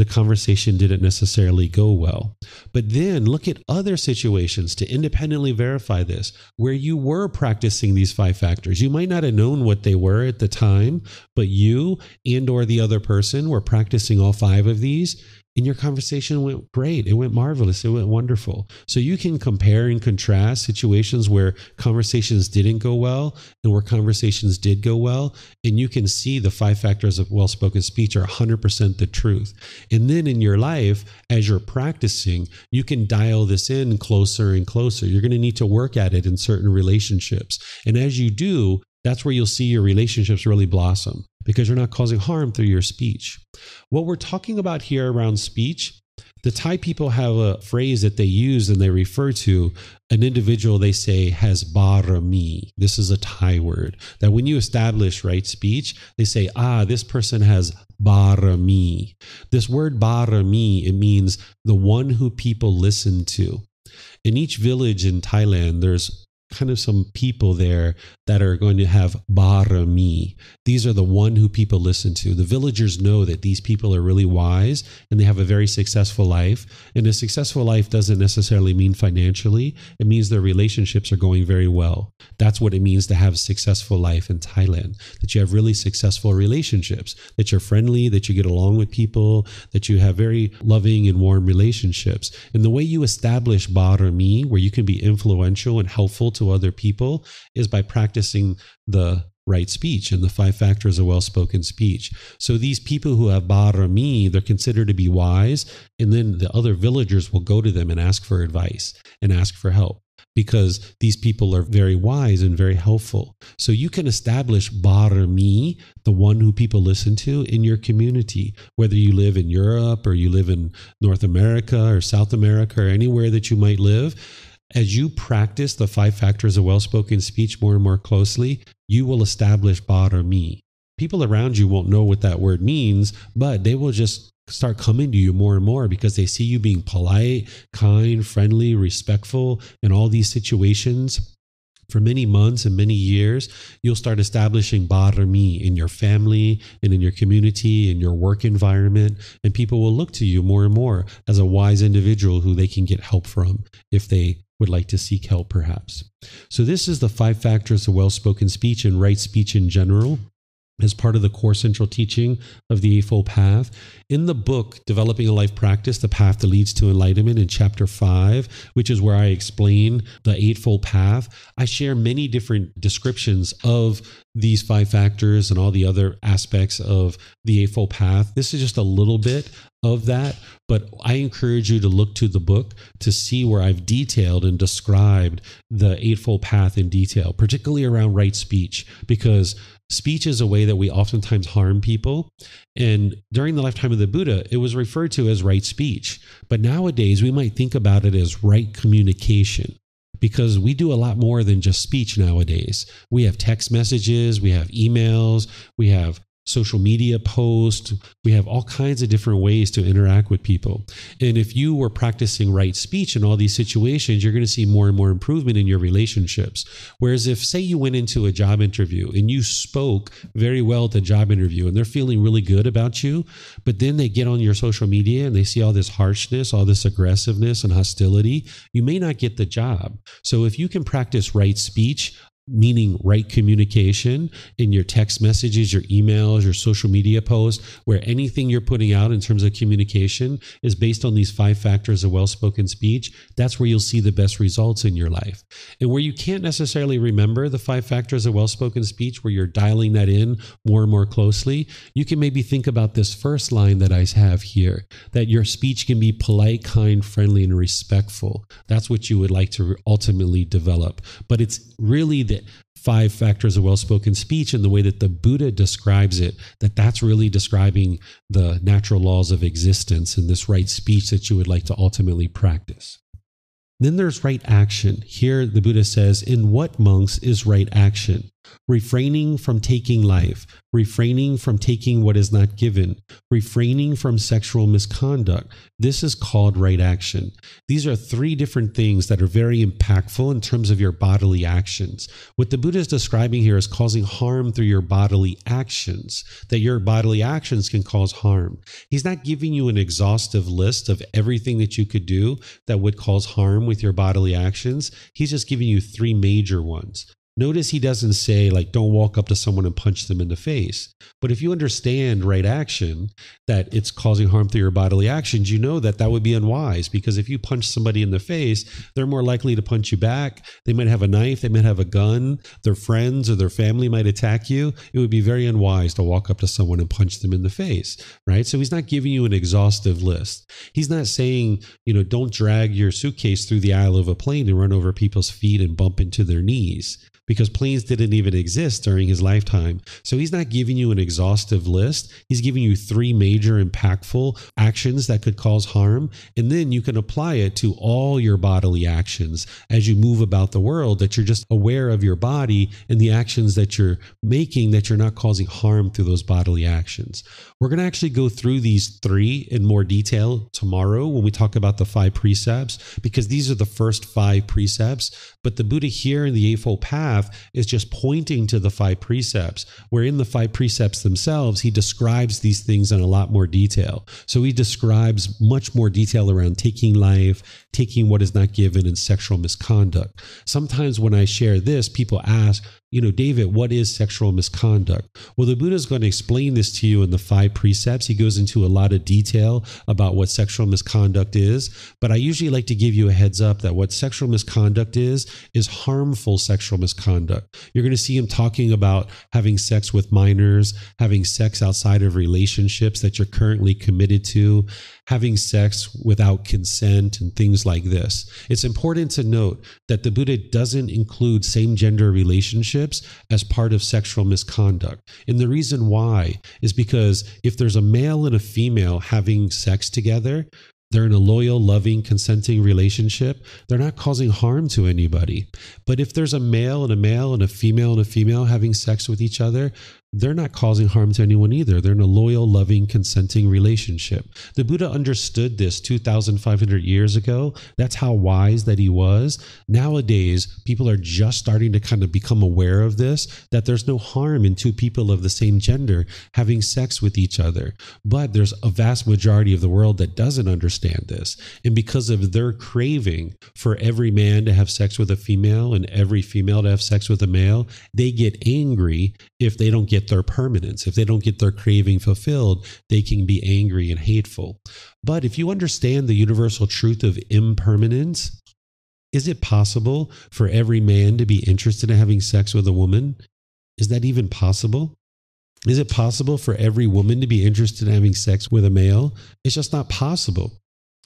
S2: the conversation didn't necessarily go well. But then look at other situations to independently verify this where you were practicing these five factors. You might not have known what they were at the time, but you and or the other person were practicing all five of these and your conversation went great. It went marvelous. It went wonderful. So you can compare and contrast situations where conversations didn't go well and where conversations did go well. And you can see the five factors of well spoken speech are 100% the truth. And then in your life, as you're practicing, you can dial this in closer and closer. You're going to need to work at it in certain relationships. And as you do, that's where you'll see your relationships really blossom because you're not causing harm through your speech. What we're talking about here around speech, the Thai people have a phrase that they use and they refer to an individual they say has barami. This is a Thai word that when you establish right speech, they say, ah, this person has barami. This word barami, it means the one who people listen to. In each village in Thailand, there's kind of some people there that are going to have barami. These are the one who people listen to. The villagers know that these people are really wise and they have a very successful life. And a successful life doesn't necessarily mean financially. It means their relationships are going very well. That's what it means to have a successful life in Thailand. That you have really successful relationships, that you're friendly, that you get along with people, that you have very loving and warm relationships. And the way you establish barami, where you can be influential and helpful to other people is by practicing the right speech and the five factors of well spoken speech. So these people who have barami, they're considered to be wise. And then the other villagers will go to them and ask for advice and ask for help because these people are very wise and very helpful. So you can establish barami, the one who people listen to in your community, whether you live in Europe or you live in North America or South America or anywhere that you might live as you practice the five factors of well spoken speech more and more closely, you will establish barami. People around you won't know what that word means, but they will just start coming to you more and more because they see you being polite, kind, friendly, respectful in all these situations for many months and many years, you'll start establishing barami in your family and in your community, in your work environment, and people will look to you more and more as a wise individual who they can get help from if they would like to seek help, perhaps. So, this is the five factors of well spoken speech and right speech in general as part of the core central teaching of the Eightfold Path. In the book, Developing a Life Practice, The Path That Leads to Enlightenment, in chapter five, which is where I explain the Eightfold Path, I share many different descriptions of these five factors and all the other aspects of the Eightfold Path. This is just a little bit of that, but I encourage you to look to the book to see where I've detailed and described the Eightfold Path in detail, particularly around right speech, because speech is a way that we oftentimes harm people. And during the lifetime of the Buddha, it was referred to as right speech. But nowadays, we might think about it as right communication because we do a lot more than just speech nowadays. We have text messages, we have emails, we have social media posts. We have all kinds of different ways to interact with people. And if you were practicing right speech in all these situations, you're going to see more and more improvement in your relationships. Whereas if, say, you went into a job interview and you spoke very well at the job interview and they're feeling really good about you, but then they get on your social media and they see all this harshness, all this aggressiveness and hostility, you may not get the job. So if you can practice right speech, meaning right communication in your text messages, your emails, your social media posts, where anything you're putting out in terms of communication is based on these five factors of well spoken speech, that's where you'll see the best results in your life. And where you can't necessarily remember the five factors of well spoken speech, where you're dialing that in more and more closely, you can maybe think about this first line that I have here that your speech can be polite, kind, friendly, and respectful. That's what you would like to ultimately develop. But it's really the five factors of well-spoken speech and the way that the buddha describes it that that's really describing the natural laws of existence and this right speech that you would like to ultimately practice. Then there's right action. Here the buddha says in what monks is right action refraining from taking life, refraining from taking what is not given, refraining from sexual misconduct. This is called right action. These are three different things that are very impactful in terms of your bodily actions. What the Buddha is describing here is causing harm through your bodily actions, that your bodily actions can cause harm. He's not giving you an exhaustive list of everything that you could do that would cause harm with your bodily actions. He's just giving you three major ones. Notice he doesn't say, like, don't walk up to someone and punch them in the face. But if you understand right action, that it's causing harm through your bodily actions, you know that that would be unwise because if you punch somebody in the face, they're more likely to punch you back. They might have a knife, they might have a gun, their friends or their family might attack you. It would be very unwise to walk up to someone and punch them in the face, right? So he's not giving you an exhaustive list. He's not saying, you know, don't drag your suitcase through the aisle of a plane and run over people's feet and bump into their knees because planes didn't even exist during his lifetime. So he's not giving you an exhaustive list. He's giving you three major impactful actions that could cause harm. And then you can apply it to all your bodily actions as you move about the world, that you're just aware of your body and the actions that you're making, that you're not causing harm through those bodily actions. We're going to actually go through these three in more detail tomorrow when we talk about the five precepts, because these are the first five precepts. But the Buddha here in the Eightfold Path is just pointing to the five precepts, where in the five precepts themselves, he describes these things in a lot more detail. So he describes much more detail around taking life, taking what is not given, and sexual misconduct. Sometimes when I share this, people ask, you know, David, what is sexual misconduct? Well, the Buddha is going to explain this to you in the five precepts. He goes into a lot of detail about what sexual misconduct is, but I usually like to give you a heads up that what sexual misconduct is, is harmful sexual misconduct. You're going to see him talking about having sex with minors, having sex outside of relationships that you're currently committed to, having sex without consent, and things like this. It's important to note that the Buddha doesn't include same gender relationships as part of sexual misconduct. And the reason why is because if there's a male and a female having sex together, they're in a loyal, loving, consenting relationship. They're not causing harm to anybody. But if there's a male and a male and a female and a female having sex with each other, they're not causing harm to anyone either. They're in a loyal, loving, consenting relationship. The Buddha understood this 2,500 years ago. That's how wise that he was. Nowadays, people are just starting to kind of become aware of this that there's no harm in two people of the same gender having sex with each other. But there's a vast majority of the world that doesn't understand this. And because of their craving for every man to have sex with a female and every female to have sex with a male, they get angry if they don't get get their permanence. If they don't get their craving fulfilled, they can be angry and hateful. But if you understand the universal truth of impermanence, is it possible for every man to be interested in having sex with a woman? Is that even possible? Is it possible for every woman to be interested in having sex with a male? It's just not possible.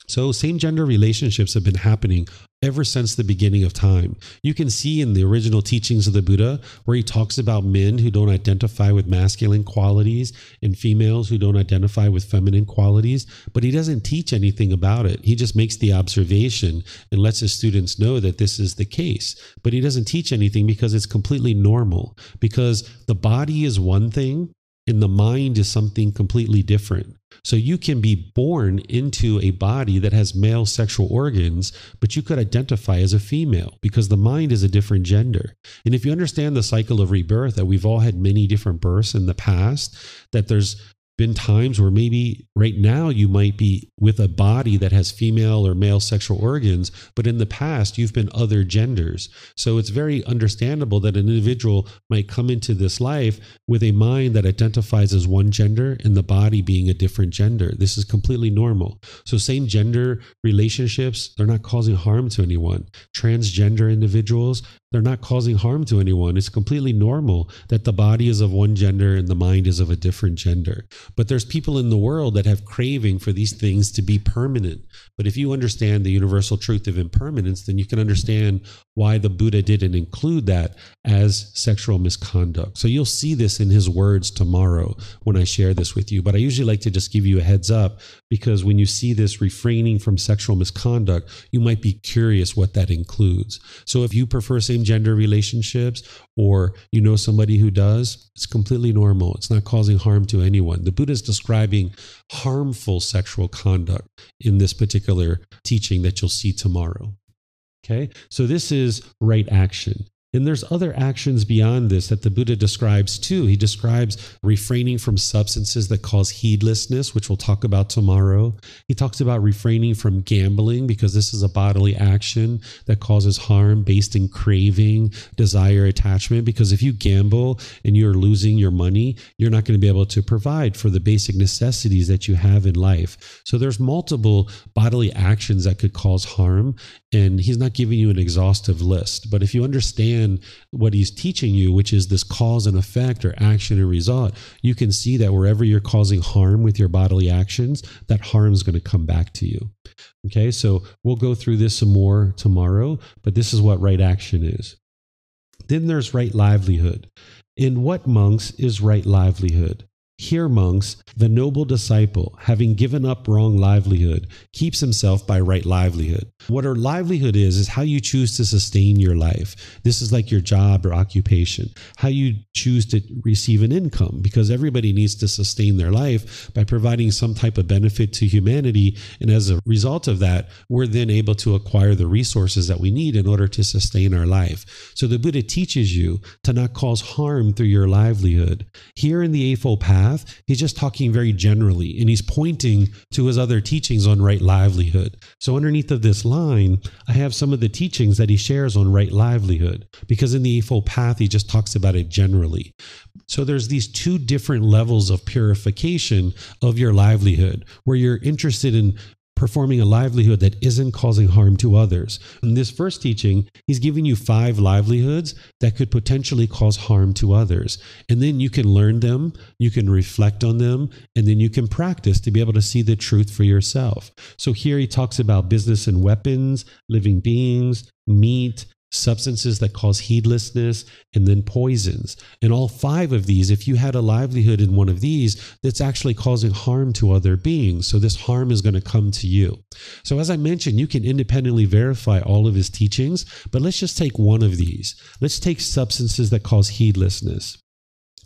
S2: So, same gender relationships have been happening ever since the beginning of time. You can see in the original teachings of the Buddha where he talks about men who don't identify with masculine qualities and females who don't identify with feminine qualities, but he doesn't teach anything about it. He just makes the observation and lets his students know that this is the case. But he doesn't teach anything because it's completely normal, because the body is one thing and the mind is something completely different. So you can be born into a body that has male sexual organs, but you could identify as a female because the mind is a different gender. And if you understand the cycle of rebirth, that we've all had many different births in the past, that there's been times where maybe right now you might be with a body that has female or male sexual organs, but in the past you've been other genders. So it's very understandable that an individual might come into this life with a mind that identifies as one gender and the body being a different gender. This is completely normal. So same gender relationships, they're not causing harm to anyone. Transgender individuals, they're not causing harm to anyone. It's completely normal that the body is of one gender and the mind is of a different gender. But there's people in the world that have craving for these things to be permanent. But if you understand the universal truth of impermanence, then you can understand why the Buddha didn't include that as sexual misconduct. So you'll see this in his words tomorrow when I share this with you. But I usually like to just give you a heads up because when you see this refraining from sexual misconduct, you might be curious what that includes. So if you prefer same gender relationships or you know somebody who does, it's completely normal. It's not causing harm to anyone. The Buddha is describing harmful sexual conduct in this particular teaching that you'll see tomorrow. Okay, so this is right action. And there's other actions beyond this that the Buddha describes too. He describes refraining from substances that cause heedlessness, which we'll talk about tomorrow. He talks about refraining from gambling because this is a bodily action that causes harm based in craving, desire, attachment. Because if you gamble and you're losing your money, you're not going to be able to provide for the basic necessities that you have in life. So there's multiple bodily actions that could cause harm. And he's not giving you an exhaustive list. But if you understand what he's teaching you, which is this cause and effect or action and result, you can see that wherever you're causing harm with your bodily actions, that harm is going to come back to you. Okay, so we'll go through this some more tomorrow, but this is what right action is. Then there's right livelihood. In what monks is right livelihood? Here, monks, the noble disciple, having given up wrong livelihood, keeps himself by right livelihood. What a livelihood is, is how you choose to sustain your life. This is like your job or occupation, how you choose to receive an income, because everybody needs to sustain their life by providing some type of benefit to humanity. And as a result of that, we're then able to acquire the resources that we need in order to sustain our life. So the Buddha teaches you to not cause harm through your livelihood. Here in the Eightfold Path, path. He's just talking very generally and he's pointing to his other teachings on right livelihood. So, underneath of this line, I have some of the teachings that he shares on right livelihood because in the Eightfold Path, he just talks about it generally. So, there's these two different levels of purification of your livelihood where you're interested in performing a livelihood that isn't causing harm to others. In this first teaching, he's giving you five livelihoods that could potentially cause harm to others. And then you can learn them, you can reflect on them, and then you can practice to be able to see the truth for yourself. So here he talks about business and weapons, living beings, meat, substances that cause heedlessness, and then poisons. And all five of these, if you had a livelihood in one of these, that's actually causing harm to other beings. So this harm is going to come to you. So, as I mentioned, you can independently verify all of his teachings, but let's just take one of these. Let's take substances that cause heedlessness.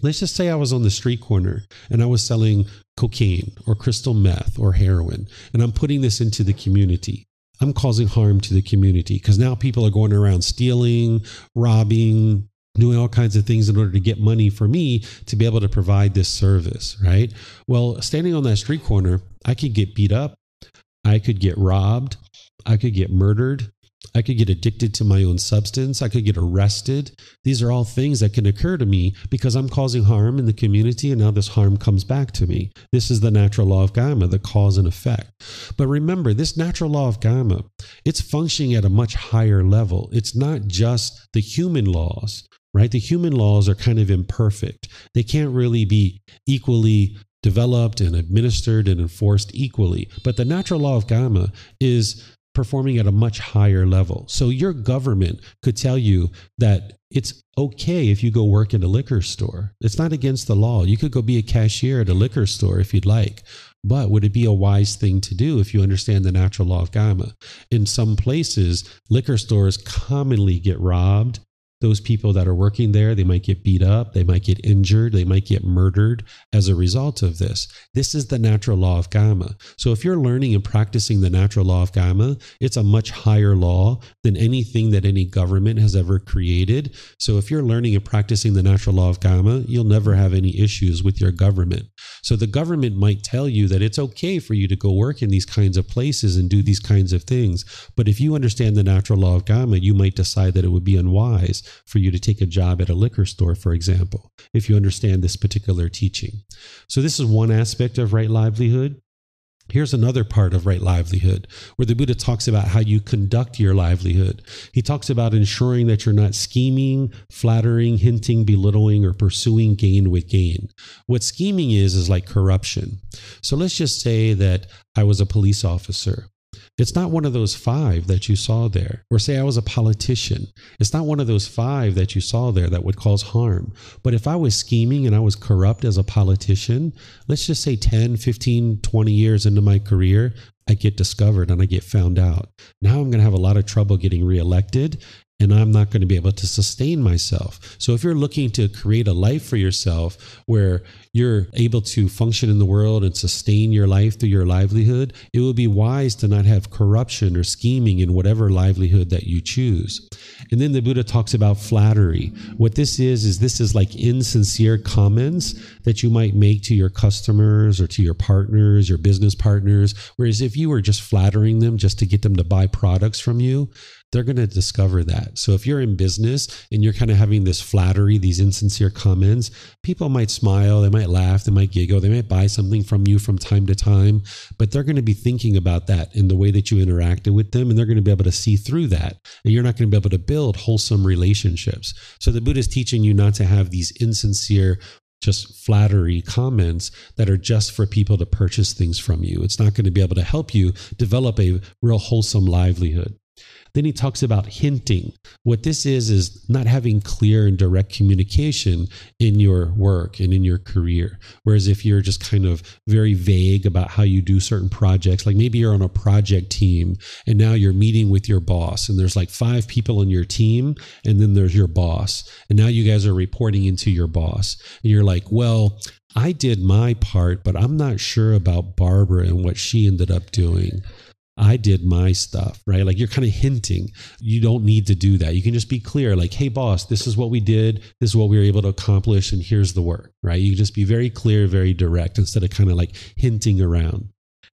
S2: Let's just say I was on the street corner and I was selling cocaine or crystal meth or heroin, and I'm putting this into the community. I'm causing harm to the community because now people are going around stealing, robbing, doing all kinds of things in order to get money for me to be able to provide this service, right? Well, standing on that street corner, I could get beat up, I could get robbed, I could get murdered, I could get addicted to my own substance. I could get arrested. These are all things that can occur to me because I'm causing harm in the community and now this harm comes back to me. This is the natural law of karma, the cause and effect. But remember, this natural law of karma, it's functioning at a much higher level. It's not just the human laws, right? The human laws are kind of imperfect. They can't really be equally developed and administered and enforced equally. But the natural law of karma is performing at a much higher level. So your government could tell you that it's okay if you go work in a liquor store. It's not against the law. You could go be a cashier at a liquor store if you'd like. But would it be a wise thing to do if you understand the natural law of karma? In some places, liquor stores commonly get robbed those people that are working there, they might get beat up, they might get injured, they might get murdered as a result of this. This is the natural law of karma. So if you're learning and practicing the natural law of karma, it's a much higher law than anything that any government has ever created. So if you're learning and practicing the natural law of karma, you'll never have any issues with your government. So the government might tell you that it's okay for you to go work in these kinds of places and do these kinds of things. But if you understand the natural law of karma, you might decide that it would be unwise for you to take a job at a liquor store, for example, if you understand this particular teaching. So this is one aspect of right livelihood. Here's another part of right livelihood where the Buddha talks about how you conduct your livelihood. He talks about ensuring that you're not scheming, flattering, hinting, belittling, or pursuing gain with gain. What scheming is, is like corruption. So let's just say that I was a police officer it's not one of those five that you saw there. Or say I was a politician. It's not one of those five that you saw there that would cause harm. But if I was scheming and I was corrupt as a politician, let's just say 10, 15, 20 years into my career, I get discovered and I get found out. Now I'm going to have a lot of trouble getting reelected and I'm not going to be able to sustain myself. So if you're looking to create a life for yourself where you're able to function in the world and sustain your life through your livelihood, it would be wise to not have corruption or scheming in whatever livelihood that you choose. And then the Buddha talks about flattery. What this is, is this is like insincere comments that you might make to your customers or to your partners, your business partners. Whereas if you were just flattering them just to get them to buy products from you, they're going to discover that. So if you're in business and you're kind of having this flattery, these insincere comments, people might smile, they might laugh, they might giggle, they might buy something from you from time to time, but they're going to be thinking about that in the way that you interacted with them, and they're going to be able to see through that. And you're not going to be able to build wholesome relationships. So the Buddha is teaching you not to have these insincere just flattery comments that are just for people to purchase things from you. It's not going to be able to help you develop a real wholesome livelihood. Then he talks about hinting. What this is, is not having clear and direct communication in your work and in your career. Whereas if you're just kind of very vague about how you do certain projects, like maybe you're on a project team and now you're meeting with your boss, and there's like five people on your team, and then there's your boss. And now you guys are reporting into your boss. And you're like, well, I did my part, but I'm not sure about Barbara and what she ended up doing. I did my stuff, right? Like you're kind of hinting. You don't need to do that. You can just be clear, like, hey, boss, this is what we did. This is what we were able to accomplish. And here's the work, right? You just be very clear, very direct instead of kind of like hinting around.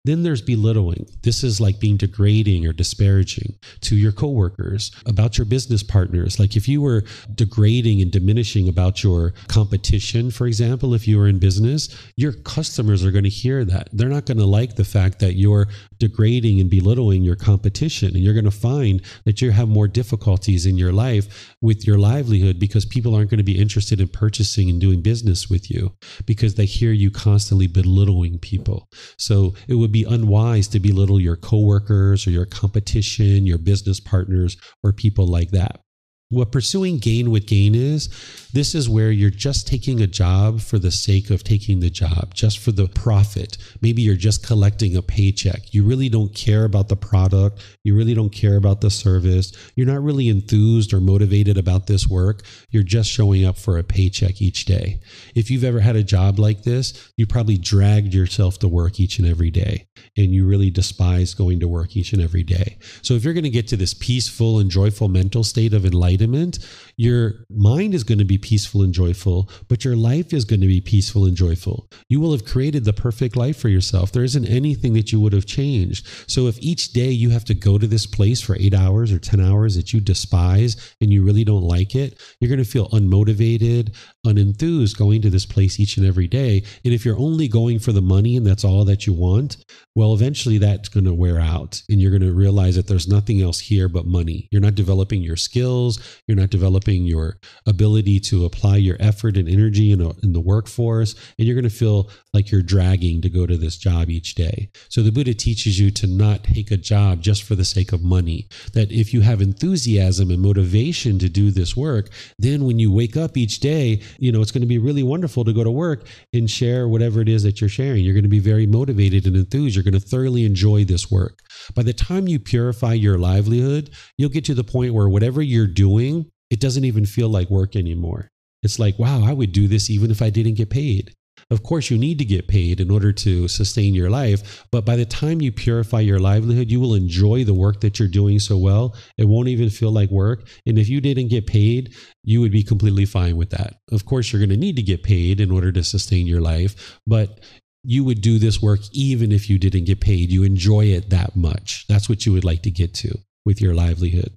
S2: Then there's belittling. This is like being degrading or disparaging to your coworkers, about your business partners. Like if you were degrading and diminishing about your competition, for example, if you were in business, your customers are going to hear that. They're not going to like the fact that you're degrading and belittling your competition. And you're going to find that you have more difficulties in your life with your livelihood because people aren't going to be interested in purchasing and doing business with you because they hear you constantly belittling people. So it would be unwise to belittle your coworkers or your competition, your business partners, or people like that. What pursuing gain with gain is, this is where you're just taking a job for the sake of taking the job, just for the profit. Maybe you're just collecting a paycheck. You really don't care about the product. You really don't care about the service. You're not really enthused or motivated about this work. You're just showing up for a paycheck each day. If you've ever had a job like this, you probably dragged yourself to work each and every day and you really despise going to work each and every day. So if you're going to get to this peaceful and joyful mental state of enlightenment, your mind is going to be peaceful and joyful, but your life is going to be peaceful and joyful. You will have created the perfect life for yourself. There isn't anything that you would have changed. So if each day you have to go to this place for eight hours or 10 hours that you despise and you really don't like it, you're going to feel unmotivated, unenthused going to this place each and every day. And if you're only going for the money and that's all that you want, well, eventually that's going to wear out and you're going to realize that there's nothing else here but money. You're not developing your skills, you're not developing your ability to apply your effort and energy in, a, in the workforce, and you're going to feel like you're dragging to go to this job each day. So the Buddha teaches you to not take a job just for the sake of money. That if you have enthusiasm and motivation to do this work, then when you wake up each day, you know, it's going to be really wonderful to go to work and share whatever it is that you're sharing. You're going to be very motivated and enthused. You're going to thoroughly enjoy this work. By the time you purify your livelihood, you'll get to the point where whatever you're doing it doesn't even feel like work anymore. It's like, wow, I would do this even if I didn't get paid. Of course, you need to get paid in order to sustain your life. But by the time you purify your livelihood, you will enjoy the work that you're doing so well. It won't even feel like work. And if you didn't get paid, you would be completely fine with that. Of course, you're going to need to get paid in order to sustain your life. But you would do this work even if you didn't get paid. You enjoy it that much. That's what you would like to get to with your livelihood.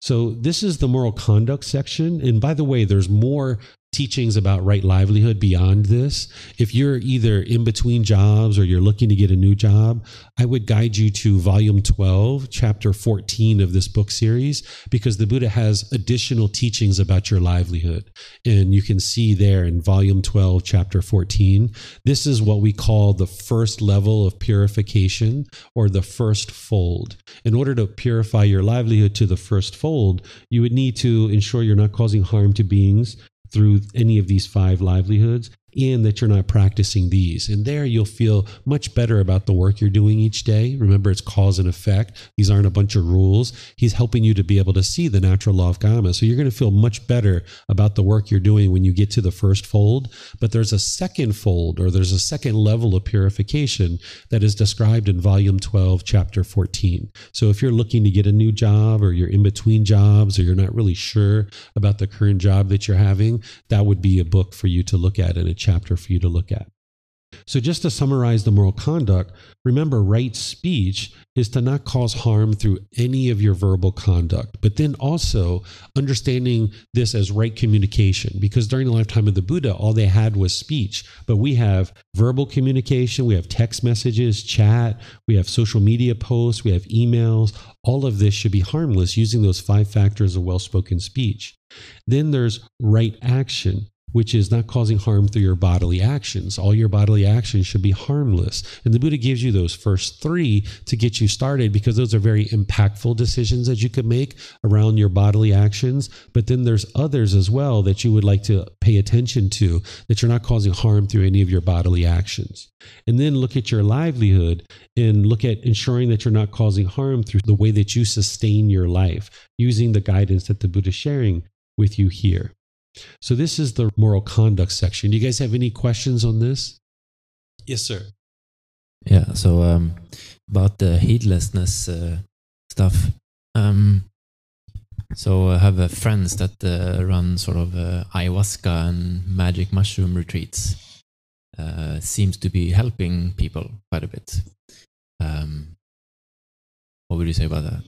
S2: So, this is the moral conduct section. And by the way, there's more teachings about right livelihood beyond this. If you're either in between jobs or you're looking to get a new job, I would guide you to volume 12, chapter 14 of this book series, because the Buddha has additional teachings about your livelihood. And you can see there in volume 12, chapter 14, this is what we call the first level of purification or the first fold. In order to purify your livelihood to the first fold, you would need to ensure you're not causing harm to beings through any of these five livelihoods and that you're not practicing these. And there you'll feel much better about the work you're doing each day. Remember, it's cause and effect. These aren't a bunch of rules. He's helping you to be able to see the natural law of karma. So you're going to feel much better about the work you're doing when you get to the first fold. But there's a second fold or there's a second level of purification that is described in volume 12, chapter 14. So if you're looking to get a new job or you're in between jobs or you're not really sure about the current job that you're having, that would be a book for you to look at and a chapter for you to look at. So, just to summarize the moral conduct, remember right speech is to not cause harm through any of your verbal conduct, but then also understanding this as right communication, because during the lifetime of the Buddha, all they had was speech. But we have verbal communication, we have text messages, chat, we have social media posts, we have emails. All of this should be harmless using those five factors of well spoken speech. Then there's right action which is not causing harm through your bodily actions. All your bodily actions should be harmless. And the Buddha gives you those first three to get you started because those are very impactful decisions that you could make around your bodily actions. But then there's others as well that you would like to pay attention to that you're not causing harm through any of your bodily actions. And then look at your livelihood and look at ensuring that you're not causing harm through the way that you sustain your life using the guidance that the Buddha is sharing with you here. So this is the moral conduct section. Do you guys have any questions on this? Yes, sir.
S6: Yeah. So um, about the heedlessness uh, stuff. Um, so I have uh, friends that uh, run sort of uh, ayahuasca and magic mushroom retreats. Uh, seems to be helping people quite a bit. Um, what would you say about that?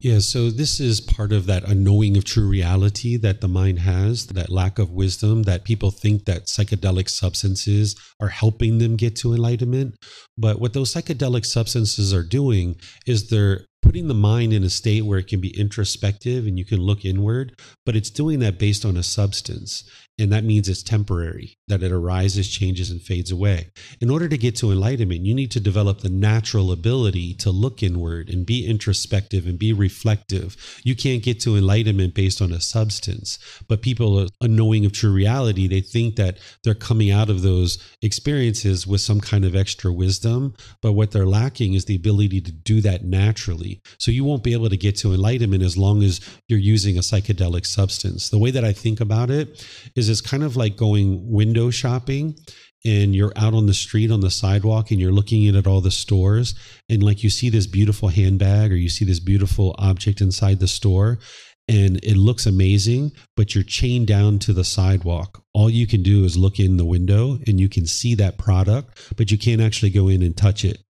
S2: Yeah, so this is part of that unknowing of true reality that the mind has, that lack of wisdom, that people think that psychedelic substances are helping them get to enlightenment. But what those psychedelic substances are doing is they're putting the mind in a state where it can be introspective and you can look inward, but it's doing that based on a substance. And that means it's temporary, that it arises, changes, and fades away. In order to get to enlightenment, you need to develop the natural ability to look inward and be introspective and be reflective. You can't get to enlightenment based on a substance, but people are unknowing of true reality. They think that they're coming out of those experiences with some kind of extra wisdom, but what they're lacking is the ability to do that naturally. So you won't be able to get to enlightenment as long as you're using a psychedelic substance. The way that I think about it is it's kind of like going window shopping and you're out on the street on the sidewalk and you're looking in at all the stores and like you see this beautiful handbag or you see this beautiful object inside the store and it looks amazing but you're chained down to the sidewalk. All you can do is look in the window and you can see that product but you can't actually go in and touch it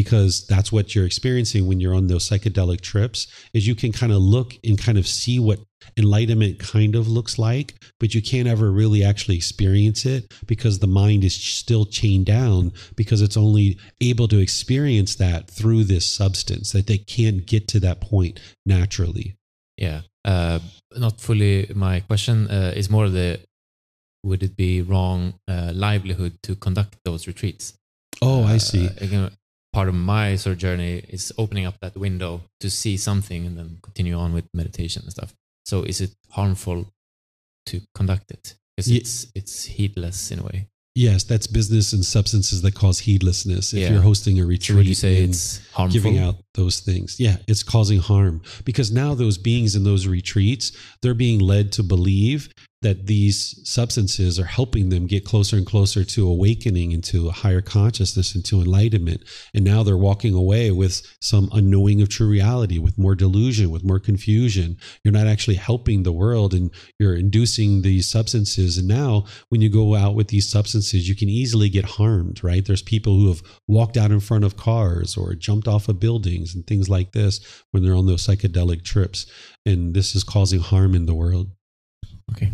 S2: because that's what you're experiencing when you're on those psychedelic trips is you can kind of look and kind of see what enlightenment kind of looks like but you can't ever really actually experience it because the mind is still chained down because it's only able to experience that through this substance that they can't get to that point naturally
S6: Yeah. Uh, not fully my question uh, is more the would it be wrong uh, livelihood to conduct those retreats?
S2: oh i
S6: Uh,
S2: see
S6: again, part of my sort of journey is opening up that window to see something and then continue on with meditation and stuff. So is it harmful to conduct it? Because
S2: Ye-
S6: it's it's heedless in a way.
S2: Yes, that's business and substances that cause heedlessness. If
S6: Yeah.
S2: you're hosting a retreat,
S6: would you say it's harmful?
S2: giving out those things, yeah, it's causing harm because now those beings in those retreats, they're being led to believe that these substances are helping them get closer and closer to awakening into a higher consciousness, into enlightenment. And now they're walking away with some unknowing of true reality, with more delusion, with more confusion. You're not actually helping the world and you're inducing these substances. And now, when you go out with these substances, you can easily get harmed, right? There's people who have walked out in front of cars or jumped off of buildings and things like this when they're on those psychedelic trips. And this is causing harm in the world.
S6: Okay.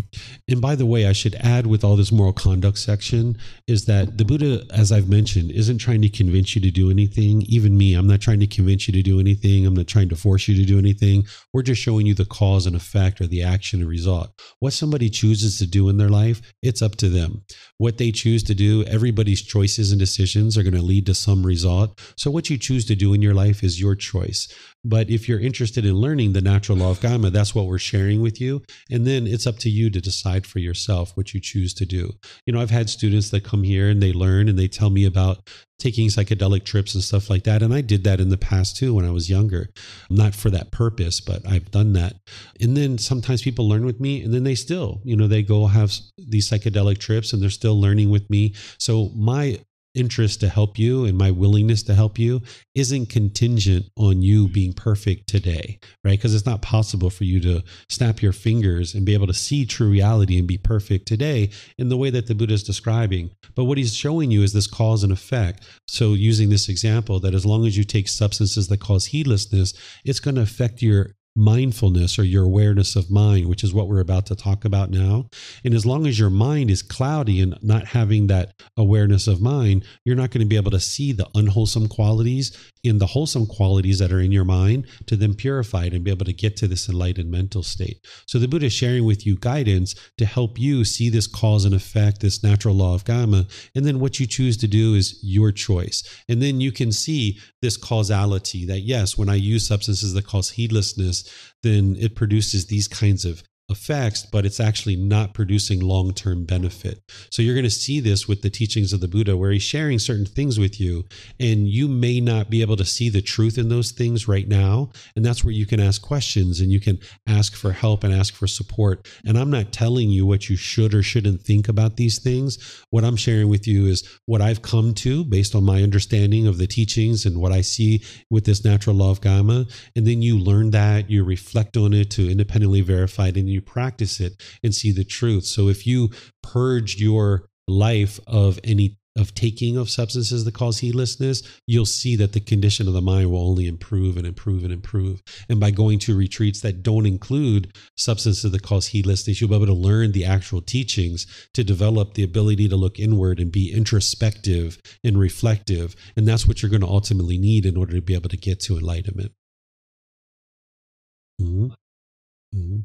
S2: And by the way, I should add with all this moral conduct section is that the Buddha, as I've mentioned, isn't trying to convince you to do anything. Even me, I'm not trying to convince you to do anything. I'm not trying to force you to do anything. We're just showing you the cause and effect or the action and result. What somebody chooses to do in their life, it's up to them. What they choose to do, everybody's choices and decisions are going to lead to some result. So what you choose to do in your life is your choice. But if you're interested in learning the natural law of kamma, that's what we're sharing with you. And then it's up to you to decide for yourself what you choose to do. You know, I've had students that come here and they learn and they tell me about taking psychedelic trips and stuff like that. And I did that in the past too when I was younger. Not for that purpose, but I've done that. And then sometimes people learn with me and then they still, you know, they go have these psychedelic trips and they're still learning with me. So my interest to help you and my willingness to help you isn't contingent on you being perfect today, right? Because it's not possible for you to snap your fingers and be able to see true reality and be perfect today in the way that the Buddha is describing. But what he's showing you is this cause and effect. So, using this example, that as long as you take substances that cause heedlessness, it's going to affect your mindfulness or your awareness of mind, which is what we're about to talk about now. And as long as your mind is cloudy and not having that awareness of mind, you're not going to be able to see the unwholesome qualities in the wholesome qualities that are in your mind to then purify it and be able to get to this enlightened mental state. So the Buddha is sharing with you guidance to help you see this cause and effect, this natural law of kamma. And then what you choose to do is your choice. And then you can see this causality that, yes, when I use substances that cause heedlessness, then it produces these kinds of effects, but it's actually not producing long term benefit. So you're going to see this with the teachings of the Buddha, where he's sharing certain things with you, and you may not be able to see the truth in those things right now. And that's where you can ask questions and you can ask for help and ask for support. And I'm not telling you what you should or shouldn't think about these things. What I'm sharing with you is what I've come to based on my understanding of the teachings and what I see with this natural law of kamma. And then you learn that, you reflect on it to independently verify it, and you practice it and see the truth. So if you purged your life of any of taking of substances that cause heedlessness, you'll see that the condition of the mind will only improve and improve and improve. And by going to retreats that don't include substances that cause heedlessness, you'll be able to learn the actual teachings to develop the ability to look inward and be introspective and reflective. And that's what you're going to ultimately need in order to be able to get to enlightenment. Mhm. Mhm.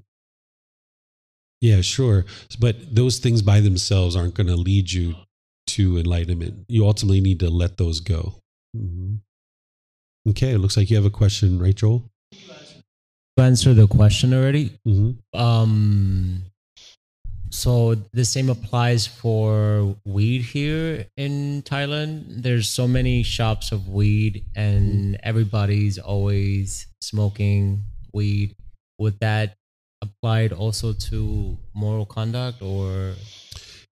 S2: Yeah, sure. But those things by themselves aren't going to lead you to enlightenment. You ultimately need to let those go. Mhm. Okay, it looks like you have a question, right, Joel?
S7: To answer the question already.
S2: hmm
S7: Um, so the same applies for weed here in Thailand. There's so many shops of weed, and everybody's always smoking weed. Would that applied also to moral conduct, or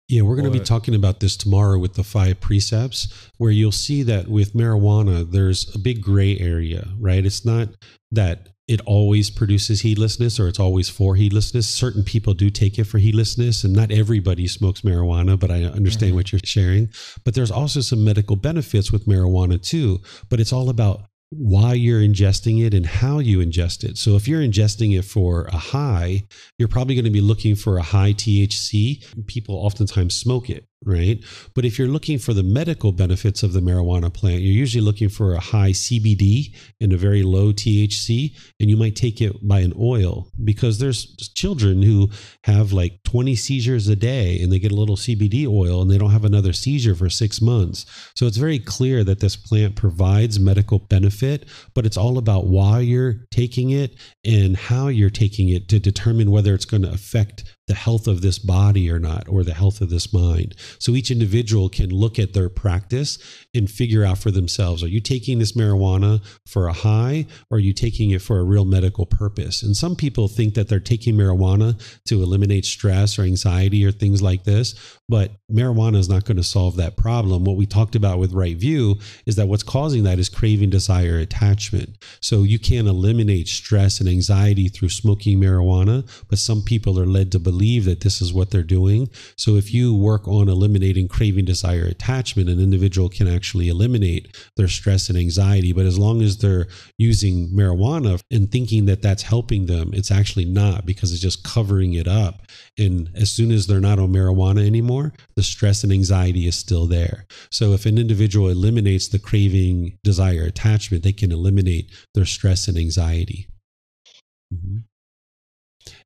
S2: Yeah, we're going to be talking about this tomorrow with the five precepts, where you'll see that with marijuana, there's a big gray area, right? It's not that it always produces heedlessness or it's always for heedlessness. Certain people do take it for heedlessness, and not everybody smokes marijuana, but I understand
S7: Mhm.
S2: what you're sharing. But there's also some medical benefits with marijuana too, but it's all about why you're ingesting it and how you ingest it. So if you're ingesting it for a high, you're probably going to be looking for a high THC. People oftentimes smoke it, right? But if you're looking for the medical benefits of the marijuana plant, you're usually looking for a high CBD and a very low THC, and you might take it by an oil because there's children who have like 20 seizures a day and they get a little CBD oil and they don't have another seizure for six months. So it's very clear that this plant provides medical benefit, but it's all about why you're taking it and how you're taking it to determine whether it's going to affect the health of this body or not, or the health of this mind. So each individual can look at their practice and figure out for themselves are you taking this marijuana for a high or are you taking it for a real medical purpose? And some people think that they're taking marijuana to eliminate stress or anxiety or things like this, but marijuana is not going to solve that problem. What we talked about with right view is that what's causing that is craving, desire, attachment. So you can't eliminate stress and anxiety through smoking marijuana, but some people are led to believe that this is what they're doing. So if you work on eliminating craving, desire, attachment, an individual can actually eliminate their stress and anxiety. But as long as they're using marijuana and thinking that that's helping them, it's actually not because it's just covering it up. And as soon as they're not on marijuana anymore, the stress and anxiety is still there. So if an individual eliminates the craving, desire, attachment, they can eliminate their stress and anxiety. Mm-hmm.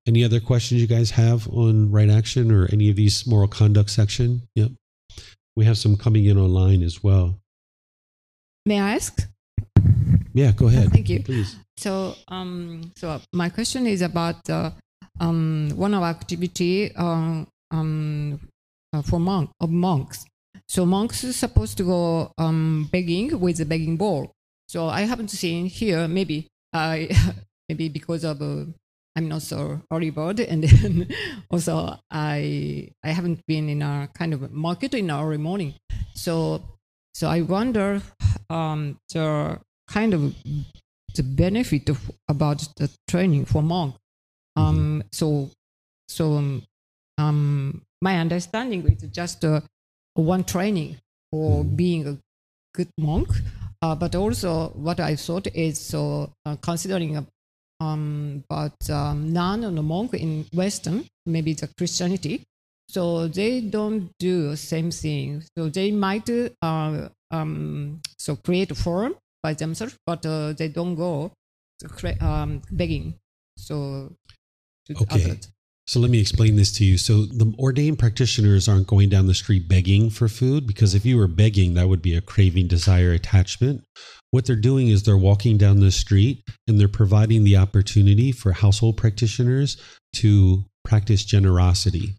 S2: Any other questions you guys have on right action or any of these moral conduct section? Yep. We have some coming in online as well.
S4: May I ask?
S2: Yeah, go ahead.
S4: Thank you.
S2: Please.
S4: So, um, so my question is about uh, um, one of activity um, um, uh, for monk of monks. So monks are supposed to go um, begging with a begging bowl. So I haven't seen here. Maybe I <laughs> maybe because of uh, I'm not so early bird, and then <laughs> also I I haven't been in a kind of market in early morning. So so I wonder um, the kind of the benefit of about the training for monk. Um, So so um, um, my understanding is just uh, one training for being a good monk. Uh, but also, what I thought is so uh, considering um, about um, nun and monk in Western, maybe the Christianity. So they don't do the same thing. So they might uh, um, so create a form by themselves, but uh, they don't go to cre- um, begging. So
S2: Okay.
S4: others.
S2: So let me explain this to you. So the ordained practitioners aren't going down the street begging for food because if you were begging, that would be a craving, desire, attachment. What they're doing is they're walking down the street and they're providing the opportunity for household practitioners to practice generosity.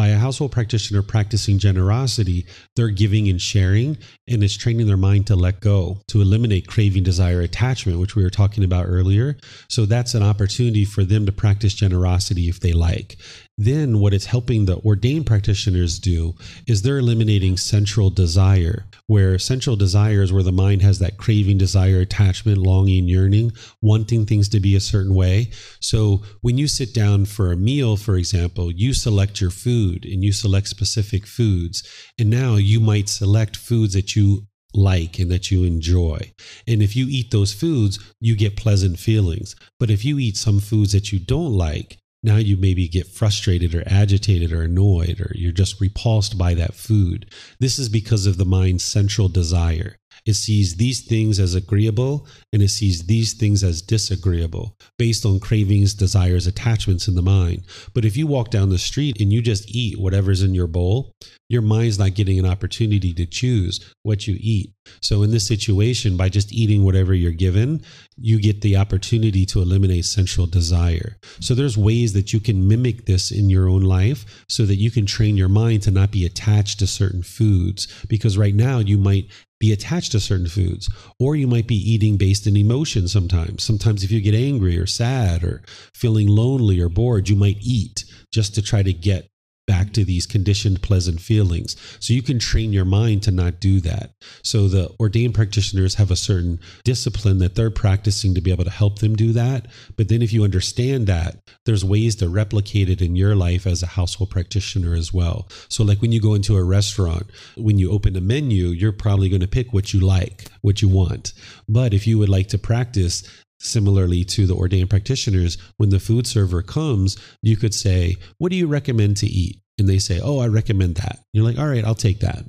S2: By a household practitioner practicing generosity, they're giving and sharing, and it's training their mind to let go, to eliminate craving, desire, attachment, which we were talking about earlier. So that's an opportunity for them to practice generosity if they like. Then, what it's helping the ordained practitioners do is they're eliminating sensual desire, where sensual desire is where the mind has that craving, desire, attachment, longing, yearning, wanting things to be a certain way. So, when you sit down for a meal, for example, you select your food and you select specific foods. And now you might select foods that you like and that you enjoy. And if you eat those foods, you get pleasant feelings. But if you eat some foods that you don't like, now you maybe get frustrated or agitated or annoyed or you're just repulsed by that food. This is because of the mind's sensual desire. It sees these things as agreeable and it sees these things as disagreeable based on cravings, desires, attachments in the mind. But if you walk down the street and you just eat whatever's in your bowl, your mind's not getting an opportunity to choose what you eat. So, in this situation, by just eating whatever you're given, you get the opportunity to eliminate sensual desire. So, there's ways that you can mimic this in your own life so that you can train your mind to not be attached to certain foods. Because right now, you might be attached to certain foods, or you might be eating based in emotion sometimes. Sometimes, if you get angry or sad or feeling lonely or bored, you might eat just to try to get back to these conditioned pleasant feelings. So you can train your mind to not do that. So the ordained practitioners have a certain discipline that they're practicing to be able to help them do that. But then if you understand that, there's ways to replicate it in your life as a household practitioner as well. So like when you go into a restaurant, when you open a menu, you're probably going to pick what you like, what you want. But if you would like to practice Similarly to the ordained practitioners, when the food server comes, you could say, What do you recommend to eat? And they say, Oh, I recommend that. You're like, All right, I'll take that.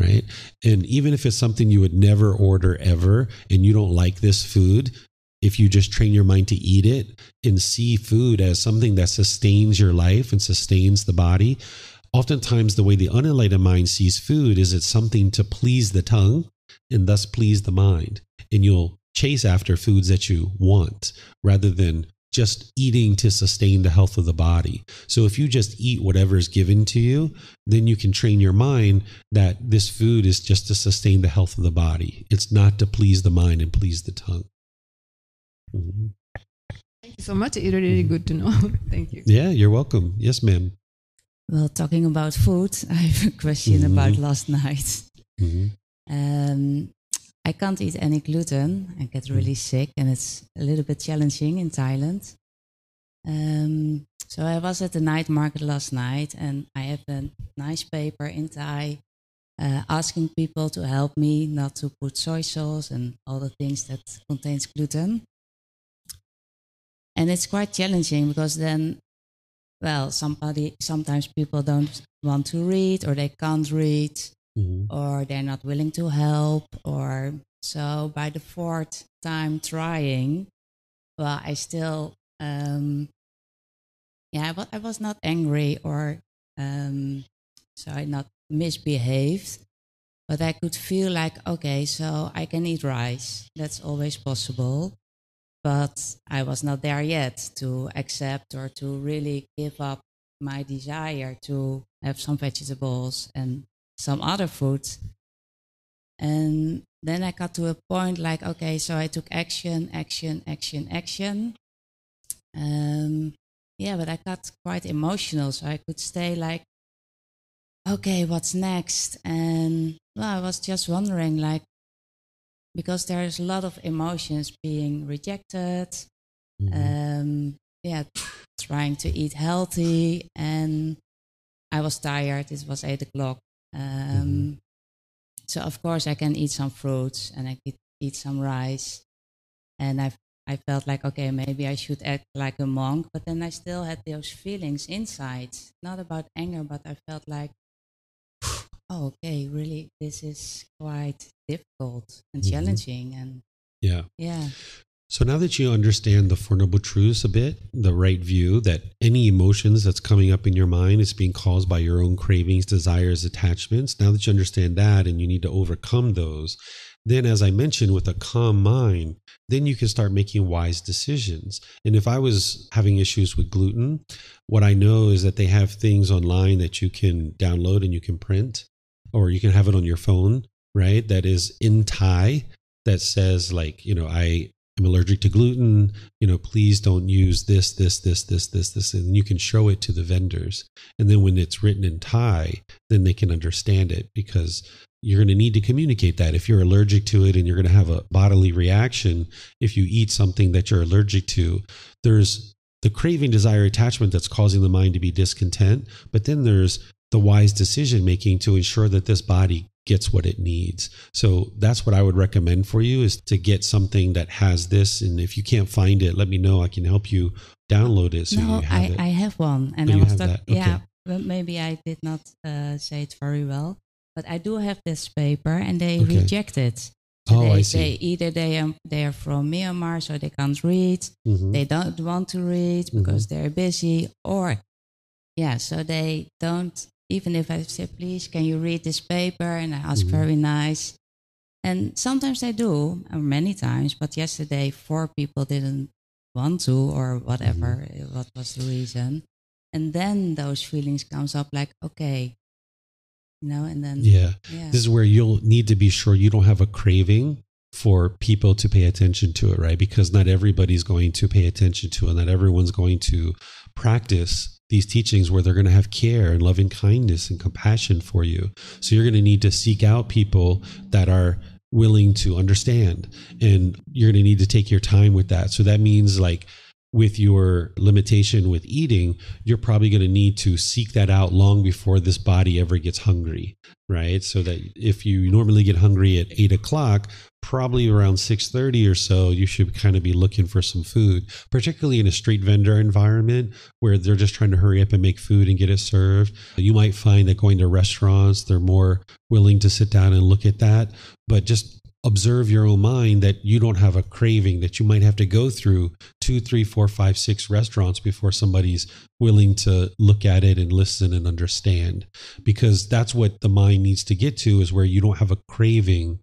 S2: Right. And even if it's something you would never order ever and you don't like this food, if you just train your mind to eat it and see food as something that sustains your life and sustains the body, oftentimes the way the unenlightened mind sees food is it's something to please the tongue and thus please the mind. And you'll chase after foods that you want rather than just eating to sustain the health of the body. So if you just eat whatever is given to you, then you can train your mind that this food is just to sustain the health of the body. It's not to please the mind and please the tongue. Mhm.
S4: Thank you so much. It's really good to know. <laughs> Thank you.
S2: Yeah, you're welcome. Yes, ma'am.
S8: Well, talking about food, <laughs> I have a question
S2: Mhm.
S8: about last night.
S2: Mhm.
S8: Um, I can't eat any gluten. I get really sick, and it's a little bit challenging in Thailand. Um, so I was at the night market last night, and I have a nice paper in Thai uh, asking people to help me not to put soy sauce and all the things that contains gluten. And it's quite challenging because then, well, somebody sometimes people don't want to read or they can't read
S2: Mhm.
S8: or they're not willing to help or so by the fourth time trying well i still um yeah i, I was not angry or um so i not misbehaved but i could feel like okay so i can eat rice that's always possible but i was not there yet to accept or to really give up my desire to have some vegetables and some other foods. And then I got to a point like, okay, so I took action, action, action, action. Um, yeah, but I got quite emotional, so I could stay like, okay, what's next? And well, I was just wondering, like, because there's a lot of emotions being rejected,
S2: Mhm.
S8: um, yeah, trying to eat healthy, and I was tired. It was eight o'clock. Um, So of course I can eat some fruits and I could eat some rice, and I I felt like okay maybe I should act like a monk, but then I still had those feelings inside, not about anger, but I felt like. <sighs> Oh, okay. Really, this is quite difficult and
S2: Mhm.
S8: challenging, and
S2: Yeah.
S8: yeah,
S2: So now that you understand the Four Noble Truths a bit, the right view that any emotions that's coming up in your mind is being caused by your own cravings, desires, attachments. Now that you understand that and you need to overcome those, then as I mentioned, with a calm mind, then you can start making wise decisions. And if I was having issues with gluten, what I know is that they have things online that you can download and you can print, or you can have it on your phone, right? That is in Thai that says like, you know, I I'm allergic to gluten. You know, please don't use this, this, this, this, this, this. And you can show it to the vendors. And then when it's written in Thai, then they can understand it because you're going to need to communicate that. If you're allergic to it and you're going to have a bodily reaction, if you eat something that you're allergic to, there's the craving, desire, attachment that's causing the mind to be discontent. But then there's the wise decision making to ensure that this body gets what it needs. So that's what I would recommend for you is to get something that has this. And if you can't find it, let me know. I can help you download it so
S8: no,
S2: you have
S8: I,
S2: it.
S8: I have one, and
S2: Oh,
S8: I was
S2: have
S8: talk-
S2: that? Okay.
S8: yeah, but maybe I did not uh, say it very well. But I do have this paper, and they
S2: Okay.
S8: reject it. So
S2: Oh,
S8: they,
S2: I see.
S8: They, either they are they are from Myanmar, so they can't read.
S2: Mhm.
S8: They don't want to read because they're busy, or yeah, so they don't. Even if I say, please, can you read this paper? And I ask
S2: Mhm.
S8: very nice. And sometimes they do, or many times. But yesterday, four people didn't want to, or whatever.
S2: Mm-hmm.
S8: What was the reason? And then those feelings comes up like, okay, you know, and then
S2: yeah.
S8: yeah.
S2: This is where you'll need to be sure you don't have a craving for people to pay attention to it, right? Because not everybody's going to pay attention to it. Not everyone's going to practice these teachings where they're going to have care and loving kindness and compassion for you. So you're going to need to seek out people that are willing to understand and you're going to need to take your time with that. So that means like with your limitation with eating, you're probably going to need to seek that out long before this body ever gets hungry, right? So that if you normally get hungry at eight o'clock, probably around six thirty or so, you should kind of be looking for some food, particularly in a street vendor environment where they're just trying to hurry up and make food and get it served. You might find that going to restaurants, they're more willing to sit down and look at that, but just observe your own mind that you don't have a craving that you might have to go through two three four five six restaurants before somebody's willing to look at it and listen and understand because that's what the mind needs to get to is where you don't have a craving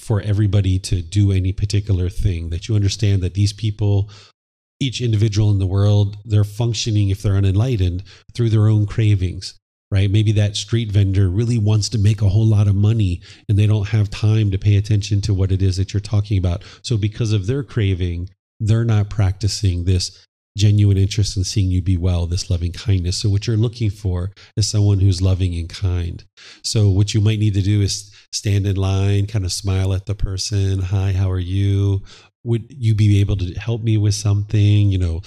S2: for everybody to do any particular thing that you understand that these people each individual in the world, they're functioning, if they're unenlightened, through their own cravings, right? Maybe that street vendor really wants to make a whole lot of money and they don't have time to pay attention to what it is that you're talking about. So, because of their craving, they're not practicing this genuine interest in seeing you be well, this loving kindness. So, what you're looking for is someone who's loving and kind. So, what you might need to do is stand in line, kind of smile at the person. Hi, how are you? Would you be able to help me with something? You know,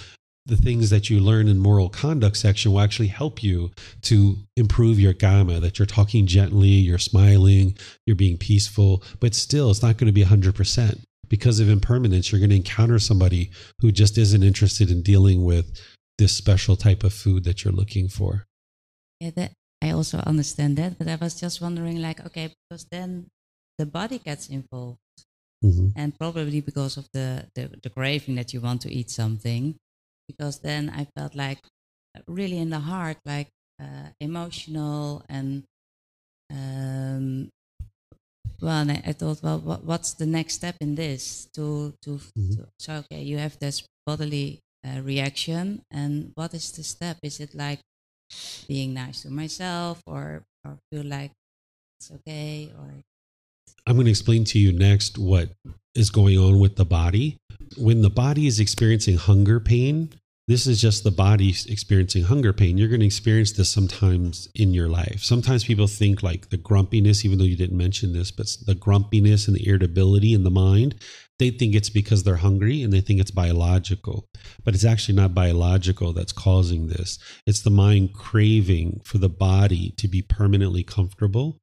S2: the things that you learn in moral conduct section will actually help you to improve your kamma that you're talking gently you're smiling you're being peaceful but still it's not going to be 100% because of impermanence you're going to encounter somebody who just isn't interested in dealing with this special type of food that you're looking for
S8: Yeah, that I also understand that, but I was just wondering, like, okay, because then the body gets involved,
S2: Mhm.
S8: and probably because of the, the the craving that you want to eat something, because then I felt like uh, really in the heart, like uh, emotional and um, well, and I, I thought, well, what, what's the next step in this? To to,
S2: Mhm.
S8: to so okay, you have this bodily uh, reaction, and what is the step? Is it like being nice to myself, or or feel like it's okay, or
S2: I'm going to explain to you next what is going on with the body. When the body is experiencing hunger pain, this is just the body experiencing hunger pain. You're going to experience this sometimes in your life. Sometimes people think like the grumpiness, even though you didn't mention this, but the grumpiness and the irritability in the mind, they think it's because they're hungry and they think it's biological. But it's actually not biological that's causing this. It's the mind craving for the body to be permanently comfortable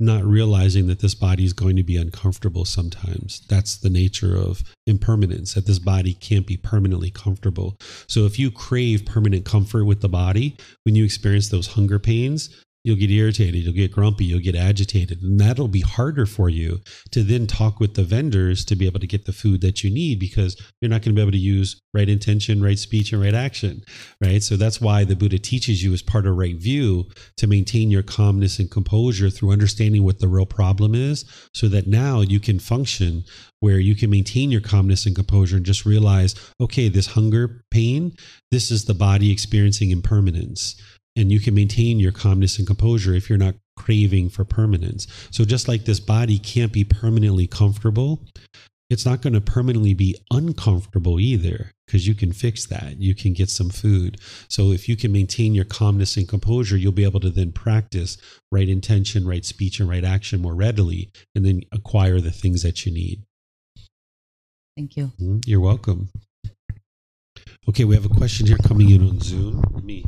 S2: not realizing that this body is going to be uncomfortable sometimes. That's the nature of impermanence, that this body can't be permanently comfortable. So if you crave permanent comfort with the body, when you experience those hunger pains, you'll get irritated, you'll get grumpy, you'll get agitated. And that'll be harder for you to then talk with the vendors to be able to get the food that you need because you're not going to be able to use right intention, right speech, and right action. Right. So that's why the Buddha teaches you as part of right view to maintain your calmness and composure through understanding what the real problem is so that now you can function where you can maintain your calmness and composure and just realize, okay, this hunger pain, this is the body experiencing impermanence and you can maintain your calmness and composure if you're not craving for permanence. So just like this body can't be permanently comfortable, it's not going to permanently be uncomfortable either because you can fix that. You can get some food. So if you can maintain your calmness and composure, you'll be able to then practice right intention, right speech, and right action more readily and then acquire the things that you need.
S8: thank you.
S2: Mhm. You're welcome. Okay, we have a question here coming in on Zoom. Let me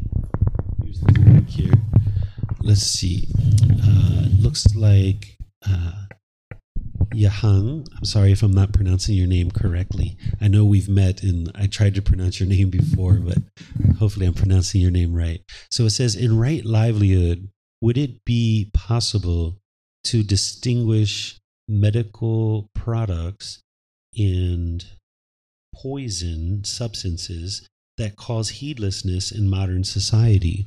S2: use the link here. Let's see. Uh, looks like uh, Yahang. I'm sorry if I'm not pronouncing your name correctly. I know we've met and I tried to pronounce your name before, but hopefully I'm pronouncing your name right. So it says, in right livelihood, would it be possible to distinguish medical products and poison substances that cause heedlessness in modern society.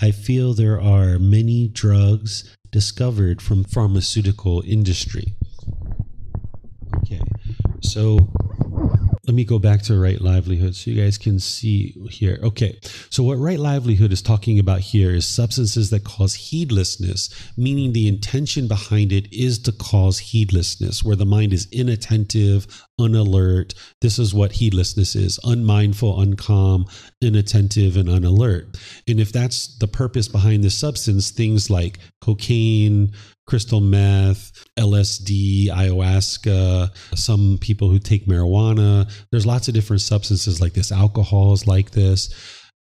S2: I feel there are many drugs discovered from pharmaceutical industry. Okay. So let me go back to right livelihood so you guys can see here. Okay. So what right livelihood is talking about here is substances that cause heedlessness, meaning the intention behind it is to cause heedlessness, where the mind is inattentive, unalert. This is what heedlessness is unmindful, uncalm, inattentive, and unalert. And if that's the purpose behind this substance, things like cocaine, crystal meth, LSD, ayahuasca, some people who take marijuana, there's lots of different substances like this, alcohols like this.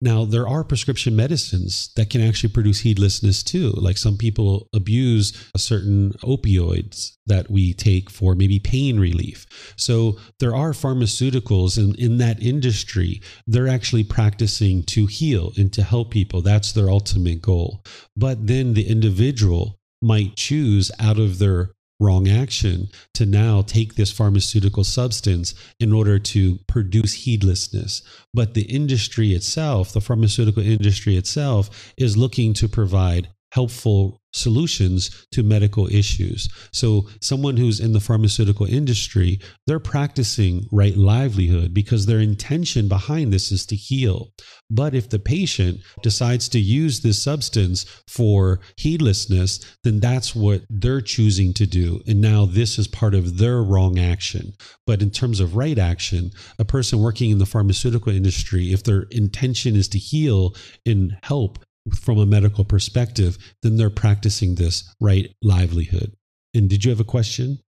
S2: Now, there are prescription medicines that can actually produce heedlessness too. Like some people abuse certain opioids that we take for maybe pain relief. So there are pharmaceuticals in, in that industry. They're actually practicing to heal and to help people. That's their ultimate goal. But then the individual might choose out of their wrong action to now take this pharmaceutical substance in order to produce heedlessness. But the industry itself, the pharmaceutical industry itself, is looking to provide helpful solutions to medical issues. So, someone who's in the pharmaceutical industry, they're practicing right livelihood because their intention behind this is to heal. But if the patient decides to use this substance for heedlessness, then that's what they're choosing to do. And now this is part of their wrong action. But in terms of right action, a person working in the pharmaceutical industry, if their intention is to heal and help, from a medical perspective, then they're practicing this right livelihood. And did you have a question?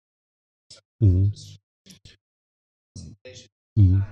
S2: Mhm. Mhm.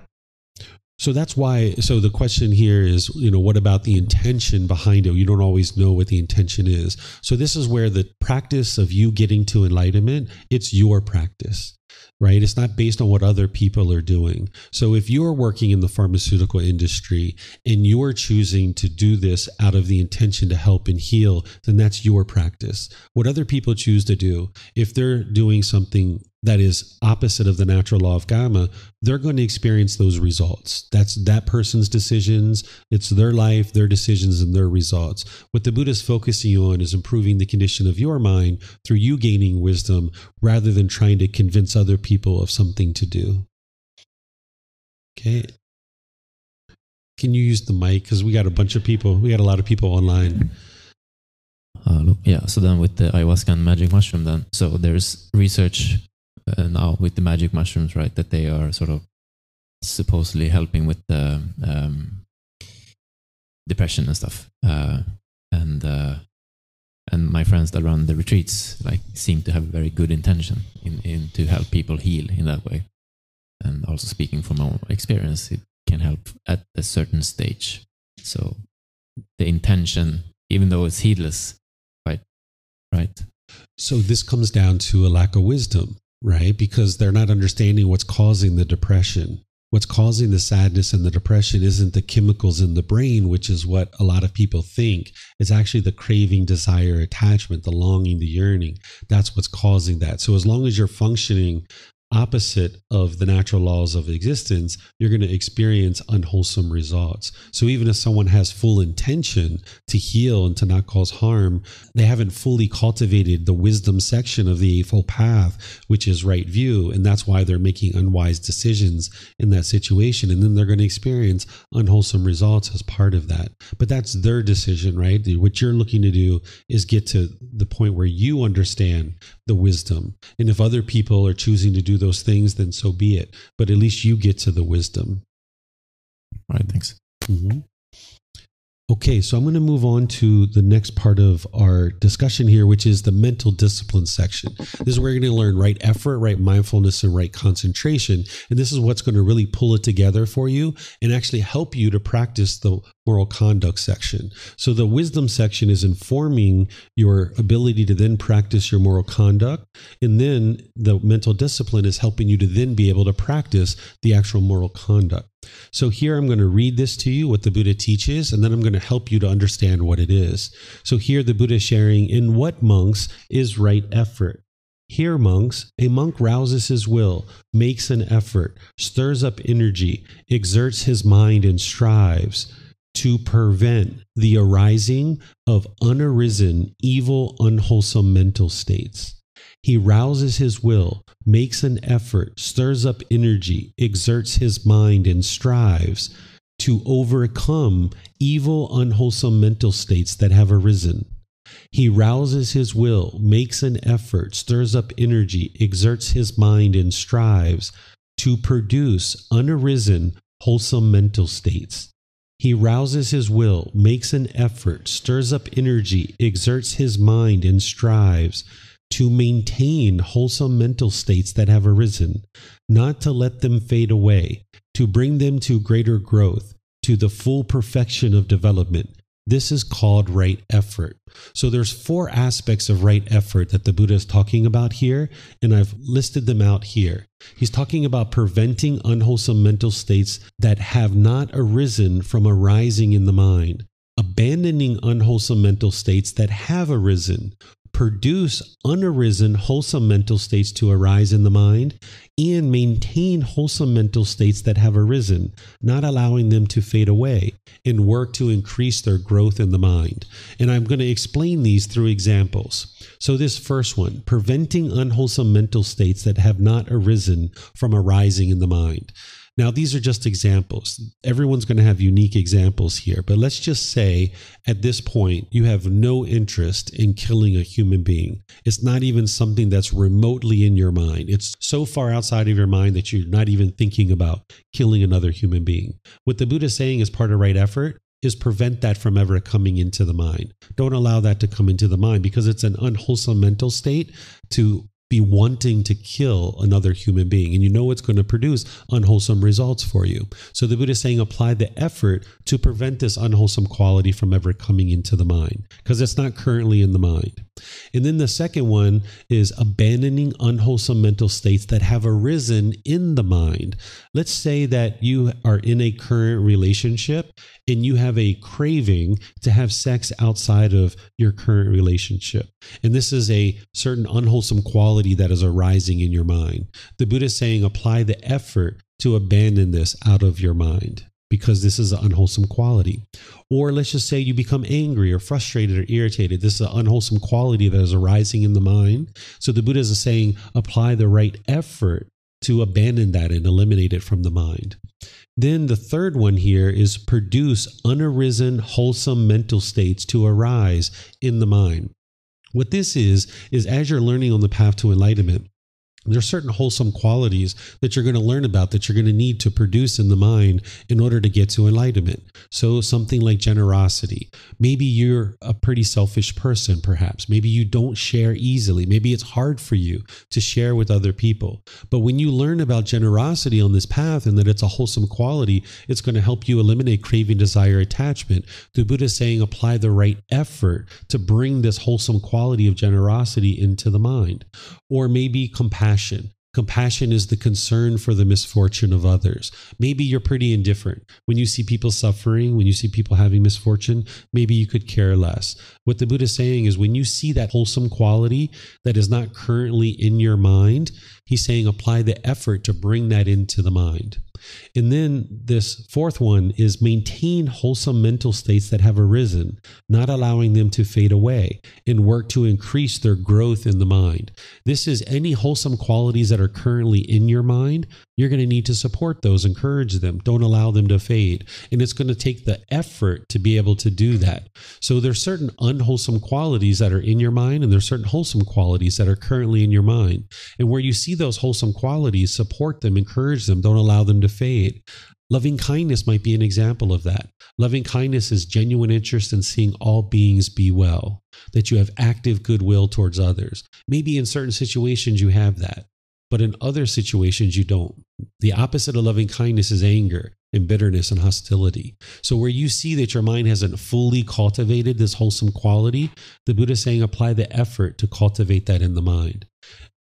S2: So that's why. So the question here is, you know, what about the intention behind it? You don't always know what the intention is. So this is where the practice of you getting to enlightenment, it's your practice right? It's not based on what other people are doing. So if you're working in the pharmaceutical industry and you're choosing to do this out of the intention to help and heal, then that's your practice. What other people choose to do, if they're doing something that is opposite of the natural law of karma, they're going to experience those results. That's that person's decisions. It's their life, their decisions, and their results. What the Buddha is focusing on is improving the condition of your mind through you gaining wisdom rather than trying to convince other people of something to do. Okay. Can you use the mic? Because we got a bunch of people, we got a lot of people online.
S6: Uh, yeah. So then with the ayahuasca and magic mushroom, then so there's research uh, now with the magic mushrooms, right? That they are sort of supposedly helping with the um, depression and stuff. Uh, and uh, and my friends that run the retreats like seem to have very good intention in, in to help people heal in that way. And also speaking from my own experience, it can help at a certain stage. So the intention, even though it's heedless, right, right,
S2: So this comes down to a lack of wisdom, right? Because they're not understanding what's causing the depression. What's causing the sadness and the depression isn't the chemicals in the brain, which is what a lot of people think. It's actually the craving, desire, attachment, the longing, the yearning. That's what's causing that. So as long as you're functioning opposite of the natural laws of existence, you're going to experience unwholesome results. So even if someone has full intention to heal and to not cause harm, they haven't fully cultivated the wisdom section of the Eightfold Path, which is right view. And that's why they're making unwise decisions in that situation. And then they're going to experience unwholesome results as part of that. But that's their decision, right? What you're looking to do is get to the point where you understand the wisdom. And if other people are choosing to do those things, then so be it. But at least you get to the wisdom.
S6: All right. Thanks.
S2: Mhm. Okay, so I'm going to move on to the next part of our discussion here, which is the mental discipline section. This is where you're going to learn right effort, right mindfulness, and right concentration. And this is what's going to really pull it together for you and actually help you to practice the moral conduct section. So the wisdom section is informing your ability to then practice your moral conduct. And then the mental discipline is helping you to then be able to practice the actual moral conduct. So here I'm going to read this to you, what the Buddha teaches, and then I'm going to help you to understand what it is. So here the Buddha is sharing in what monks is right effort. Here, monks, a monk rouses his will, makes an effort, stirs up energy, exerts his mind, and strives to prevent the arising of unarisen, evil, unwholesome mental states. He rouses his will, makes an effort, stirs up energy, exerts his mind, and strives to overcome evil, unwholesome mental states that have arisen. He rouses his will, makes an effort, stirs up energy, exerts his mind, and strives to produce unarisen, wholesome mental states. He rouses his will, makes an effort, stirs up energy, exerts his mind, and strives to maintain wholesome mental states that have arisen, not to let them fade away, to bring them to greater growth, to the full perfection of development. This is called right effort. So there's four aspects of right effort that the Buddha is talking about here, and I've listed them out here. He's talking about preventing unwholesome mental states that have not arisen from arising in the mind, abandoning unwholesome mental states that have arisen, produce unarisen wholesome mental states to arise in the mind, and maintain wholesome mental states that have arisen, not allowing them to fade away, and work to increase their growth in the mind. And I'm going to explain these through examples. So, this first one preventing unwholesome mental states that have not arisen from arising in the mind. Now, these are just examples. Everyone's going to have unique examples here, but let's just say at this point, you have no interest in killing a human being. It's not even something that's remotely in your mind. It's so far outside of your mind that you're not even thinking about killing another human being. What the Buddha is saying is part of right effort is prevent that from ever coming into the mind. Don't allow that to come into the mind because it's an unwholesome mental state to be wanting to kill another human being. And you know it's going to produce unwholesome results for you. So the Buddha is saying apply the effort to prevent this unwholesome quality from ever coming into the mind because it's not currently in the mind. And then the second one is abandoning unwholesome mental states that have arisen in the mind. Let's say that you are in a current relationship and you have a craving to have sex outside of your current relationship. And this is a certain unwholesome quality that is arising in your mind. The Buddha is saying apply the effort to abandon this out of your mind because this is an unwholesome quality. Or let's just say you become angry or frustrated or irritated. This is an unwholesome quality that is arising in the mind. So the Buddha is saying apply the right effort to abandon that and eliminate it from the mind. Then the third one here is produce unarisen, wholesome mental states to arise in the mind. What this is, is as you're learning on the path to enlightenment, there are certain wholesome qualities that you're going to learn about that you're going to need to produce in the mind in order to get to enlightenment. So, something like generosity. Maybe you're a pretty selfish person, perhaps. Maybe you don't share easily. Maybe it's hard for you to share with other people. But when you learn about generosity on this path and that it's a wholesome quality, it's going to help you eliminate craving, desire, attachment. The Buddha is saying apply the right effort to bring this wholesome quality of generosity into the mind. Or maybe compassion compassion. Compassion is the concern for the misfortune of others. Maybe you're pretty indifferent. When you see people suffering, when you see people having misfortune, maybe you could care less. What the Buddha is saying is when you see that wholesome quality that is not currently in your mind, he's saying apply the effort to bring that into the mind. And then this fourth one is maintain wholesome mental states that have arisen, not allowing them to fade away, and work to increase their growth in the mind. This is any wholesome qualities that are currently in your mind. You're going to need to support those, encourage them, don't allow them to fade. And it's going to take the effort to be able to do that. So there's certain unwholesome qualities that are in your mind, and there's certain wholesome qualities that are currently in your mind. And where you see those wholesome qualities, support them, encourage them, don't allow them to fade. Loving kindness might be an example of that. Loving kindness is genuine interest in seeing all beings be well, that you have active goodwill towards others. Maybe in certain situations you have that, but in other situations you don't. The opposite of loving kindness is anger and bitterness and hostility. So, where you see that your mind hasn't fully cultivated this wholesome quality, the Buddha is saying apply the effort to cultivate that in the mind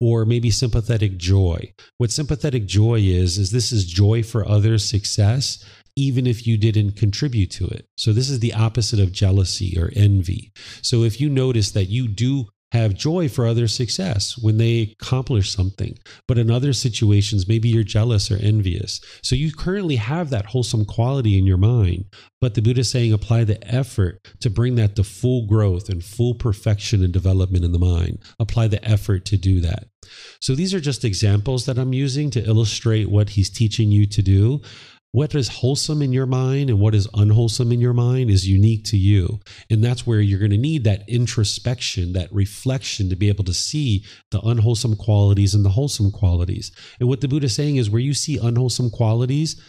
S2: or maybe sympathetic joy. What sympathetic joy is, is this is joy for others' success, even if you didn't contribute to it. So, this is the opposite of jealousy or envy. So, if you notice that you do have joy for others' success when they accomplish something. But in other situations, maybe you're jealous or envious. So you currently have that wholesome quality in your mind. But the Buddha is saying apply the effort to bring that to full growth and full perfection and development in the mind. Apply the effort to do that. So these are just examples that I'm using to illustrate what he's teaching you to do what is wholesome in your mind and what is unwholesome in your mind is unique to you. And that's where you're going to need that introspection, that reflection to be able to see the unwholesome qualities and the wholesome qualities. And what the Buddha is saying is where you see unwholesome qualities,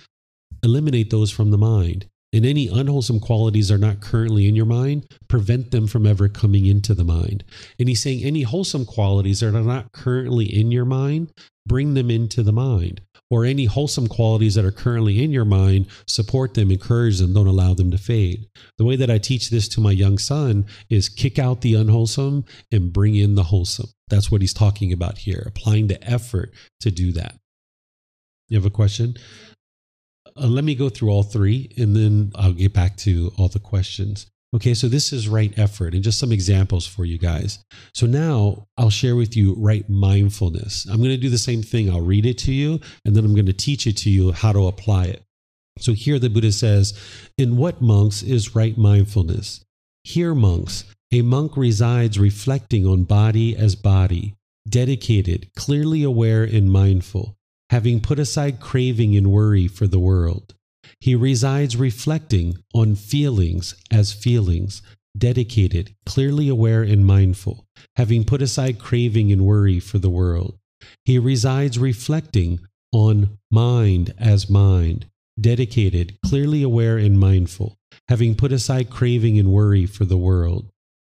S2: eliminate those from the mind. And any unwholesome qualities are not currently in your mind, prevent them from ever coming into the mind. And he's saying any wholesome qualities that are not currently in your mind, bring them into the mind or any wholesome qualities that are currently in your mind, support them, encourage them, don't allow them to fade. The way that I teach this to my young son is kick out the unwholesome and bring in the wholesome. That's what he's talking about here, applying the effort to do that. You have a question? Uh, let me go through all three and then I'll get back to all the questions. Okay, so this is right effort and just some examples for you guys. So now I'll share with you right mindfulness. I'm going to do the same thing. I'll read it to you and then I'm going to teach it to you how to apply it. So here the Buddha says, In what monks is right mindfulness? Here, monks, a monk resides reflecting on body as body, dedicated, clearly aware, and mindful, having put aside craving and worry for the world. He resides reflecting on feelings as feelings, dedicated, clearly aware, and mindful, having put aside craving and worry for the world. He resides reflecting on mind as mind, dedicated, clearly aware, and mindful, having put aside craving and worry for the world.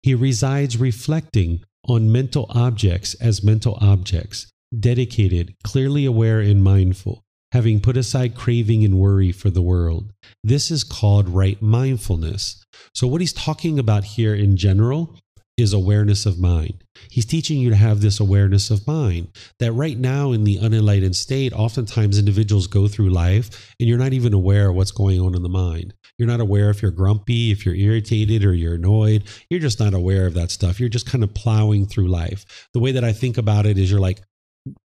S2: He resides reflecting on mental objects as mental objects, dedicated, clearly aware, and mindful, having put aside craving and worry for the world. This is called right mindfulness. So, what he's talking about here in general is awareness of mind. He's teaching you to have this awareness of mind that right now in the unenlightened state, oftentimes individuals go through life and you're not even aware of what's going on in the mind. You're not aware if you're grumpy, if you're irritated, or you're annoyed. You're just not aware of that stuff. You're just kind of plowing through life. The way that I think about it is you're like,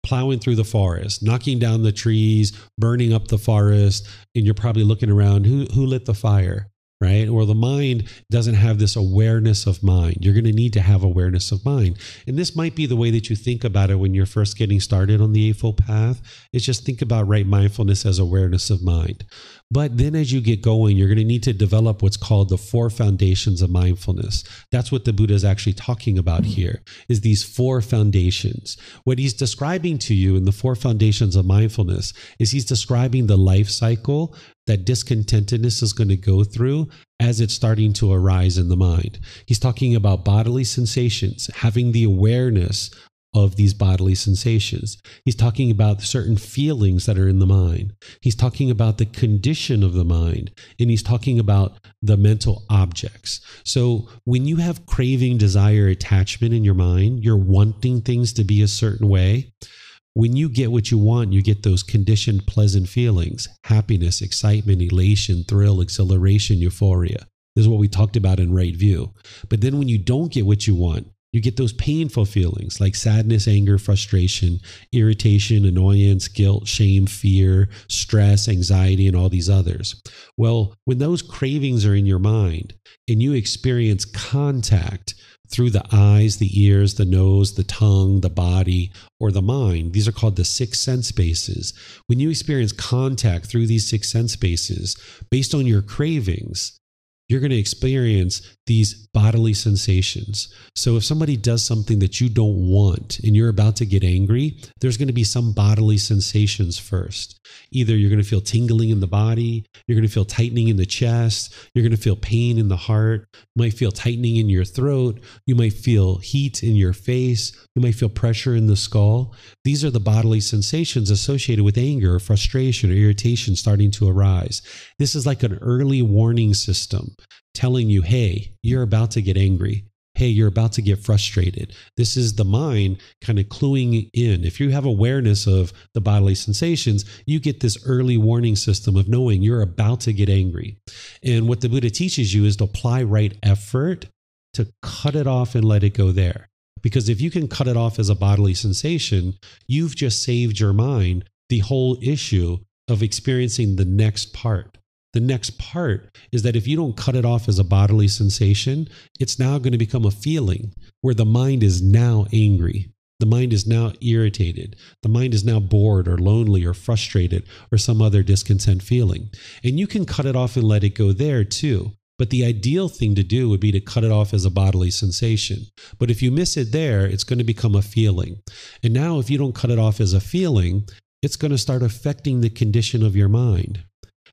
S2: plowing through the forest, knocking down the trees, burning up the forest, and you're probably looking around who who lit the fire? right? Or the mind doesn't have this awareness of mind. You're going to need to have awareness of mind. And this might be the way that you think about it when you're first getting started on the Eightfold Path. Is just think about right mindfulness as awareness of mind. But then as you get going, you're going to need to develop what's called the four foundations of mindfulness. That's what the Buddha is actually talking about here is these four foundations. What he's describing to you in the four foundations of mindfulness is he's describing the life cycle that discontentedness is going to go through as it's starting to arise in the mind. He's talking about bodily sensations, having the awareness of these bodily sensations. He's talking about certain feelings that are in the mind. He's talking about the condition of the mind, and he's talking about the mental objects. So when you have craving, desire, attachment in your mind, you're wanting things to be a certain way. When you get what you want, you get those conditioned pleasant feelings happiness, excitement, elation, thrill, exhilaration, euphoria. This is what we talked about in right view. But then when you don't get what you want, you get those painful feelings like sadness, anger, frustration, irritation, annoyance, guilt, shame, fear, stress, anxiety, and all these others. Well, when those cravings are in your mind and you experience contact through the eyes, the ears, the nose, the tongue, the body, or the mind. These are called the six sense bases. When you experience contact through these six sense bases, based on your cravings, you're going to experience these bodily sensations. So if somebody does something that you don't want and you're about to get angry, there's going to be some bodily sensations first. Either you're going to feel tingling in the body, you're going to feel tightening in the chest, you're going to feel pain in the heart, you might feel tightening in your throat, you might feel heat in your face, you might feel pressure in the skull. These are the bodily sensations associated with anger or frustration or irritation starting to arise. This is like an early warning system telling you, hey, you're about to get angry. Hey, you're about to get frustrated. This is the mind kind of cluing in. If you have awareness of the bodily sensations, you get this early warning system of knowing you're about to get angry. And what the Buddha teaches you is to apply right effort to cut it off and let it go there. Because if you can cut it off as a bodily sensation, you've just saved your mind the whole issue of experiencing the next part. The next part is that if you don't cut it off as a bodily sensation, it's now going to become a feeling where the mind is now angry. The mind is now irritated. The mind is now bored or lonely or frustrated or some other discontent feeling. And you can cut it off and let it go there too. But the ideal thing to do would be to cut it off as a bodily sensation. But if you miss it there, it's going to become a feeling. And now, if you don't cut it off as a feeling, it's going to start affecting the condition of your mind.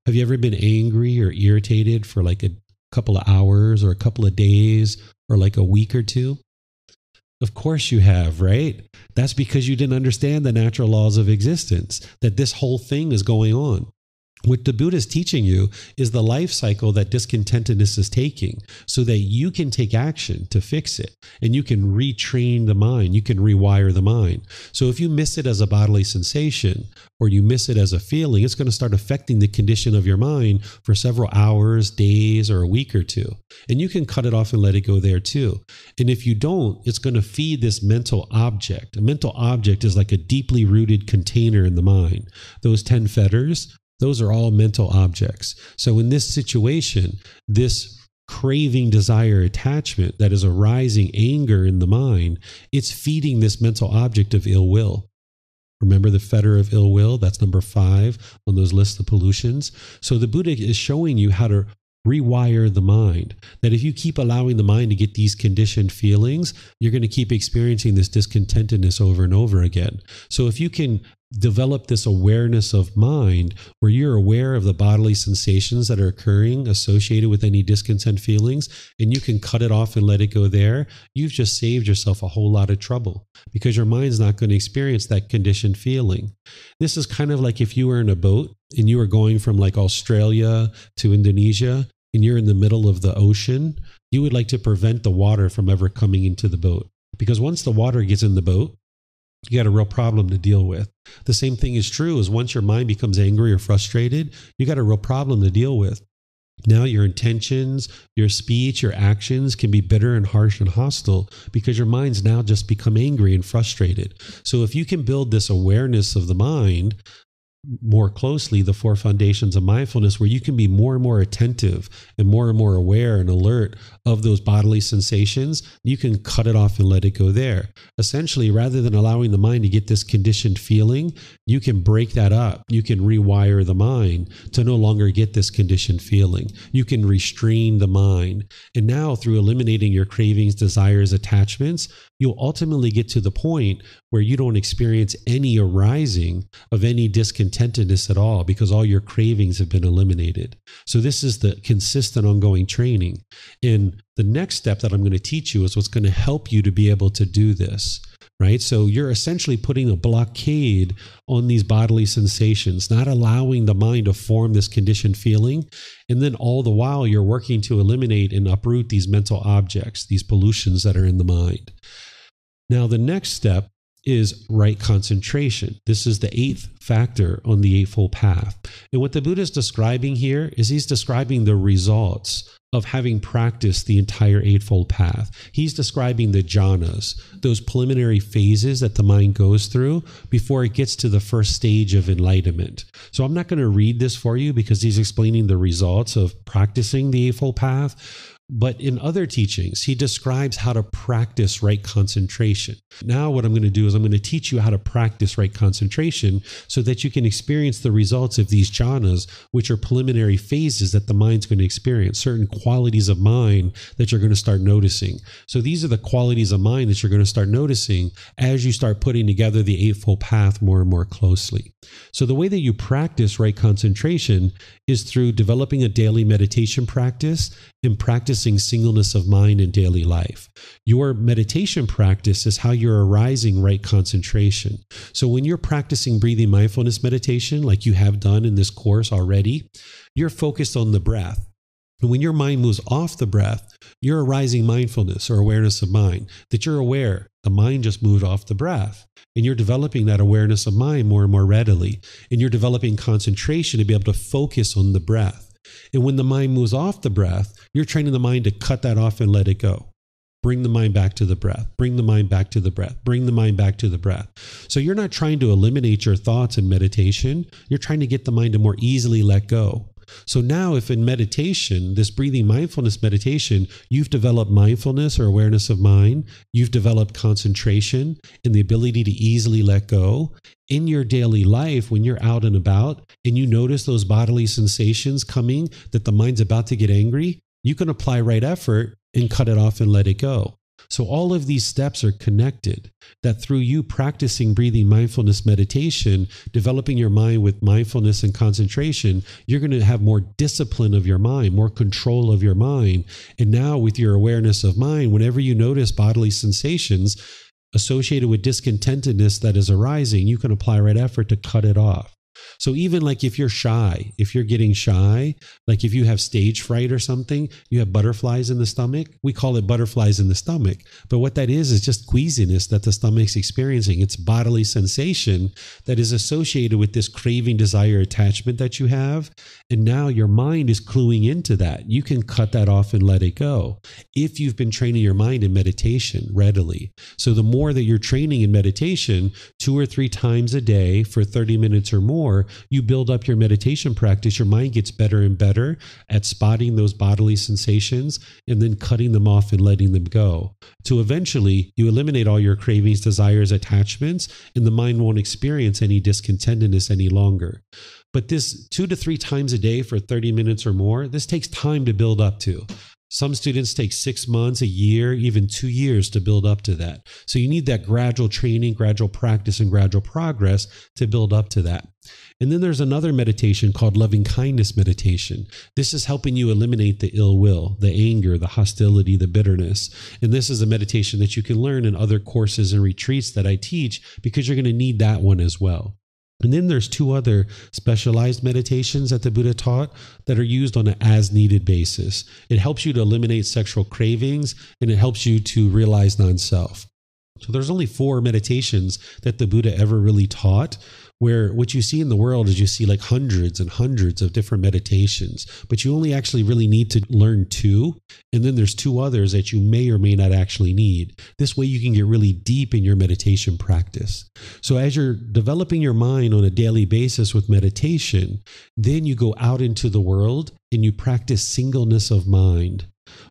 S2: Have you ever been angry or irritated for like a couple of hours or a couple of days or like a week or two? Of course you have, right? That's because you didn't understand the natural laws of existence, that this whole thing is going on. What the Buddha is teaching you is the life cycle that discontentedness is taking so that you can take action to fix it and you can retrain the mind. You can rewire the mind. So if you miss it as a bodily sensation or you miss it as a feeling, it's going to start affecting the condition of your mind for several hours, days, or a week or two. And you can cut it off and let it go there too. And if you don't, it's going to feed this mental object. A mental object is like a deeply rooted container in the mind. Those 10 fetters, those are all mental objects. So in this situation, this craving, desire, attachment that is arising anger in the mind, it's feeding this mental object of ill will. Remember the fetter of ill will? That's number five on those lists of pollutions. So the Buddha is showing you how to rewire the mind. That if you keep allowing the mind to get these conditioned feelings, you're going to keep experiencing this discontentedness over and over again. So if you can develop this awareness of mind where you're aware of the bodily sensations that are occurring associated with any discontent feelings and you can cut it off and let it go there, you've just saved yourself a whole lot of trouble because your mind's not going to experience that conditioned feeling. This is kind of like if you were in a boat and you were going from like Australia to Indonesia and you're in the middle of the ocean, you would like to prevent the water from ever coming into the boat. Because once the water gets in the boat, you got a real problem to deal with. The same thing is true as once your mind becomes angry or frustrated, you got a real problem to deal with. Now, your intentions, your speech, your actions can be bitter and harsh and hostile because your mind's now just become angry and frustrated. So, if you can build this awareness of the mind more closely the four foundations of mindfulness where you can be more and more attentive and more and more aware and alert of those bodily sensations you can cut it off and let it go there essentially rather than allowing the mind to get this conditioned feeling you can break that up you can rewire the mind to no longer get this conditioned feeling you can restrain the mind and now through eliminating your cravings desires attachments you'll ultimately get to the point where you don't experience any arising of any discontentedness at all because all your cravings have been eliminated. So, this is the consistent ongoing training. And the next step that I'm going to teach you is what's going to help you to be able to do this. Right. So you're essentially putting a blockade on these bodily sensations, not allowing the mind to form this conditioned feeling. And then all the while, you're working to eliminate and uproot these mental objects, these pollutions that are in the mind. Now, the next step is right concentration. This is the eighth factor on the Eightfold Path. And what the Buddha is describing here is he's describing the results of having practiced the entire Eightfold Path. He's describing the jhanas, those preliminary phases that the mind goes through before it gets to the first stage of enlightenment. So I'm not going to read this for you because he's explaining the results of practicing the Eightfold Path. But in other teachings, he describes how to practice right concentration. Now, what I'm going to do is I'm going to teach you how to practice right concentration so that you can experience the results of these jhanas, which are preliminary phases that the mind's going to experience, certain qualities of mind that you're going to start noticing. So, these are the qualities of mind that you're going to start noticing as you start putting together the Eightfold Path more and more closely. So, the way that you practice right concentration is through developing a daily meditation practice and practicing singleness of mind in daily life. Your meditation practice is how you're arising right concentration. So when you're practicing breathing mindfulness meditation, like you have done in this course already, you're focused on the breath. And when your mind moves off the breath, you're arising mindfulness or awareness of mind, that you're aware the mind just moved off the breath. And you're developing that awareness of mind more and more readily. And you're developing concentration to be able to focus on the breath. And when the mind moves off the breath, you're training the mind to cut that off and let it go. Bring the mind back to the breath. Bring the mind back to the breath. Bring the mind back to the breath. So you're not trying to eliminate your thoughts in meditation. You're trying to get the mind to more easily let go. So now, if in meditation, this breathing mindfulness meditation, you've developed mindfulness or awareness of mind, you've developed concentration and the ability to easily let go in your daily life, when you're out and about and you notice those bodily sensations coming that the mind's about to get angry, you can apply right effort and cut it off and let it go. So, all of these steps are connected. That through you practicing breathing mindfulness meditation, developing your mind with mindfulness and concentration, you're going to have more discipline of your mind, more control of your mind. And now, with your awareness of mind, whenever you notice bodily sensations associated with discontentedness that is arising, you can apply right effort to cut it off. So even like if you're shy, if you're getting shy, like if you have stage fright or something, you have butterflies in the stomach. We call it butterflies in the stomach. But what that is is just queasiness that the stomach's experiencing. It's bodily sensation that is associated with this craving, desire, attachment that you have. And now your mind is cluing into that. You can cut that off and let it go if you've been training your mind in meditation readily. So the more that you're training in meditation, two or three times a day for 30 minutes or more, more you build up your meditation practice, your mind gets better and better at spotting those bodily sensations and then cutting them off and letting them go. To eventually, you eliminate all your cravings, desires, attachments, and the mind won't experience any discontentedness any longer. But this two to three times a day for 30 minutes or more, this takes time to build up to. Some students take six months, a year, even two years to build up to that. So you need that gradual training, gradual practice, and gradual progress to build up to that. And then there's another meditation called loving kindness meditation. This is helping you eliminate the ill will, the anger, the hostility, the bitterness. And this is a meditation that you can learn in other courses and retreats that I teach because you're going to need that one as well. And then there's two other specialized meditations that the Buddha taught that are used on an as needed basis. It helps you to eliminate sexual cravings and it helps you to realize non self. So there's only four meditations that the Buddha ever really taught where what you see in the world is you see like hundreds and hundreds of different meditations, but you only actually really need to learn two. And then there's two others that you may or may not actually need. This way you can get really deep in your meditation practice. So as you're developing your mind on a daily basis with meditation, then you go out into the world and you practice singleness of mind.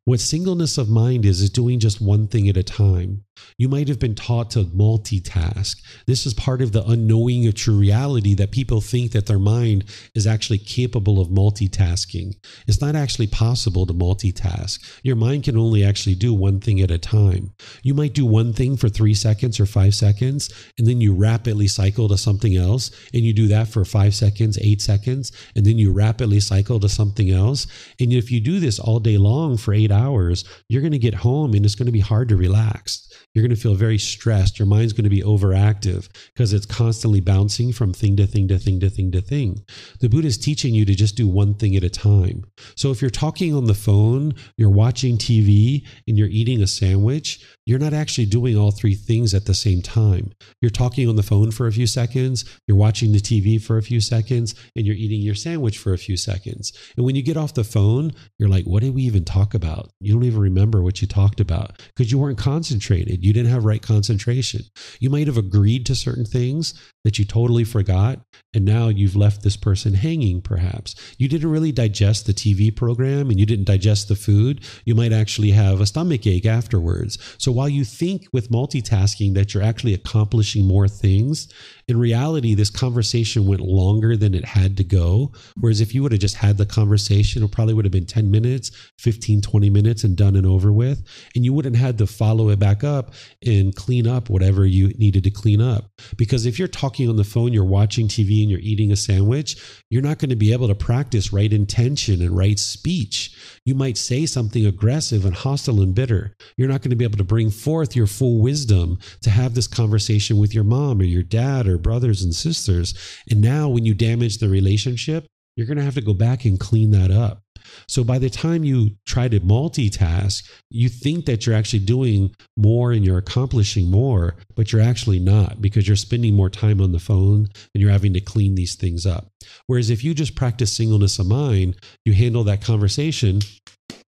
S2: What singleness of mind is, is doing just one thing at a time. You might have been taught to multitask. This is part of the unknowing of true reality that people think that their mind is actually capable of multitasking. It's not actually possible to multitask. Your mind can only actually do one thing at a time. You might do one thing for three seconds or five seconds, and then you rapidly cycle to something else, and you do that for five seconds, eight seconds, and then you rapidly cycle to something else. And if you do this all day long for eight hours, you're going to get home and it's going to be hard to relax. You're going to feel very stressed. Your mind's going to be overactive because it's constantly bouncing from thing to thing to thing to thing to thing. The Buddha is teaching you to just do one thing at a time. So if you're talking on the phone, you're watching TV, and you're eating a sandwich, you're not actually doing all three things at the same time. You're talking on the phone for a few seconds, you're watching the TV for a few seconds, and you're eating your sandwich for a few seconds. And when you get off the phone, you're like, what did we even talk about? You don't even remember what you talked about because you weren't concentrated. You didn't have right concentration. You might have agreed to certain things that you totally forgot. And now you've left this person hanging, perhaps. You didn't really digest the TV program and you didn't digest the food. You might actually have a stomach ache afterwards. So while you think with multitasking that you're actually accomplishing more things, in reality, this conversation went longer than it had to go. Whereas if you would have just had the conversation, it probably would have been 10 minutes, 15, 20 minutes and done and over with. And you wouldn't have to follow it back up and clean up whatever you needed to clean up. Because if you're talking on the phone, you're watching TV and you're eating a sandwich, you're not going to be able to practice right intention and right speech. You might say something aggressive and hostile and bitter. You're not going to be able to bring forth your full wisdom to have this conversation with your mom or your dad or brothers and sisters. And now, when you damage the relationship, you're going to have to go back and clean that up. So by the time you try to multitask, you think that you're actually doing more and you're accomplishing more, but you're actually not because you're spending more time on the phone and you're having to clean these things up. Whereas if you just practice singleness of mind, you handle that conversation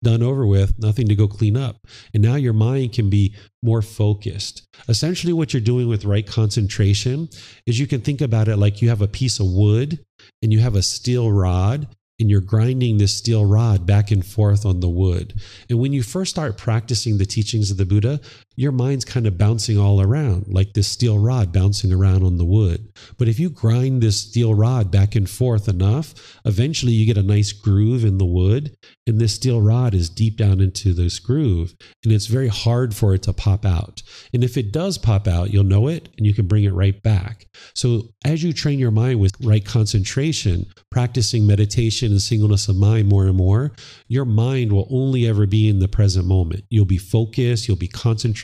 S2: done over with, nothing to go clean up. And now your mind can be more focused. Essentially, what you're doing with right concentration is you can think about it like you have a piece of wood and you have a steel rod and you're grinding this steel rod back and forth on the wood. And when you first start practicing the teachings of the Buddha, your mind's kind of bouncing all around, like this steel rod bouncing around on the wood. But if you grind this steel rod back and forth enough, eventually you get a nice groove in the wood, and this steel rod is deep down into this groove, and it's very hard for it to pop out. And if it does pop out, you'll know it and you can bring it right back. So as you train your mind with right concentration, practicing meditation and singleness of mind more and more, your mind will only ever be in the present moment. You'll be focused, you'll be concentrated.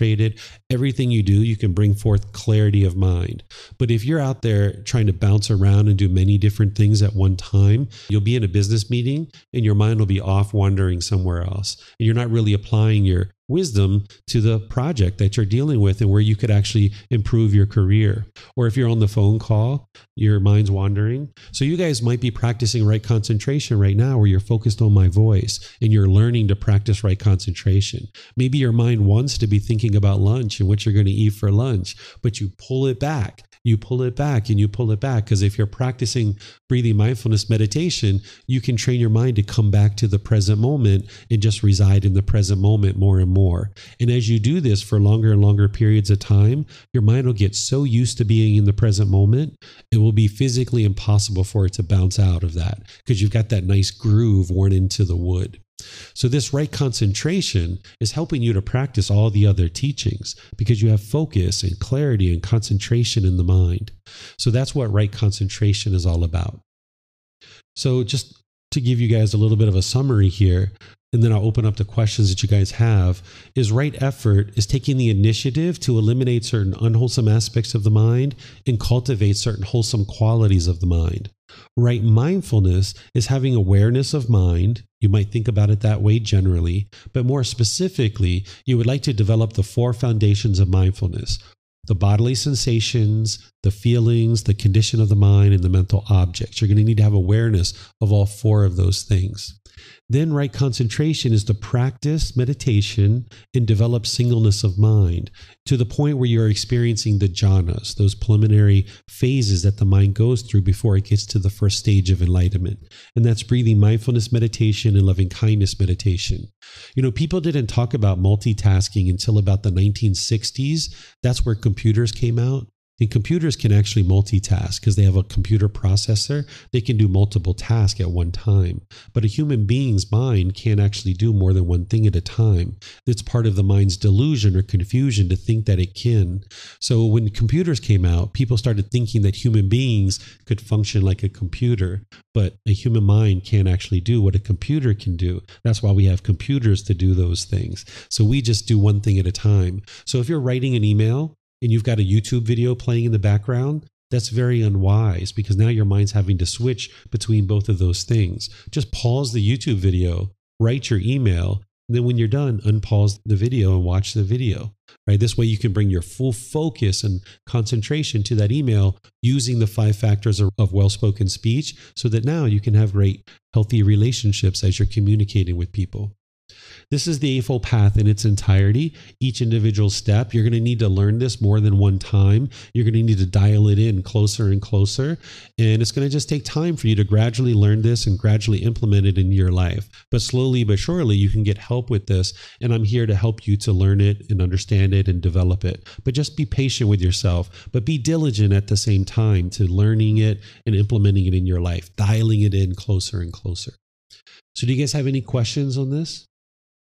S2: Everything you do, you can bring forth clarity of mind. But if you're out there trying to bounce around and do many different things at one time, you'll be in a business meeting and your mind will be off wandering somewhere else. And you're not really applying your wisdom to the project that you're dealing with and where you could actually improve your career. Or if you're on the phone call, your mind's wandering. So you guys might be practicing right concentration right now where you're focused on my voice and you're learning to practice right concentration. Maybe your mind wants to be thinking about lunch and what you're going to eat for lunch, but you pull it back you pull it back and you pull it back. Because if you're practicing breathing mindfulness meditation, you can train your mind to come back to the present moment and just reside in the present moment more and more. And as you do this for longer and longer periods of time, your mind will get so used to being in the present moment, it will be physically impossible for it to bounce out of that because you've got that nice groove worn into the wood. So, this right concentration is helping you to practice all the other teachings because you have focus and clarity and concentration in the mind. So, that's what right concentration is all about. So, just to give you guys a little bit of a summary here, and then I'll open up the questions that you guys have, is right effort is taking the initiative to eliminate certain unwholesome aspects of the mind and cultivate certain wholesome qualities of the mind. Right mindfulness is having awareness of mind. You might think about it that way generally, but more specifically, you would like to develop the four foundations of mindfulness the bodily sensations, the feelings, the condition of the mind, and the mental objects. You're going to need to have awareness of all four of those things. Then, right concentration is to practice meditation and develop singleness of mind to the point where you're experiencing the jhanas, those preliminary phases that the mind goes through before it gets to the first stage of enlightenment. And that's breathing mindfulness meditation and loving kindness meditation. You know, people didn't talk about multitasking until about the 1960s. That's where computers came out. And computers can actually multitask because they have a computer processor. They can do multiple tasks at one time. But a human being's mind can't actually do more than one thing at a time. It's part of the mind's delusion or confusion to think that it can. So when computers came out, people started thinking that human beings could function like a computer, but a human mind can't actually do what a computer can do. That's why we have computers to do those things. So we just do one thing at a time. So if you're writing an email, and you've got a YouTube video playing in the background, that's very unwise because now your mind's having to switch between both of those things. Just pause the YouTube video, write your email, and then when you're done, unpause the video and watch the video. Right? This way you can bring your full focus and concentration to that email using the five factors of, of well-spoken speech so that now you can have great healthy relationships as you're communicating with people. This is the Eightfold Path in its entirety. Each individual step, you're going to need to learn this more than one time. You're going to need to dial it in closer and closer. And it's going to just take time for you to gradually learn this and gradually implement it in your life. But slowly but surely, you can get help with this. And I'm here to help you to learn it and understand it and develop it. But just be patient with yourself, but be diligent at the same time to learning it and implementing it in your life, dialing it in closer and closer. So, do you guys have any questions on this?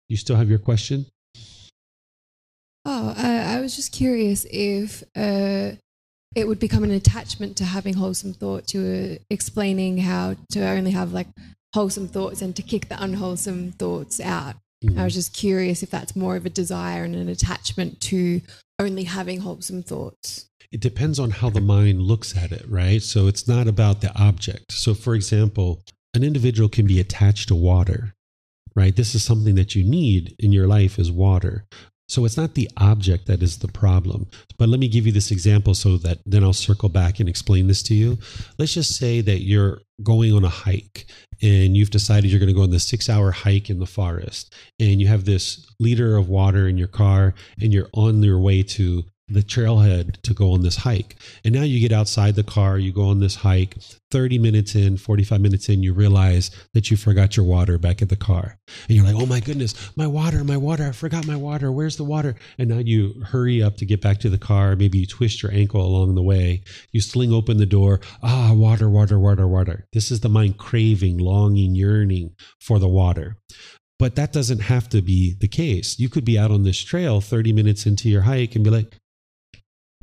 S2: You still have your question?
S9: Oh, uh, I was just curious if uh, it would become an attachment to having wholesome thoughts. You were explaining how to only have like wholesome thoughts and to kick the unwholesome thoughts out. Mm-hmm. I was just curious if that's more of a desire and an attachment to only having wholesome thoughts.
S2: It depends on how the mind looks at it, right? So it's not about the object. So, for example, an individual can be attached to water right? This is something that you need in your life is water. So it's not the object that is the problem. But let me give you this example so that then I'll circle back and explain this to you. Let's just say that you're going on a hike and you've decided you're going to go on this six hour hike in the forest and you have this liter of water in your car and you're on your way to the trailhead to go on this hike. And now you get outside the car, you go on this hike. 30 minutes in, 45 minutes in, you realize that you forgot your water back at the car. And you're like, oh my goodness, my water, my water, I forgot my water. Where's the water? And now you hurry up to get back to the car. Maybe you twist your ankle along the way. You sling open the door. Ah, water, water, water, water. This is the mind craving, longing, yearning for the water. But that doesn't have to be the case. You could be out on this trail 30 minutes into your hike and be like,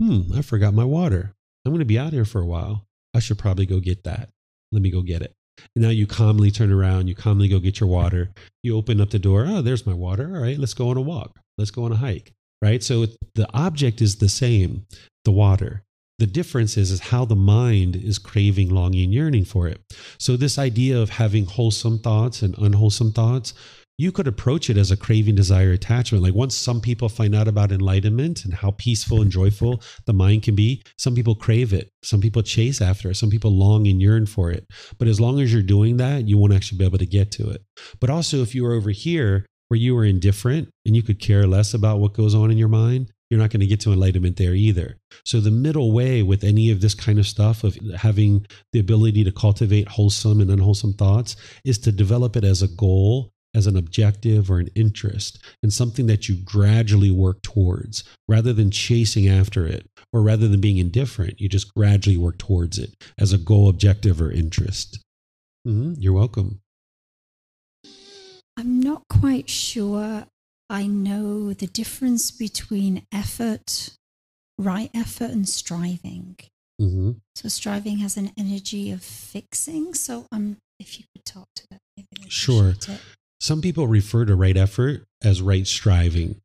S2: hmm, I forgot my water. I'm going to be out here for a while. I should probably go get that. Let me go get it. And now you calmly turn around, you calmly go get your water. You open up the door. Oh, there's my water. All right, let's go on a walk. Let's go on a hike. Right. So the object is the same, the water. The difference is, is how the mind is craving, longing, yearning for it. So this idea of having wholesome thoughts and unwholesome thoughts, you could approach it as a craving, desire, attachment. Like once some people find out about enlightenment and how peaceful and joyful the mind can be, some people crave it. Some people chase after it. Some people long and yearn for it. But as long as you're doing that, you won't actually be able to get to it. But also, if you were over here where you were indifferent and you could care less about what goes on in your mind, you're not going to get to enlightenment there either. So, the middle way with any of this kind of stuff, of having the ability to cultivate wholesome and unwholesome thoughts, is to develop it as a goal, as an objective or an interest, and something that you gradually work towards rather than chasing after it or rather than being indifferent. You just gradually work towards it as a goal, objective, or interest. Mm-hmm. You're welcome.
S3: I'm not quite sure I know the difference between effort, right effort, and striving.
S2: Mm-hmm.
S3: So striving has an energy of fixing. So um, if you could talk to that,
S2: Sure. Some people refer to right effort as right striving,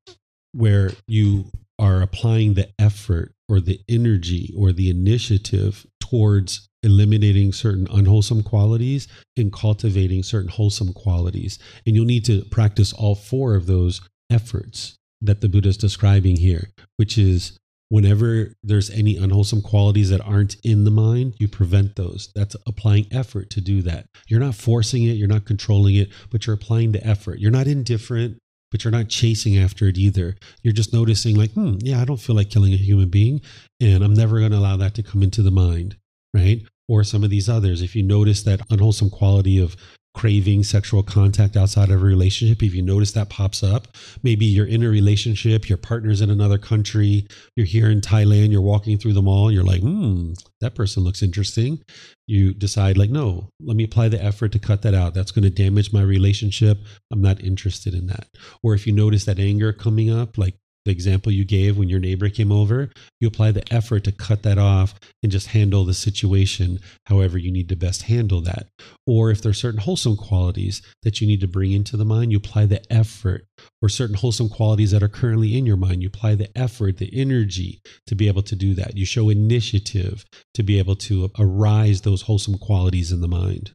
S2: where you are applying the effort or the energy or the initiative towards eliminating certain unwholesome qualities and cultivating certain wholesome qualities. And you'll need to practice all four of those efforts that the Buddha is describing here, which is whenever there's any unwholesome qualities that aren't in the mind, you prevent those. That's applying effort to do that. You're not forcing it, you're not controlling it, but you're applying the effort. You're not indifferent, but you're not chasing after it either. You're just noticing, like, hmm, yeah, I don't feel like killing a human being, and I'm never going to allow that to come into the mind, right? Or some of these others. If you notice that unwholesome quality of craving sexual contact outside of a relationship, if you notice that pops up, maybe you're in a relationship, your partner's in another country, you're here in Thailand, you're walking through the mall, you're like, hmm, that person looks interesting. You decide, like, no, let me apply the effort to cut that out. That's going to damage my relationship. I'm not interested in that. Or if you notice that anger coming up, like the example you gave when your neighbor came over, you apply the effort to cut that off and just handle the situation however you need to best handle that. Or if there are certain wholesome qualities that you need to bring into the mind, you apply the effort. Or certain wholesome qualities that are currently in your mind, you apply the effort, the energy to be able to do that. You show initiative to be able to arise those wholesome qualities in the mind.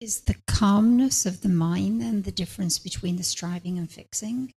S3: Is the calmness of the mind then the difference between the striving and fixing?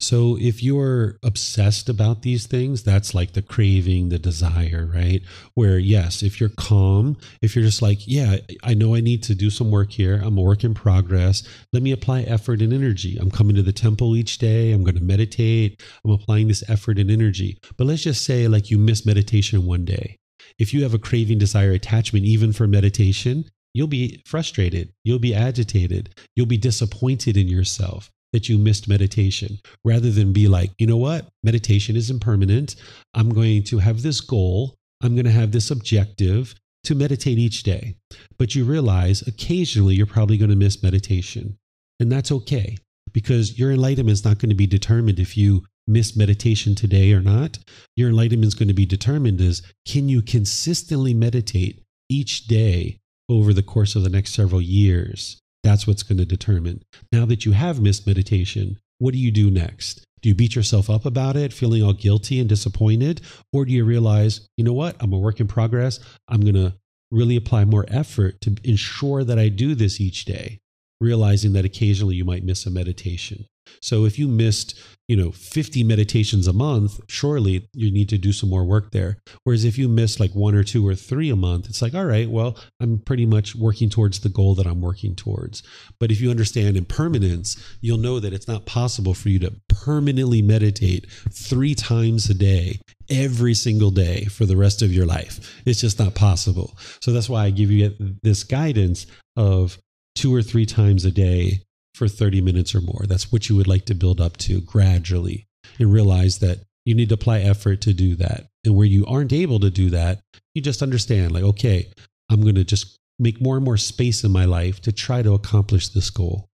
S2: So if you're obsessed about these things, that's like the craving, the desire, right? Where yes, if you're calm, if you're just like, yeah, I know I need to do some work here. I'm a work in progress. Let me apply effort and energy. I'm coming to the temple each day. I'm going to meditate. I'm applying this effort and energy. But let's just say like you miss meditation one day. If you have a craving, desire, attachment, even for meditation, you'll be frustrated. You'll be agitated. You'll be disappointed in yourself that you missed meditation rather than be like, you know what? Meditation is impermanent. I'm going to have this goal. I'm going to have this objective to meditate each day. But you realize occasionally you're probably going to miss meditation. And that's okay because your enlightenment is not going to be determined if you miss meditation today or not. Your enlightenment is going to be determined as can you consistently meditate each day over the course of the next several years? That's what's going to determine. Now that you have missed meditation, what do you do next? Do you beat yourself up about it, feeling all guilty and disappointed? Or do you realize, you know what? I'm a work in progress. I'm going to really apply more effort to ensure that I do this each day, realizing that occasionally you might miss a meditation. So if you missed, you know, 50 meditations a month, surely you need to do some more work there. Whereas if you miss like one or two or three a month, it's like, all right, well, I'm pretty much working towards the goal that I'm working towards. But if you understand impermanence, you'll know that it's not possible for you to permanently meditate three times a day every single day for the rest of your life. It's just not possible. So that's why I give you this guidance of two or three times a day for 30 minutes or more. That's what you would like to build up to gradually and realize that you need to apply effort to do that. And where you aren't able to do that, you just understand, like, okay, I'm going to just make more and more space in my life to try to accomplish this goal.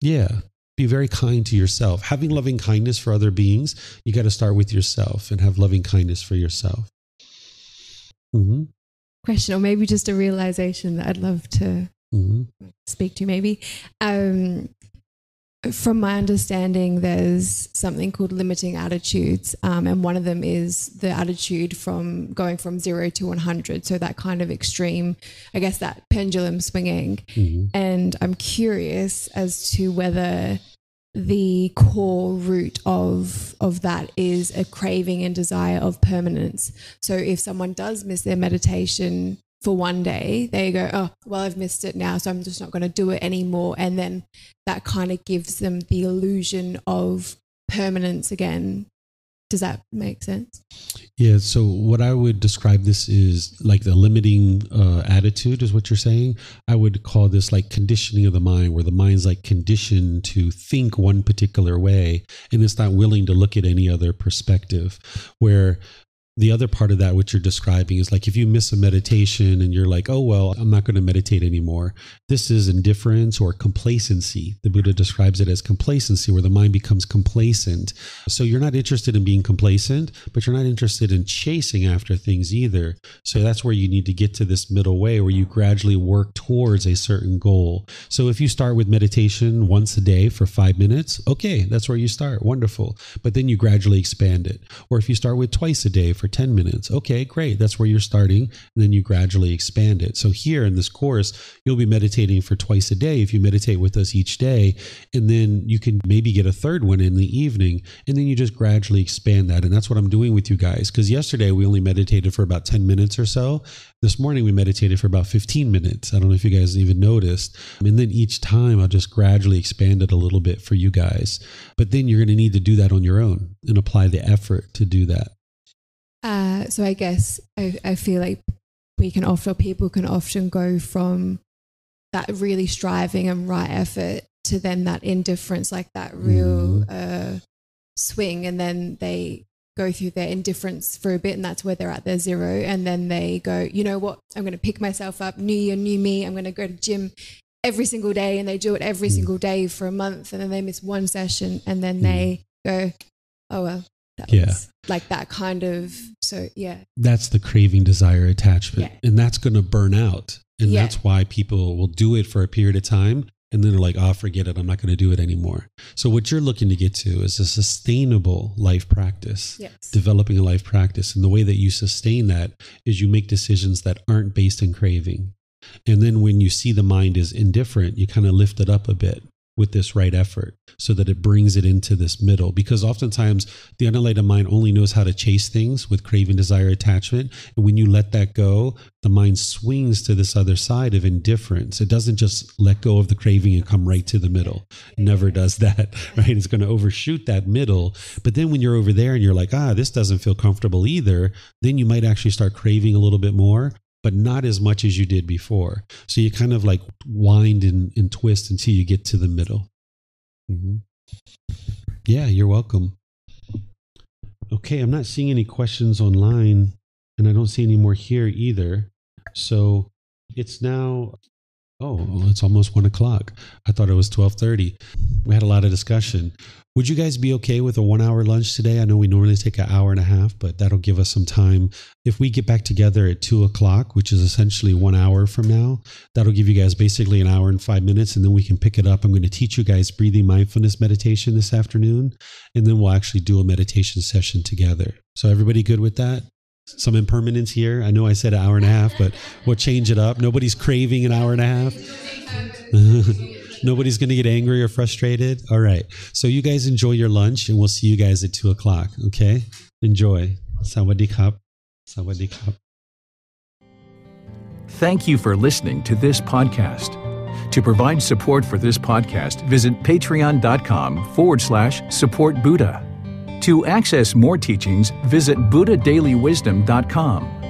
S2: Yeah. Be very kind to yourself. Having loving kindness for other beings, you got to start with yourself and have loving kindness for yourself. Mm-hmm.
S9: question, or maybe just a realization that I'd love to
S2: Mhm.
S9: speak to. Maybe um, from my understanding, there's something called limiting attitudes, um, and one of them is the attitude from going from zero to 100. So that kind of extreme, I guess, that pendulum swinging.
S2: Mhm.
S9: And I'm curious as to whether the core root of of that is a craving and desire of permanence. So if someone does miss their meditation for one day, they go, "Oh, well, I've missed it now, so I'm just not going to do it anymore." And then that kind of gives them the illusion of permanence again. Does that make sense?
S2: Yeah. So what I would describe this is like the limiting uh, attitude is what you're saying. I would call this like conditioning of the mind, where the mind's like conditioned to think one particular way, and it's not willing to look at any other perspective. Where the other part of that, what you're describing, is like if you miss a meditation and you're like, oh, well, I'm not going to meditate anymore. This is indifference or complacency. The Buddha describes it as complacency, where the mind becomes complacent. So you're not interested in being complacent, but you're not interested in chasing after things either. So that's where you need to get to this middle way where you gradually work towards a certain goal. So if you start with meditation once a day for five minutes, okay, that's where you start. Wonderful. But then you gradually expand it. Or if you start with twice a day for 10 minutes, okay, great. That's where you're starting. And then you gradually expand it. So here in this course, you'll be meditating for twice a day if you meditate with us each day. And then you can maybe get a third one in the evening. And then you just gradually expand that. And that's what I'm doing with you guys. Because yesterday we only meditated for about 10 minutes or so. This morning we meditated for about 15 minutes. I don't know if you guys even noticed. And then each time I'll just gradually expand it a little bit for you guys. But then you're going to need to do that on your own and apply the effort to do that.
S9: Uh, so I guess I, I feel like we can often, people can often go from that really striving and right effort to then that indifference, like that real uh, swing, and then they go through their indifference for a bit, and that's where they're at their zero, and then they go, you know what, I'm going to pick myself up, new year, new me, I'm going to go to gym every single day, and they do it every single day for a month, and then they miss one session, and then they go, oh well, that
S2: Yeah.
S9: like that kind of. So yeah,
S2: that's the craving desire attachment
S9: Yeah.
S2: and that's going to burn out and
S9: Yeah.
S2: that's why people will do it for a period of time and then they're like oh forget it i'm not going to do it anymore so what you're looking to get to is a sustainable life practice
S9: yes,
S2: developing a life practice and the way that you sustain that is you make decisions that aren't based in craving and then when you see the mind is indifferent you kind of lift it up a bit with this right effort so that it brings it into this middle. Because oftentimes the unenlightened mind only knows how to chase things with craving desire attachment. And when you let that go the mind swings to this other side of indifference. It doesn't just let go of the craving and come right to the middle. Never does that <laughs> right? It's going to overshoot that middle. But then when you're over there and you're like ah this doesn't feel comfortable either then you might actually start craving a little bit more but not as much as you did before. So you kind of like wind and, and twist until you get to the middle. hmm Yeah, you're welcome. Okay, I'm not seeing any questions online, and I don't see any more here either. So it's now. Oh, it's almost one o'clock. I thought it was twelve thirty. We had a lot of discussion. Would you guys be okay with a one-hour lunch today? I know we normally take an hour and a half, but that'll give us some time if we get back together at two o'clock, which is essentially one hour from now, that'll give you guys basically an hour and five minutes, and then we can pick it up. I'm going to teach you guys breathing mindfulness meditation this afternoon, and then we'll actually do a meditation session together. So, everybody good with that? Some impermanence here. I know I said an hour and a half, but we'll change it up. Nobody's craving an hour and a half. <laughs> Nobody's going to get angry or frustrated. All right. So, you guys enjoy your lunch, and we'll see you guys at two o'clock. Okay? Enjoy. Sawadee kap.
S10: Thank you for listening to this podcast. To provide support for this podcast, visit patreon.com forward slash support Buddha. To access more teachings, visit buddhadailywisdom.com.